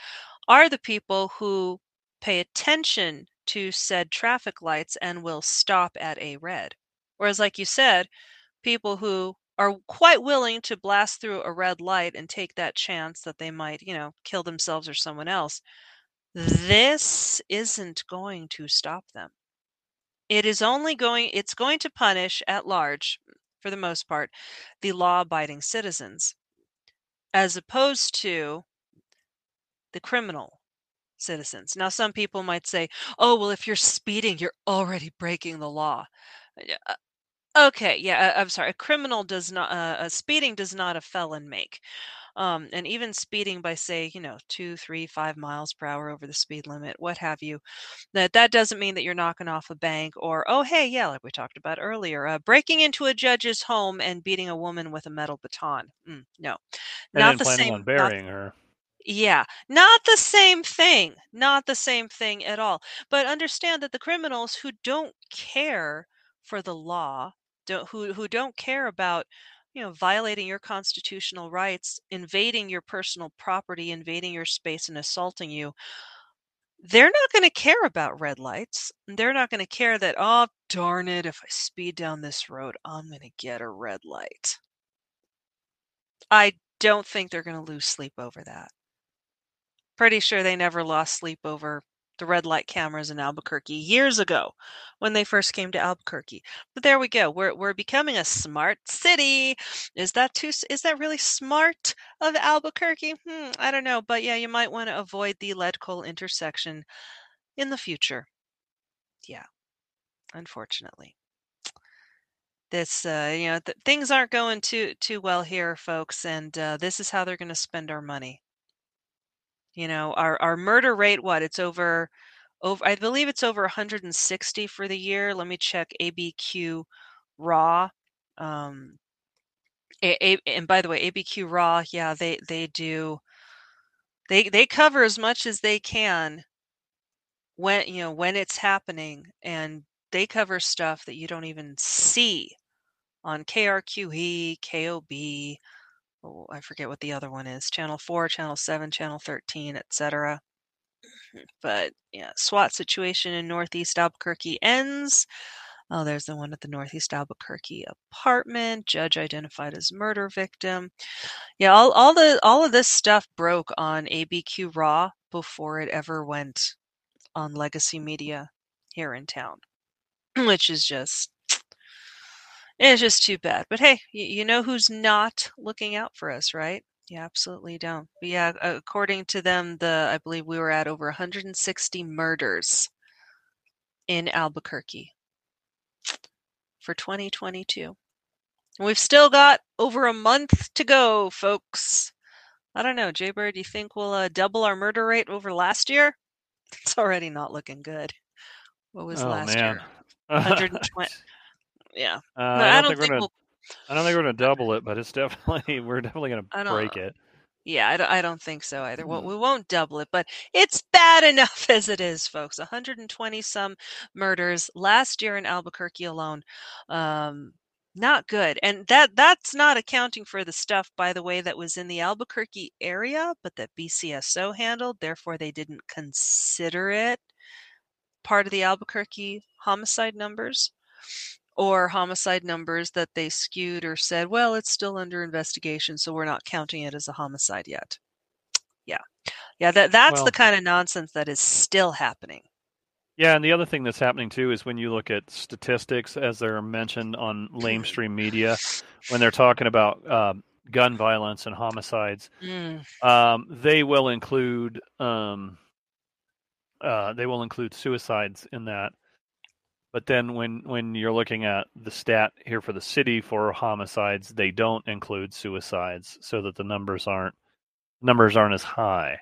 are the people who pay attention to said traffic lights and will stop at a red. Whereas like you said people who are quite willing to blast through a red light and take that chance that they might you know kill themselves or someone else this isn't going to stop them. It is only going it's going to punish at large for the most part the law abiding citizens as opposed to the criminal citizens. Now, some people might say, "Oh, well, if you're speeding, you're already breaking the law." Uh, Okay, yeah, uh, I'm sorry. A criminal does not, uh, uh, speeding does not a felon make. Um, and even speeding by, say, you know, two, three, five miles per hour over the speed limit, what have you, that that doesn't mean that you're knocking off a bank or, oh, hey, yeah, like we talked about earlier, uh, breaking into a judge's home and beating a woman with a metal baton. Mm, no, And not the same. on Not burying her. yeah, not the same thing. Not the same thing at all. But understand that the criminals who don't care for the law, don't who who don't care about, you know, violating your constitutional rights, invading your personal property, invading your space and assaulting you, they're not going to care about red lights. They're not going to care that, oh, darn it, if I speed down this road, I'm going to get a red light. I don't think they're going to lose sleep over that. Pretty sure they never lost sleep over the red light cameras in Albuquerque years ago when they first came to Albuquerque. But there we go. We're we're becoming a smart city. Is that too is that really smart of Albuquerque? Hmm, I don't know, but yeah, you might want to avoid the lead coal intersection in the future. Yeah, unfortunately. This uh, you know, th- things aren't going too too well here, folks, and uh, this is how they're going to spend our money. You know, our our murder rate, what? It's over over I believe it's over 160 for the year. Let me check ABQ raw. Um A, A, and by the way, ABQ raw, yeah, they they do they they cover as much as they can when you know when it's happening and they cover stuff that you don't even see on KRQE, KOB, oh, I forget what the other one is, channel 4, channel 7, channel 13, etc. Mm-hmm. But yeah, SWAT situation in Northeast Albuquerque ends. Oh, there's the one at the Northeast Albuquerque apartment. Judge identified as murder victim. Yeah, all, all the all of this stuff broke on ABQ Raw before it ever went on legacy media here in town, which is just it's just too bad. But hey, you, you know who's not looking out for us, right? You absolutely don't. But yeah, according to them, the I believe we were at over 160 murders in Albuquerque for 2022. And we've still got over a month to go, folks. I don't know, Jaybird, do you think we'll uh, double our murder rate over last year? It's already not looking good. What was Oh last man. year? 120. Yeah. Uh, I, I don't don't think we're think gonna. we'll. I don't think we're gonna double it, but it's definitely we're definitely gonna break it. Yeah, I don't, I don't think so either. Well, Mm. we won't double it, but it's bad enough as it is, folks. 120 some murders last year in Albuquerque alone. Um, not good. And that that's not accounting for the stuff, by the way, that was in the Albuquerque area, but that BCSO handled. Therefore, they didn't consider it part of the Albuquerque homicide numbers or homicide numbers that they skewed or said, well, it's still under investigation, so we're not counting it as a homicide yet. Yeah. Yeah, that that's Well, the kind of nonsense that is still happening. yeah, and the other thing that's happening too is when you look at statistics as they're mentioned on lamestream media, when they're talking about um, gun violence and homicides, Mm, um, they will include um, uh, they will include suicides in that. But then when when you're looking at the stat here for the city for homicides, they don't include suicides, so that the numbers aren't numbers aren't as high.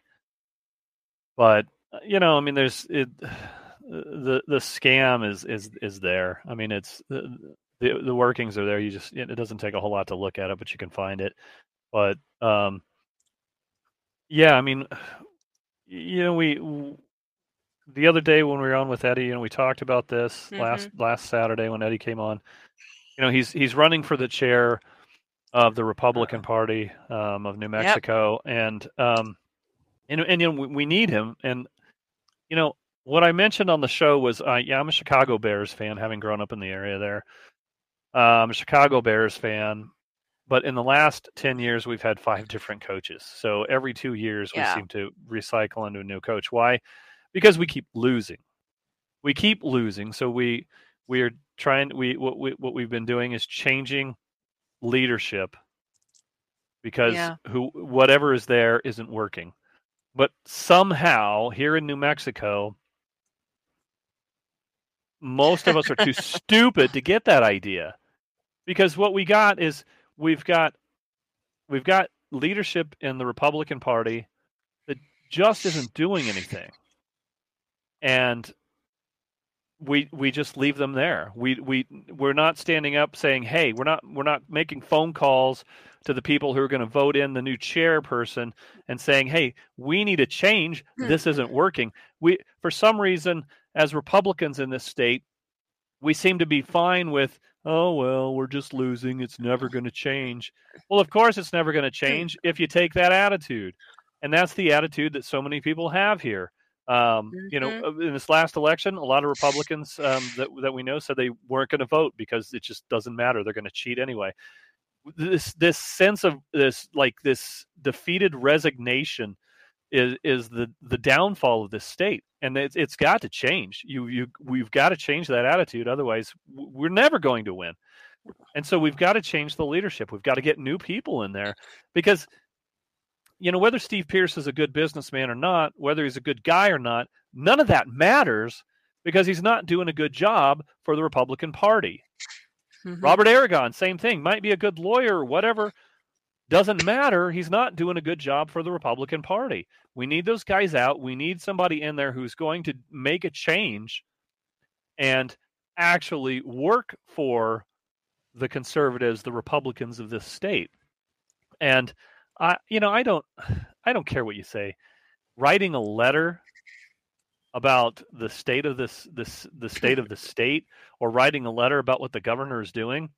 But uh, you know, I mean, there's it. The the scam is is is there. I mean, it's the the, workings are there. You just it, doesn't take a whole lot to look at it, but you can find it. But um, yeah, I mean, you know, we the other day when we were on with Eddie, you know, we talked about this last last Saturday when Eddie came on. You know, he's he's running for the chair of the Republican Party um, of New Mexico, and um, and and you know we, we need him. And you know what I mentioned on the show was, uh, yeah, I'm a Chicago Bears fan, having grown up in the area there. I'm a Chicago Bears fan, but in the last 10 years we've had five different coaches so every two years Yeah. we seem to recycle into a new coach why because we keep losing we keep losing so we we are trying we what we what we've been doing is changing leadership because Yeah. who whatever is there isn't working But somehow here in New Mexico, most of us are too stupid to get that idea. Because what we got is we've got we've got leadership in the Republican Party that just isn't doing anything. And we we just leave them there. We we we're not standing up saying, "Hey, we're not we're not making phone calls to the people who are going to vote in the new chairperson and saying, "Hey, we need a change. Hmm. This isn't working." We for some reason as Republicans in this state, we seem to be fine with, "Oh, well, we're just losing. It's never going to change." Well, of course it's never going to hmm. change if you take that attitude. And that's the attitude that so many people have here. Um, You know, uh, in this last election, a lot of Republicans um, that that we know said they weren't going to vote because it just doesn't matter; they're going to cheat anyway. This this sense of this like this defeated resignation is is the the downfall of this state, and it's it's got to change. You you we've got to change that attitude, otherwise we're never going to win. And so we've got to change the leadership. We've got to get new people in there because you know, whether Steve Pearce is a good businessman or not, whether he's a good guy or not, none of that matters because he's not doing a good job for the Republican Party. Mhm. Robert Aragon, same thing, might be a good lawyer or whatever. Doesn't matter. He's not doing a good job for the Republican Party. We need those guys out. We need somebody in there who's going to make a change and actually work for the conservatives, the Republicans of this state. And I, you know, I don't, I don't care what you say. Writing a letter about the state of this, this, the state of the state, or writing a letter about what the governor is doing,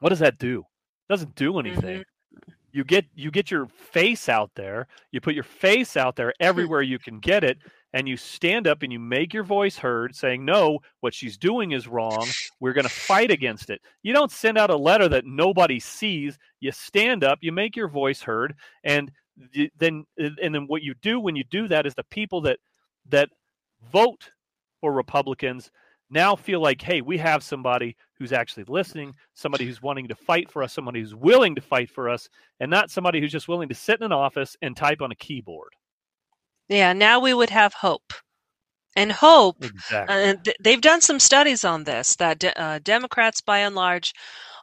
what does that do? It doesn't do anything. Mm-hmm. You get you get your face out there. You put your face out there everywhere you can get it, and you stand up and you make your voice heard, saying, "No, what she's doing is wrong. We're going to fight against it." You don't send out a letter that nobody sees. You stand up, you make your voice heard, and then uh, and then what you do when you do that is the people that that vote for Republicans now feel like, hey, we have somebody who's actually listening, somebody who's wanting to fight for us, somebody who's willing to fight for us, and not somebody who's just willing to sit in an office and type on a keyboard. Yeah, now we would have hope. And hope Exactly. Uh, th- they've done some studies on this that de- uh, Democrats, by and large,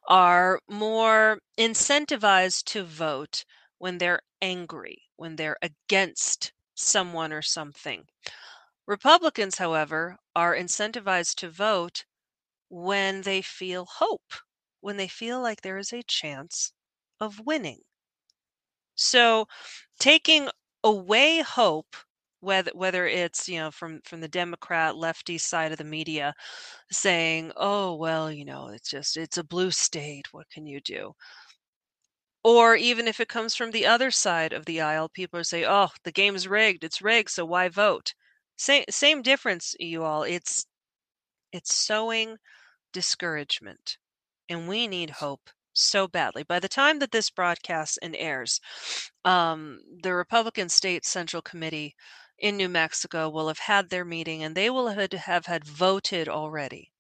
are more incentivized to vote when they're angry, when they're against someone or something. Republicans, however, are incentivized to vote when they feel hope, when they feel like there is a chance of winning. So, taking away hope whether whether it's you know from from the democrat lefty side of the media saying oh well you know it's just it's a blue state what can you do? Or even if it comes from the other side of the aisle people are saying oh the game's rigged it's rigged so why vote? Same same difference you all it's it's sowing discouragement and we need hope so badly. By the time that this broadcasts and airs um, the republican state central committee in new mexico will have had their meeting and they will have had, have had voted already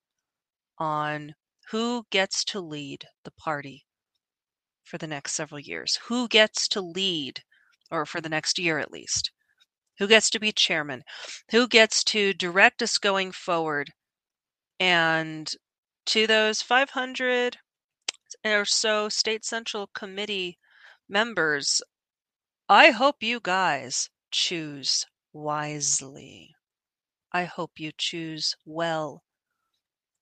on who gets to lead the party for the next several years who gets to lead or for the next year at least who gets to be chairman who gets to direct us going forward and to those 500 or so state central committee members, I hope you guys choose wisely. I hope you choose well.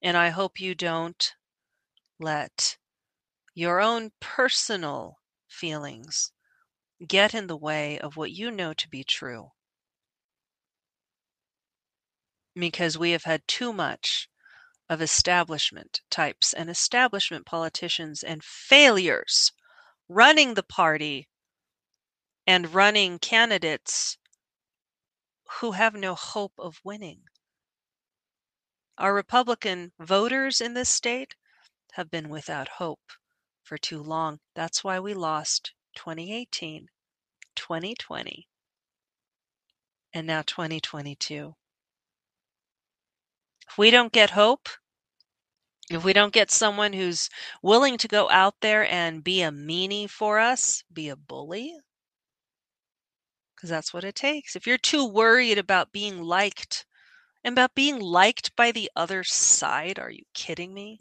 And I hope you don't let your own personal feelings get in the way of what you know to be true. Because we have had too much of establishment types and establishment politicians and failures running the party and running candidates who have no hope of winning. Our Republican voters in this state have been without hope for too long. That's why we lost 2018, 2020, and now 2022. If we don't get hope, if we don't get someone who's willing to go out there and be a meanie for us, be a bully, because that's what it takes. If you're too worried about being liked and about being liked by the other side, are you kidding me?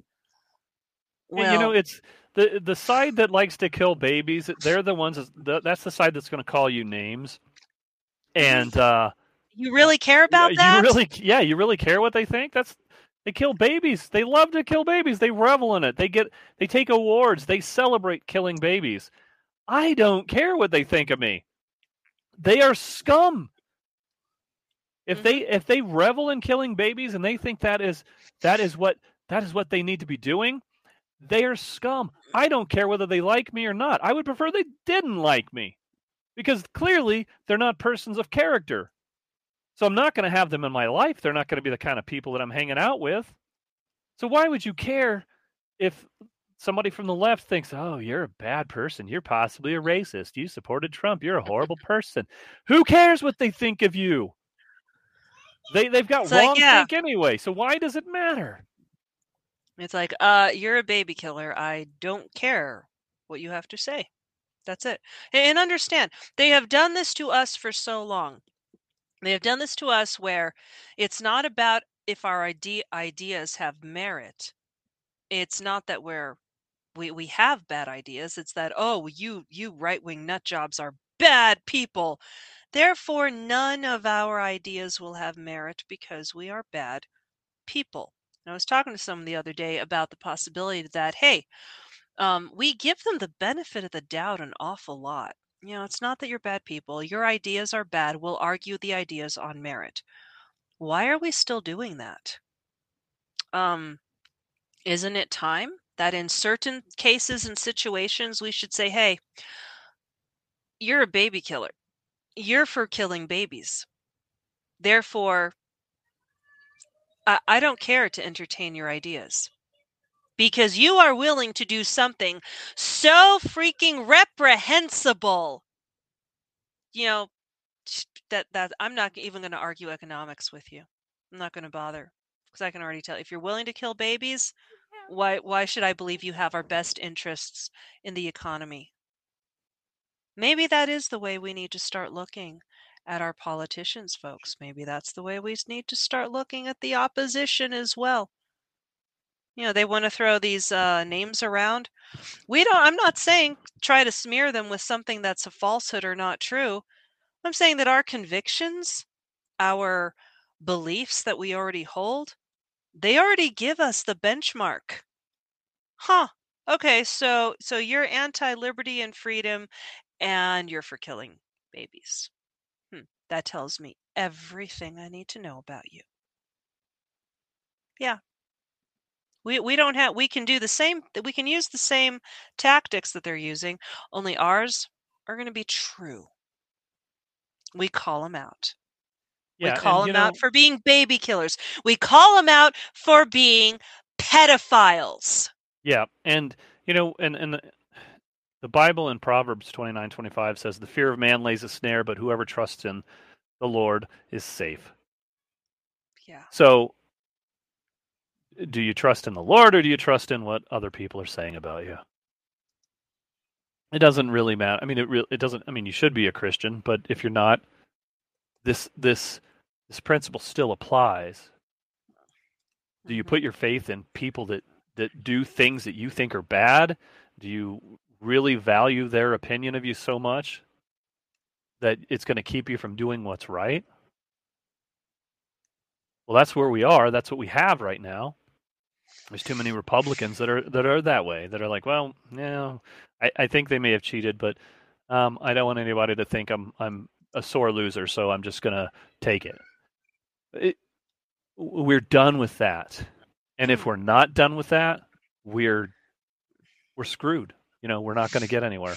And, you know, it's the the side that likes to kill babies. They're the ones. That's the side that's going to call you names. And uh, you really care about you that? really, yeah, you really care what they think. That's they kill babies. They love to kill babies. They revel in it. They get they take awards. They celebrate killing babies. I don't care what they think of me. They are scum. If they mm-hmm. if they revel in killing babies and they think that is that is what that is what they need to be doing, they are scum. I don't care whether they like me or not. I would prefer they didn't like me. Because clearly they're not persons of character. So I'm not going to have them in my life. They're not going to be the kind of people that I'm hanging out with. So why would you care if somebody from the left thinks, "Oh, you're a bad person. You're possibly a racist. You supported Trump. You're a horrible person." Who cares what they think of you? They they've got It's like, wrong yeah. think anyway. So why does it matter? It's like, uh, you're a baby killer. I don't care what you have to say. That's it. And understand, they have done this to us for so long. They have done this to us where it's not about if our idea ideas have merit. It's not that we're we we have bad ideas. It's that oh, you you right-wing nut jobs are bad people. Therefore, none of our ideas will have merit because we are bad people. And I was talking to someone the other day about the possibility that, hey, um, we give them the benefit of the doubt an awful lot. You know, it's not that you're bad people. Your ideas are bad. We'll argue the ideas on merit. Why are we still doing that? Um, isn't it time that in certain cases and situations we should say, hey, you're a baby killer. You're for killing babies. Therefore, I, I don't care to entertain your ideas because you are willing to do something so freaking reprehensible. You know, that that I'm not even going to argue economics with you. I'm not going to bother because I can already tell if you're willing to kill babies, why why should I believe you have our best interests in the economy? Maybe that is the way we need to start looking at our politicians, folks. Maybe that's the way we need to start looking at the opposition as well. You know, they want to throw these uh, names around. We don't, I'm not saying try to smear them with something that's a falsehood or not true. I'm saying that our convictions, our beliefs that we already hold, they already give us the benchmark. Huh. Okay, so so you're anti-liberty and freedom and you're for killing babies. Hmm. That tells me everything I need to know about you. Yeah. We we don't have we can do the same that we can use the same tactics that they're using, only ours are going to be true. We call them out. Yeah, we call them out for being baby killers. We call them out for being pedophiles. Yeah, and you know, and and the, the Bible in Proverbs twenty nine twenty five says, "The fear of man lays a snare, but whoever trusts in the Lord is safe." Yeah. So, do you trust in the Lord, or do you trust in what other people are saying about you? It doesn't really matter. I mean, it re- it doesn't. I mean, you should be a Christian, but if you're not, this this this principle still applies. Do you Mhm. put your faith in people that that do things that you think are bad? Do you really value their opinion of you so much that it's going to keep you from doing what's right? Well, that's where we are. That's what we have right now. There's too many Republicans that are that are that way. That are like, well, no, I, I think they may have cheated, but um, I don't want anybody to think I'm I'm a sore loser, so I'm just gonna take it. it we're done with that, and if we're not done with that, we're we're screwed. You know, we're not going to get anywhere.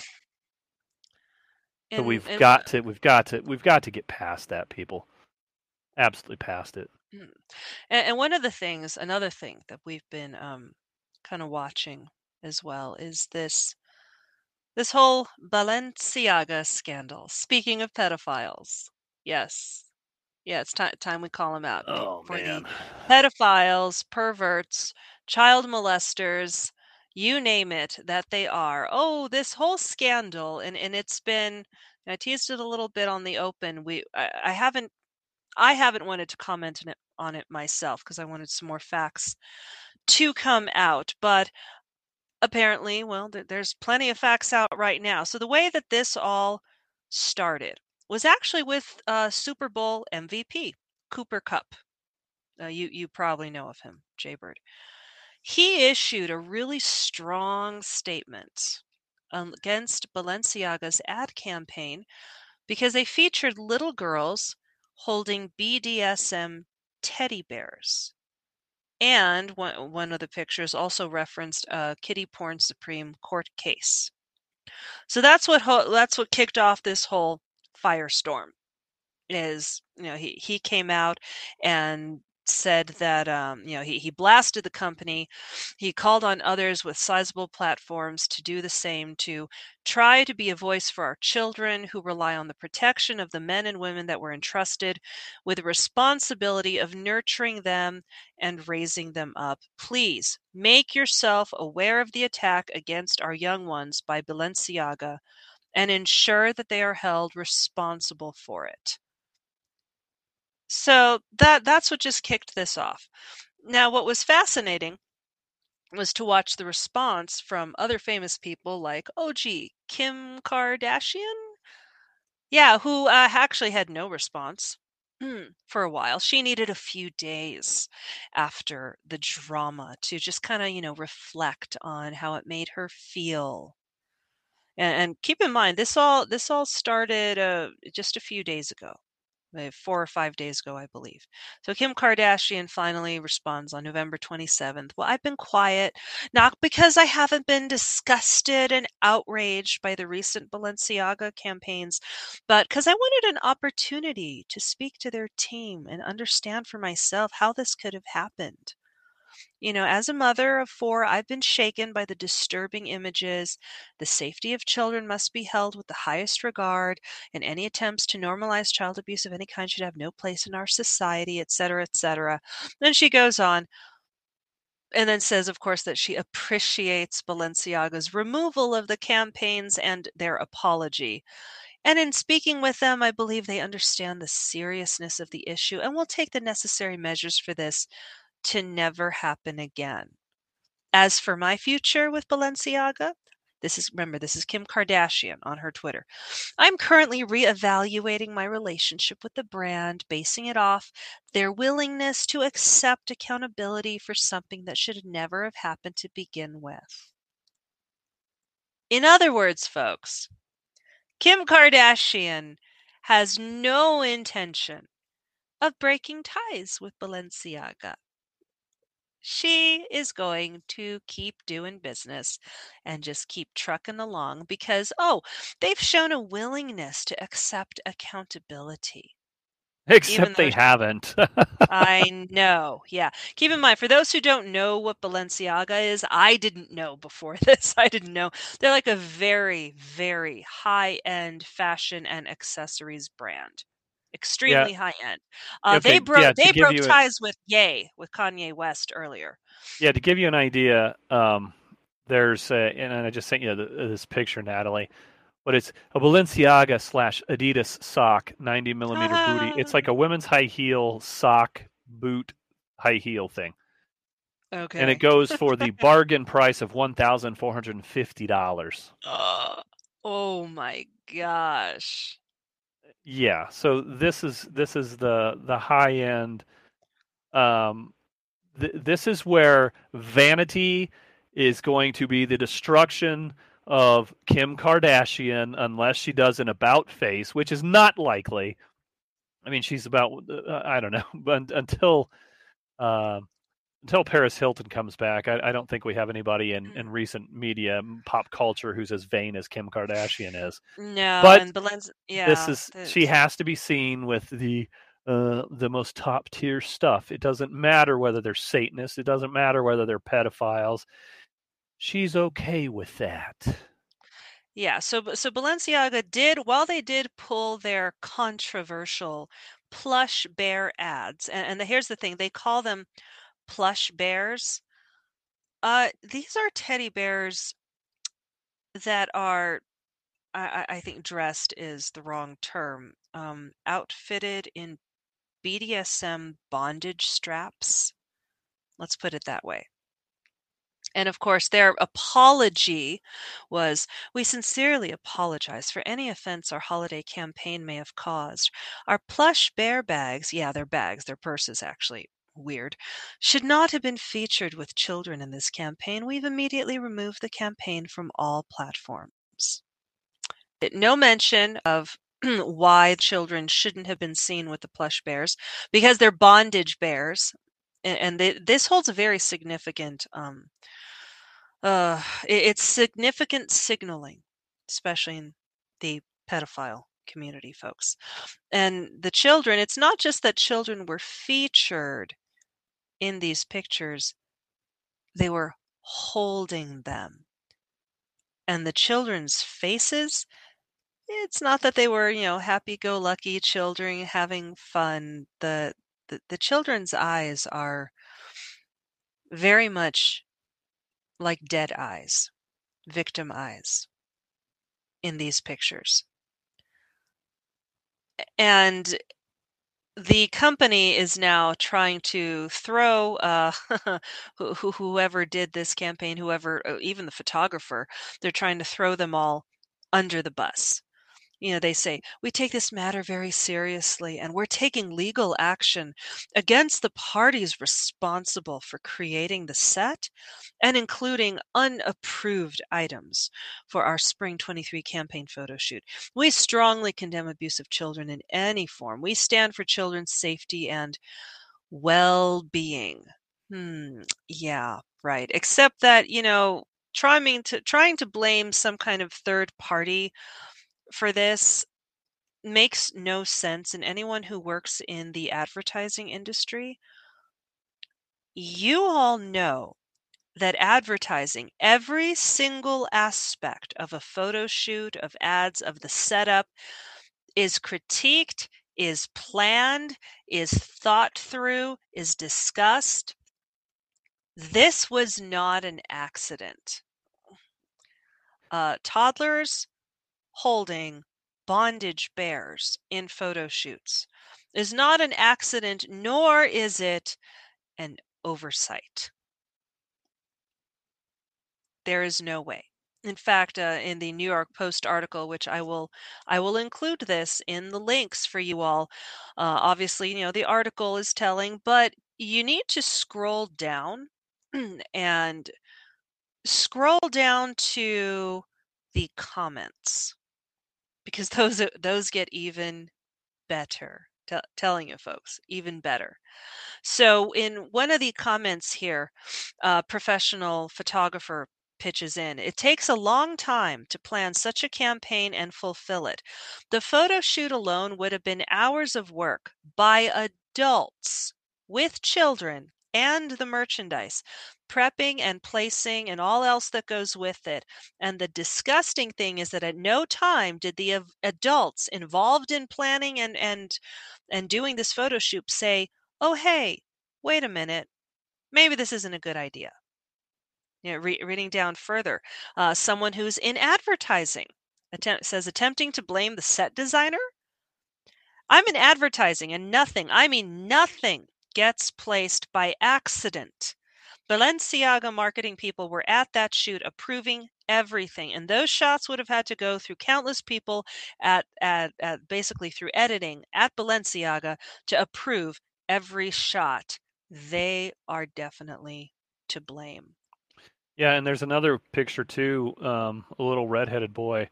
So we've and- got to we've got to we've got to get past that, people. Absolutely past it. And, and one of the things, another thing that we've been um, kind of watching as well is this this whole Balenciaga scandal. Speaking of pedophiles, yes, yeah, it's ti time we call them out Oh for man. the pedophiles, perverts, child molesters, you name it, that they are. Oh, this whole scandal, and and it's been I teased it a little bit on the open. We I, I haven't I haven't wanted to comment on it on it myself because I wanted some more facts to come out, but apparently, well, there, there's plenty of facts out right now. So the way that this all started was actually with uh, Super Bowl MVP Cooper Kupp. Uh, you you probably know of him, Jaybird. He issued a really strong statement against Balenciaga's ad campaign because they featured little girls holding BDSM teddy bears. And one, of the pictures also referenced a kitty porn supreme court case. So that's what that's what kicked off this whole firestorm. Is you know he he came out and said that um, you know he, he blasted the company. He called on others with sizable platforms to do the same to try to be a voice for our children who rely on the protection of the men and women that were entrusted with the responsibility of nurturing them and raising them up. Please make yourself aware of the attack against our young ones by balenciaga and ensure that they are held responsible for it so that that's what just kicked this off. Now, what was fascinating was to watch the response from other famous people like, oh, gee, Kim Kardashian? Yeah, who uh, actually had no response for a while. She needed a few days after the drama to just kind of, you know, reflect on how it made her feel. And, and keep in mind, this all this all started uh, just a few days ago Uh, four or five days ago, I believe. So Kim Kardashian finally responds on November 27th. Well, I've been quiet, not because I haven't been disgusted and outraged by the recent Balenciaga campaigns, but because I wanted an opportunity to speak to their team and understand for myself how this could have happened. You know, as a mother of four, I've been shaken by the disturbing images. The safety of children must be held with the highest regard, and any attempts to normalize child abuse of any kind should have no place in our society, etc., etc. Then she goes on and then says, of course, that she appreciates Balenciaga's removal of the campaigns and their apology. And in speaking with them, I believe they understand the seriousness of the issue and will take the necessary measures for this to never happen again. As for my future with Balenciaga, this is remember this is Kim Kardashian on her Twitter. I'm currently reevaluating my relationship with the brand, basing it off their willingness to accept accountability for something that should never have happened to begin with. In other words, folks, Kim Kardashian has no intention of breaking ties with Balenciaga she is going to keep doing business and just keep trucking along because, oh, they've shown a willingness to accept accountability. Except they haven't. I know. Yeah. Keep in mind, for those who don't know what Balenciaga is, I didn't know before this. I didn't know. They're like a very, very high end fashion and accessories brand extremely yeah. high end. Uh, okay, they broke yeah, they broke ties a, with Ye with Kanye West earlier. Yeah, to give you an idea, um, there's a, and I just sent you the, this picture, Natalie. But it's a Balenciaga slash Adidas sock, 90 millimeter booty. It's like a women's high heel sock boot high heel thing. Okay. And it goes for the bargain price of one thousand four hundred and fifty dollars. Uh, oh my gosh! Yeah so this is this is the the high end um th- this is where vanity is going to be the destruction of Kim Kardashian unless she does an about face which is not likely. I mean she's about uh, i don't know but until uh, until Paris Hilton comes back, I, I, don't think we have anybody in, in recent media pop culture who's as vain as Kim Kardashian is. No, but and Belenz, yeah, this is she has to be seen with the uh, the most top tier stuff. It doesn't matter whether they're Satanists. It doesn't matter whether they're pedophiles. She's okay with that. Yeah, so so Balenciaga did while they did pull their controversial plush bear ads, and, and the, here's the thing: they call them plush bears. Uh, these are teddy bears that are I, I think dressed is the wrong term. Um, outfitted in BDSM bondage straps. Let's put it that way. And of course, their apology was We sincerely apologize for any offense our holiday campaign may have caused. Our plush bear bags, yeah, they're bags, they're purses actually, weird, should not have been featured with children in this campaign. We've immediately removed the campaign from all platforms. No mention of why children shouldn't have been seen with the plush bears because they're bondage bears. And they, this holds a very significant um, uh, it- it's significant signaling, especially in the pedophile community, folks. And the children, it's not just that children were featured in these pictures, they were holding them. And the children's faces, it's not that they were, you know, happy go lucky children having fun. The, the the children's eyes are very much like dead eyes, victim eyes in these pictures. And the company is now trying to throw uh, who- who- whoever did this campaign, whoever, uh, even the photographer, they're trying to throw them all under the bus. You know, they say, we take this matter very seriously and we're taking legal action against the parties responsible for creating the set and including unapproved items for our Spring 23 campaign photo shoot. We strongly condemn abuse of children in any form. We stand for children's safety and well being. Hmm, yeah, right. Except that, you know, trying to trying to blame some kind of third party for this makes no sense and anyone who works in the advertising industry. You all know that advertising every single aspect of a photo shoot of ads of the setup is critiqued is planned is thought through is discussed. This was not an accident. Uh, toddlers holding bondage bears in photo shoots is not an accident, nor is it an oversight. There is no way. In fact, uh, in the New York Post article, which I will, I will include this in the links for you all. Uh, obviously, you know the article is telling, but you need to scroll down and scroll down to the comments because those uh, those get even better. Tell telling you folks, even better. So in one of the comments here, a professional photographer pitches in. It takes a long time to plan such a campaign and fulfill it. The photo shoot alone would have been hours of work by adults with children and the merchandise, prepping and placing and all else that goes with it. And the disgusting thing is that at no time did the av- adults involved in planning and and and doing this photo shoot say, "Oh, hey, wait a minute, maybe this isn't a good idea." You know, re- reading down further, uh, someone who's in advertising attempt, says attempting to blame the set designer. I'm in advertising, and nothing, I mean nothing, gets placed by accident. Balenciaga marketing people were at that shoot approving everything, and those shots would have had to go through countless people at, at, at basically through editing at Balenciaga to approve every shot. They are definitely to blame. Yeah, and there's another picture too. Um, a little redheaded boy,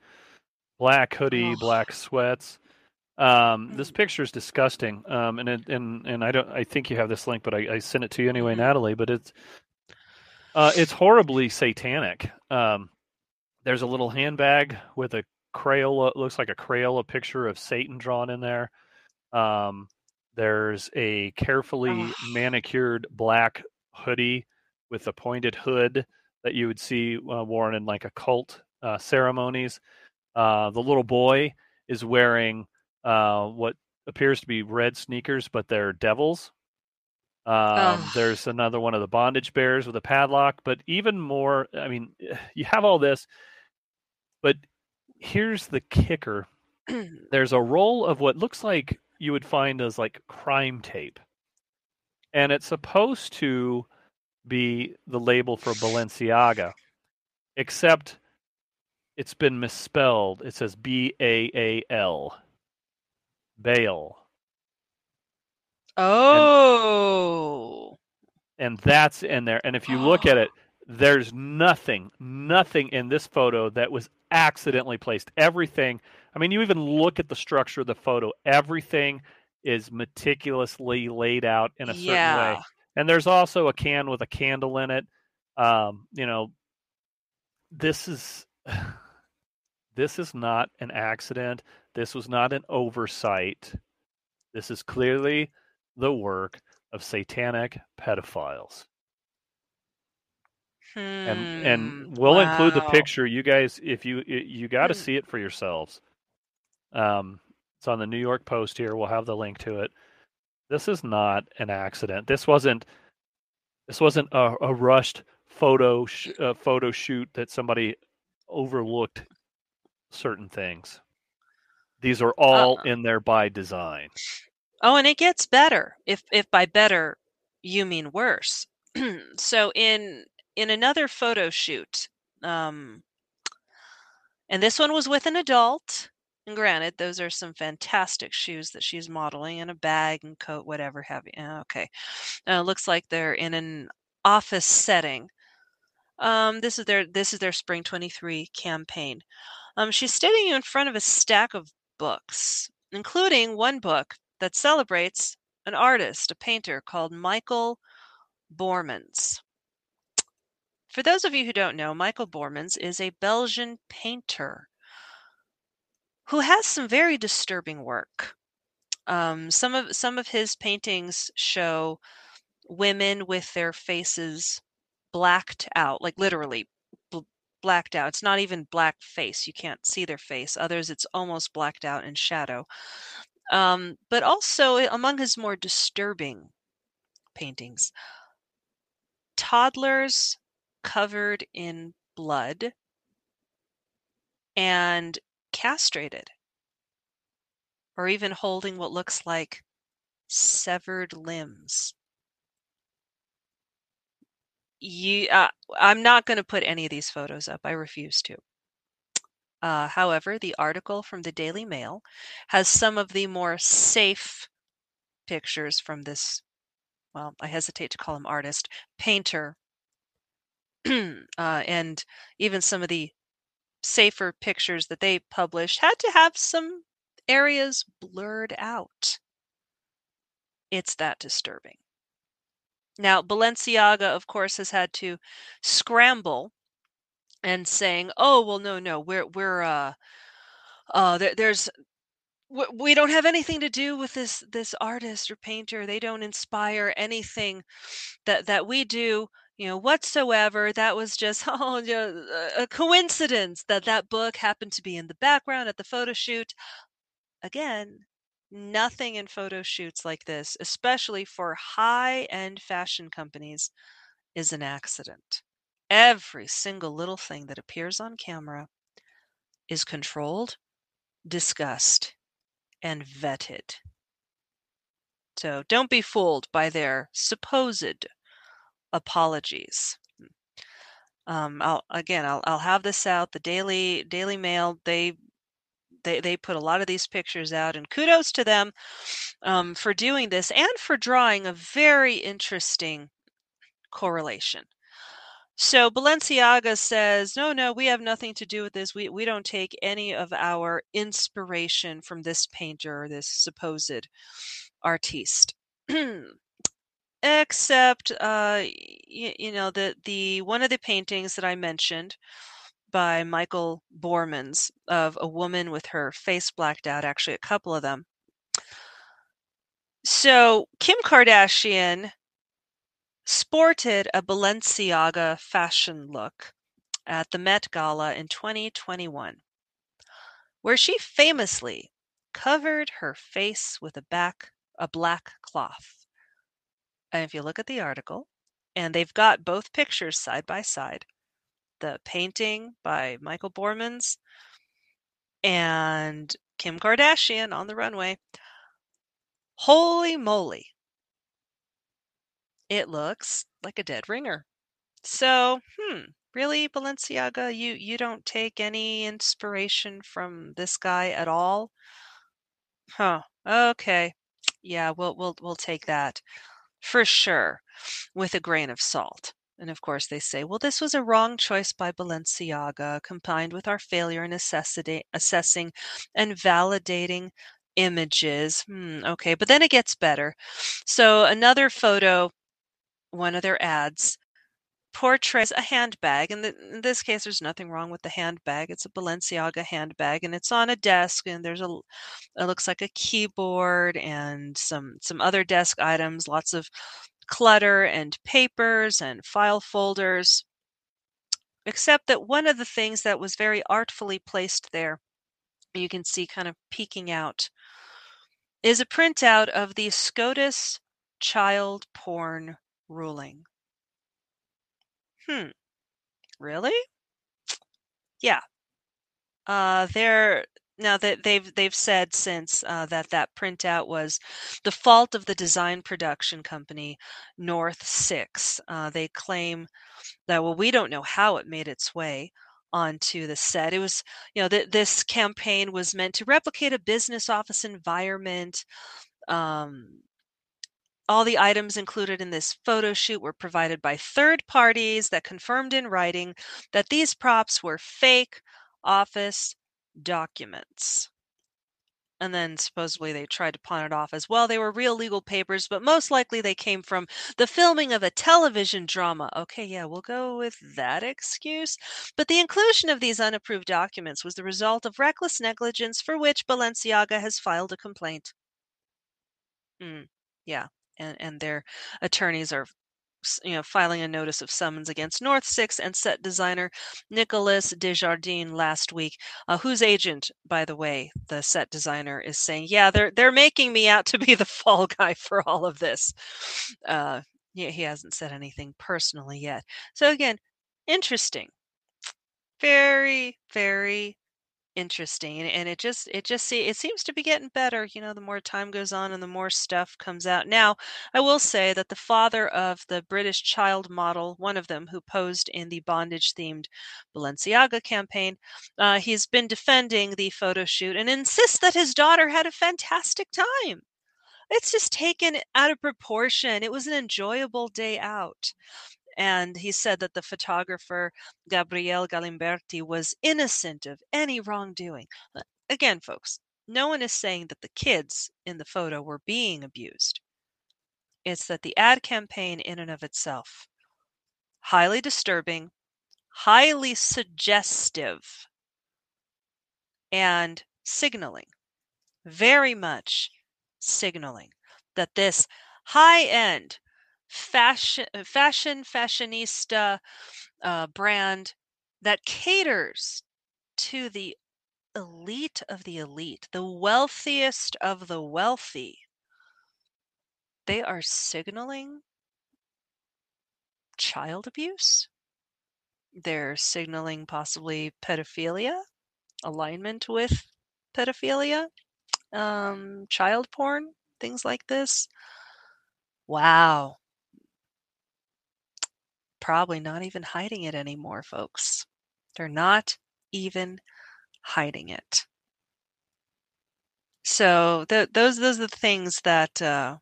black hoodie, Oh. black sweats. Um, this Mm. picture is disgusting. Um, and it, and and I don't. I think you have this link, but I, I sent it to you anyway, Mhm. Natalie. But it's uh, it's horribly satanic. Um, there's a little handbag with a Crayola. Looks like a Crayola picture of Satan drawn in there. Um, there's a carefully Ugh. manicured black hoodie with a pointed hood that you would see uh, worn in like occult uh, ceremonies. Uh, the little boy is wearing uh, what appears to be red sneakers, but they're devils. Um, there's another one of the bondage bears with a padlock, but even more. I mean, you have all this, but here's the kicker there's a roll of what looks like you would find as like crime tape. And it's supposed to be the label for Balenciaga, except it's been misspelled. It says B A A L. Bail. Oh. And that's in there. And if you look at it, there's nothing, nothing in this photo that was accidentally placed. Everything, I mean, you even look at the structure of the photo, everything is meticulously laid out in a certain yeah. way. And there's also a can with a candle in it. Um, you know, this is this is not an accident. This was not an oversight. This is clearly the work of satanic pedophiles. and Hmm, and we'll include the picture you guys if you you got to Hmm. see it for yourselves. Um it's on the new york post here we'll have the link to it. This is not an accident this wasn't this wasn't a, a rushed photo sh- uh, photo shoot that somebody overlooked certain things. These are all Uh, in there by design Oh, and it gets better. If if by better you mean worse. so in in another photo shoot, um, and this one was with an adult. And granted, those are some fantastic shoes that she's modeling and a bag and coat, whatever have you. Uh, Okay, uh, looks like they're in an office setting. Um, this is their this is their spring 23 campaign. Um, she's standing in front of a stack of books, including one book that celebrates an artist, a painter called Michael Borremans. For those of you who don't know, Michael Borremans is a Belgian painter who has some very disturbing work. Um, some of some of his paintings show women with their faces blacked out, like literally bl- blacked out. It's not even black face; you can't see their face. Others, it's almost blacked out in shadow. Um, but also eh, among his more disturbing paintings, toddlers covered in blood and castrated, or even holding what looks like severed limbs. You, uh, I'm not going to put any of these photos up. I refuse to. Uh, however, the article from the Daily Mail has some of the more safe pictures from this, well, I hesitate to call him artist, painter, uh, and even some of the safer pictures that they published had to have some areas blurred out. It's that disturbing. Now, Balenciaga, of course, has had to scramble and saying, "Oh, well, no, no, we're we're uh, uh, there, there's we don't have anything to do with this this artist or painter. They don't inspire anything that that we do." You know, whatsoever. That was just oh, yeah, a coincidence that that book happened to be in the background at the photo shoot. Again, nothing in photo shoots like this, especially for high end fashion companies, is an accident. Every single little thing that appears on camera is controlled, discussed, and vetted. So don't be fooled by their supposed apologies. Um, I'll again, I'll I'll have this out. The Daily Daily Mail they they they put a lot of these pictures out, and kudos to them um, for doing this and for drawing a very interesting correlation. So Balenciaga says, no, no, we have nothing to do with this. We we don't take any of our inspiration from this painter, this supposed artiste. Except, uh, y- you know, the the one of the paintings that I mentioned by Michael Borremans of a woman with her face blacked out. Actually, a couple of them. So Kim Kardashian sported a Balenciaga fashion look at the Met Gala in 2021, where she famously covered her face with a back a black cloth. And if you look at the article, and they've got both pictures side by side, the painting by Michael Borremans and Kim Kardashian on the runway. Holy moly. It looks like a dead ringer. So, hmm, really, Balenciaga, you you don't take any inspiration from this guy at all? Huh. Okay. Yeah, we'll we'll we'll take that for sure with a grain of salt. And of course, they say, well, this was a wrong choice by Balenciaga, combined with our failure in assessing, and validating images. Hmm, okay, but then it gets better. So, another photo, one of their ads, portrays a handbag. And in this case, there's nothing wrong with the handbag. It's a Balenciaga handbag, and it's on a desk. And there's a, it looks like a keyboard and some some other desk items. Lots of clutter and papers and file folders. Except that one of the things that was very artfully placed there, you can see kind of peeking out, is a printout of the SCOTUS child porn ruling. Hmm. Really? Yeah. Uh, they're now that they've they've said since uh, that that printout was the fault of the design production company North Six. Uh, they claim that well, we don't know how it made its way onto the set. It was you know that this campaign was meant to replicate a business office environment. Um, all the items included in this photo shoot were provided by third parties that confirmed in writing that these props were fake office documents. And then supposedly they tried to pawn it off as well. They were real legal papers, but most likely they came from the filming of a television drama. Okay, yeah, we'll go with that excuse. But the inclusion of these unapproved documents was the result of reckless negligence for which Balenciaga has filed a complaint. Hmm, yeah, and, and their attorneys are you know, filing a notice of summons against North Six and set designer Nicolas Desjardins last week, uh, whose agent, by the way, the set designer is saying, yeah, they're they're making me out to be the fall guy for all of this. Uh, he, he hasn't said anything personally yet. So again, interesting, very very interesting and it just it just see it seems to be getting better you know the more time goes on and the more stuff comes out. Now i will say that the father of the british child model one of them who posed in the bondage themed balenciaga campaign uh, he's been defending the photo shoot and insists that his daughter had a fantastic time. It's just taken out of proportion. It was an enjoyable day out and he said that the photographer Gabriele Galimberti was innocent of any wrongdoing. Again, folks, no one is saying that the kids in the photo were being abused. It's that the ad campaign, in and of itself, highly disturbing, highly suggestive, and signaling, very much signaling that this high end fashion fashion fashionista uh, brand that caters to the elite of the elite, the wealthiest of the wealthy. They are signaling child abuse. They're signaling possibly pedophilia, alignment with pedophilia, um, child porn, things like this. Wow probably not even hiding it anymore, folks. They're not even hiding it. So th- those those are the things that uh,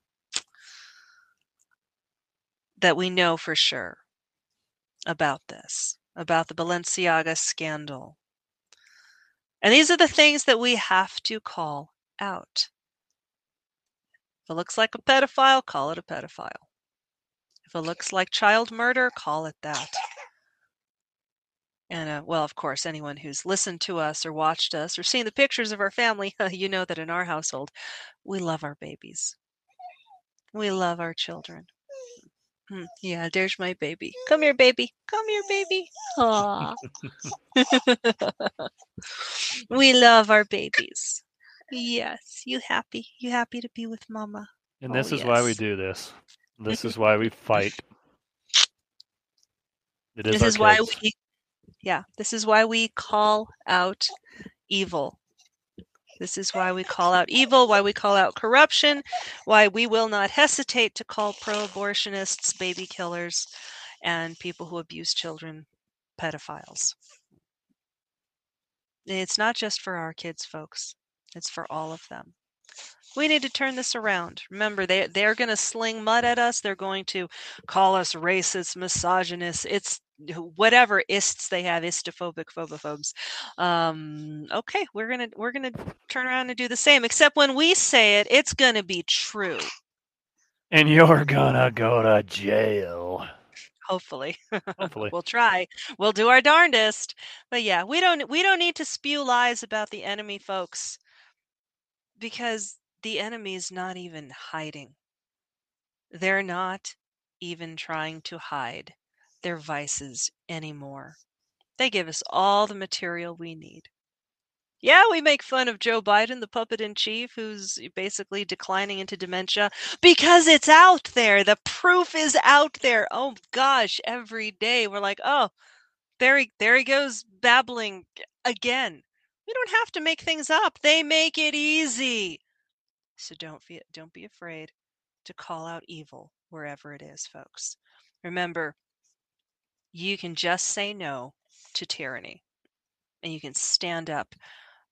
that we know for sure about this, about the Balenciaga scandal. And these are the things that we have to call out. If it looks like a pedophile, call it a pedophile. If it looks like child murder, call it that. And uh, well, of course, anyone who's listened to us or watched us or seen the pictures of our family, you know that in our household, we love our babies. We love our children. Hmm, yeah, there's my baby. Come here, baby. Come here, baby. Aww. we love our babies. Yes, you happy? You happy to be with mama? And this Oh, is why we do this. This is why we fight. It is this is why kids. we yeah this is why we call out evil This is why we call out evil, why we call out corruption, why we will not hesitate to call pro abortionists baby killers and people who abuse children pedophiles. It's not just for our kids, folks, it's for all of them. We need to turn this around. Remember, they they're going to sling mud at us. They're going to call us racist, misogynist. It's whatever ists they have, istophobic, phobophobes. Um, okay, we're gonna we're gonna turn around and do the same. Except when we say it, it's gonna be true. And you're gonna go to jail. Hopefully, Hopefully. we'll try. We'll do our darndest. But yeah, we don't we don't need to spew lies about the enemy, folks, because the enemy is not even hiding. They're not even trying to hide their vices anymore. They give us all the material we need. Yeah, we make fun of Joe Biden, the puppet in chief, who's basically declining into dementia because it's out there. The proof is out there. Oh gosh, every day we're like, oh, there he there he goes babbling again. We don't have to make things up. They make it easy. So don't be don't be afraid to call out evil wherever it is, folks. Remember, you can just say no to tyranny and you can stand up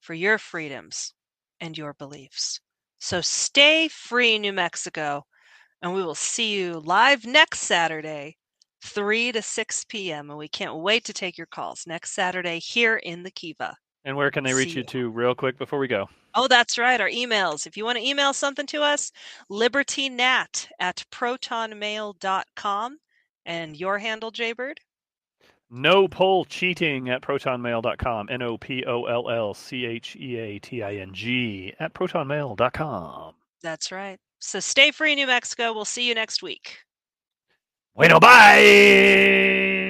for your freedoms and your beliefs. So stay free, New Mexico, and we will see you live next Saturday, 3 to 6 p.m. And we can't wait to take your calls next Saturday here in the Kiva. And where can they reach you to, real quick, before we go? Oh, that's right. Our emails. If you want to email something to us, libertynat at protonmail.com. And your handle, Jaybird? No poll cheating at protonmail.com. N O P O L L C H E A T I N G at protonmail.com. That's right. So stay free, New Mexico. We'll see you next week. Bueno, bye.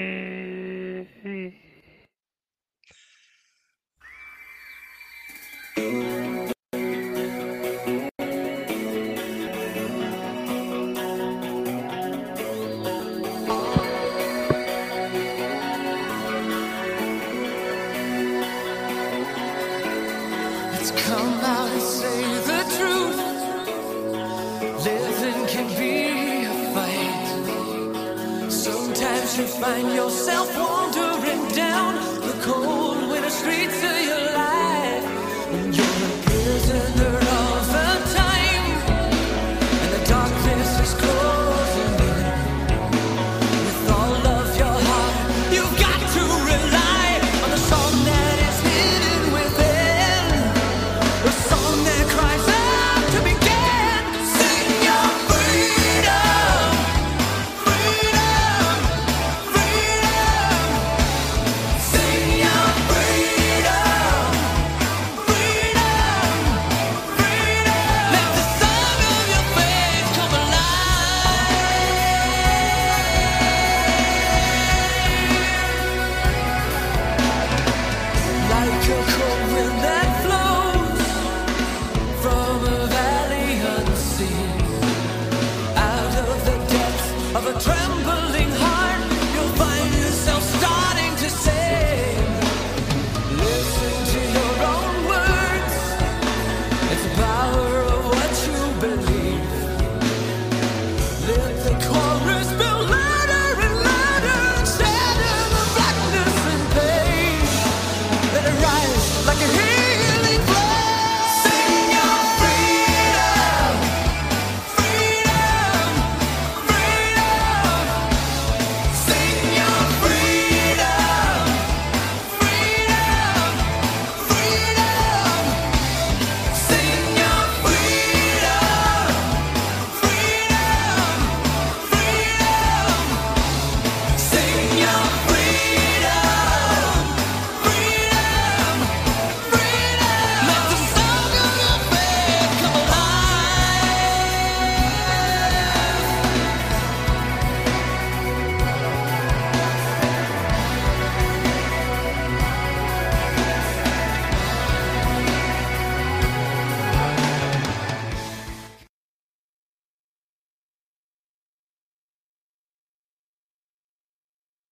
Yourself wandering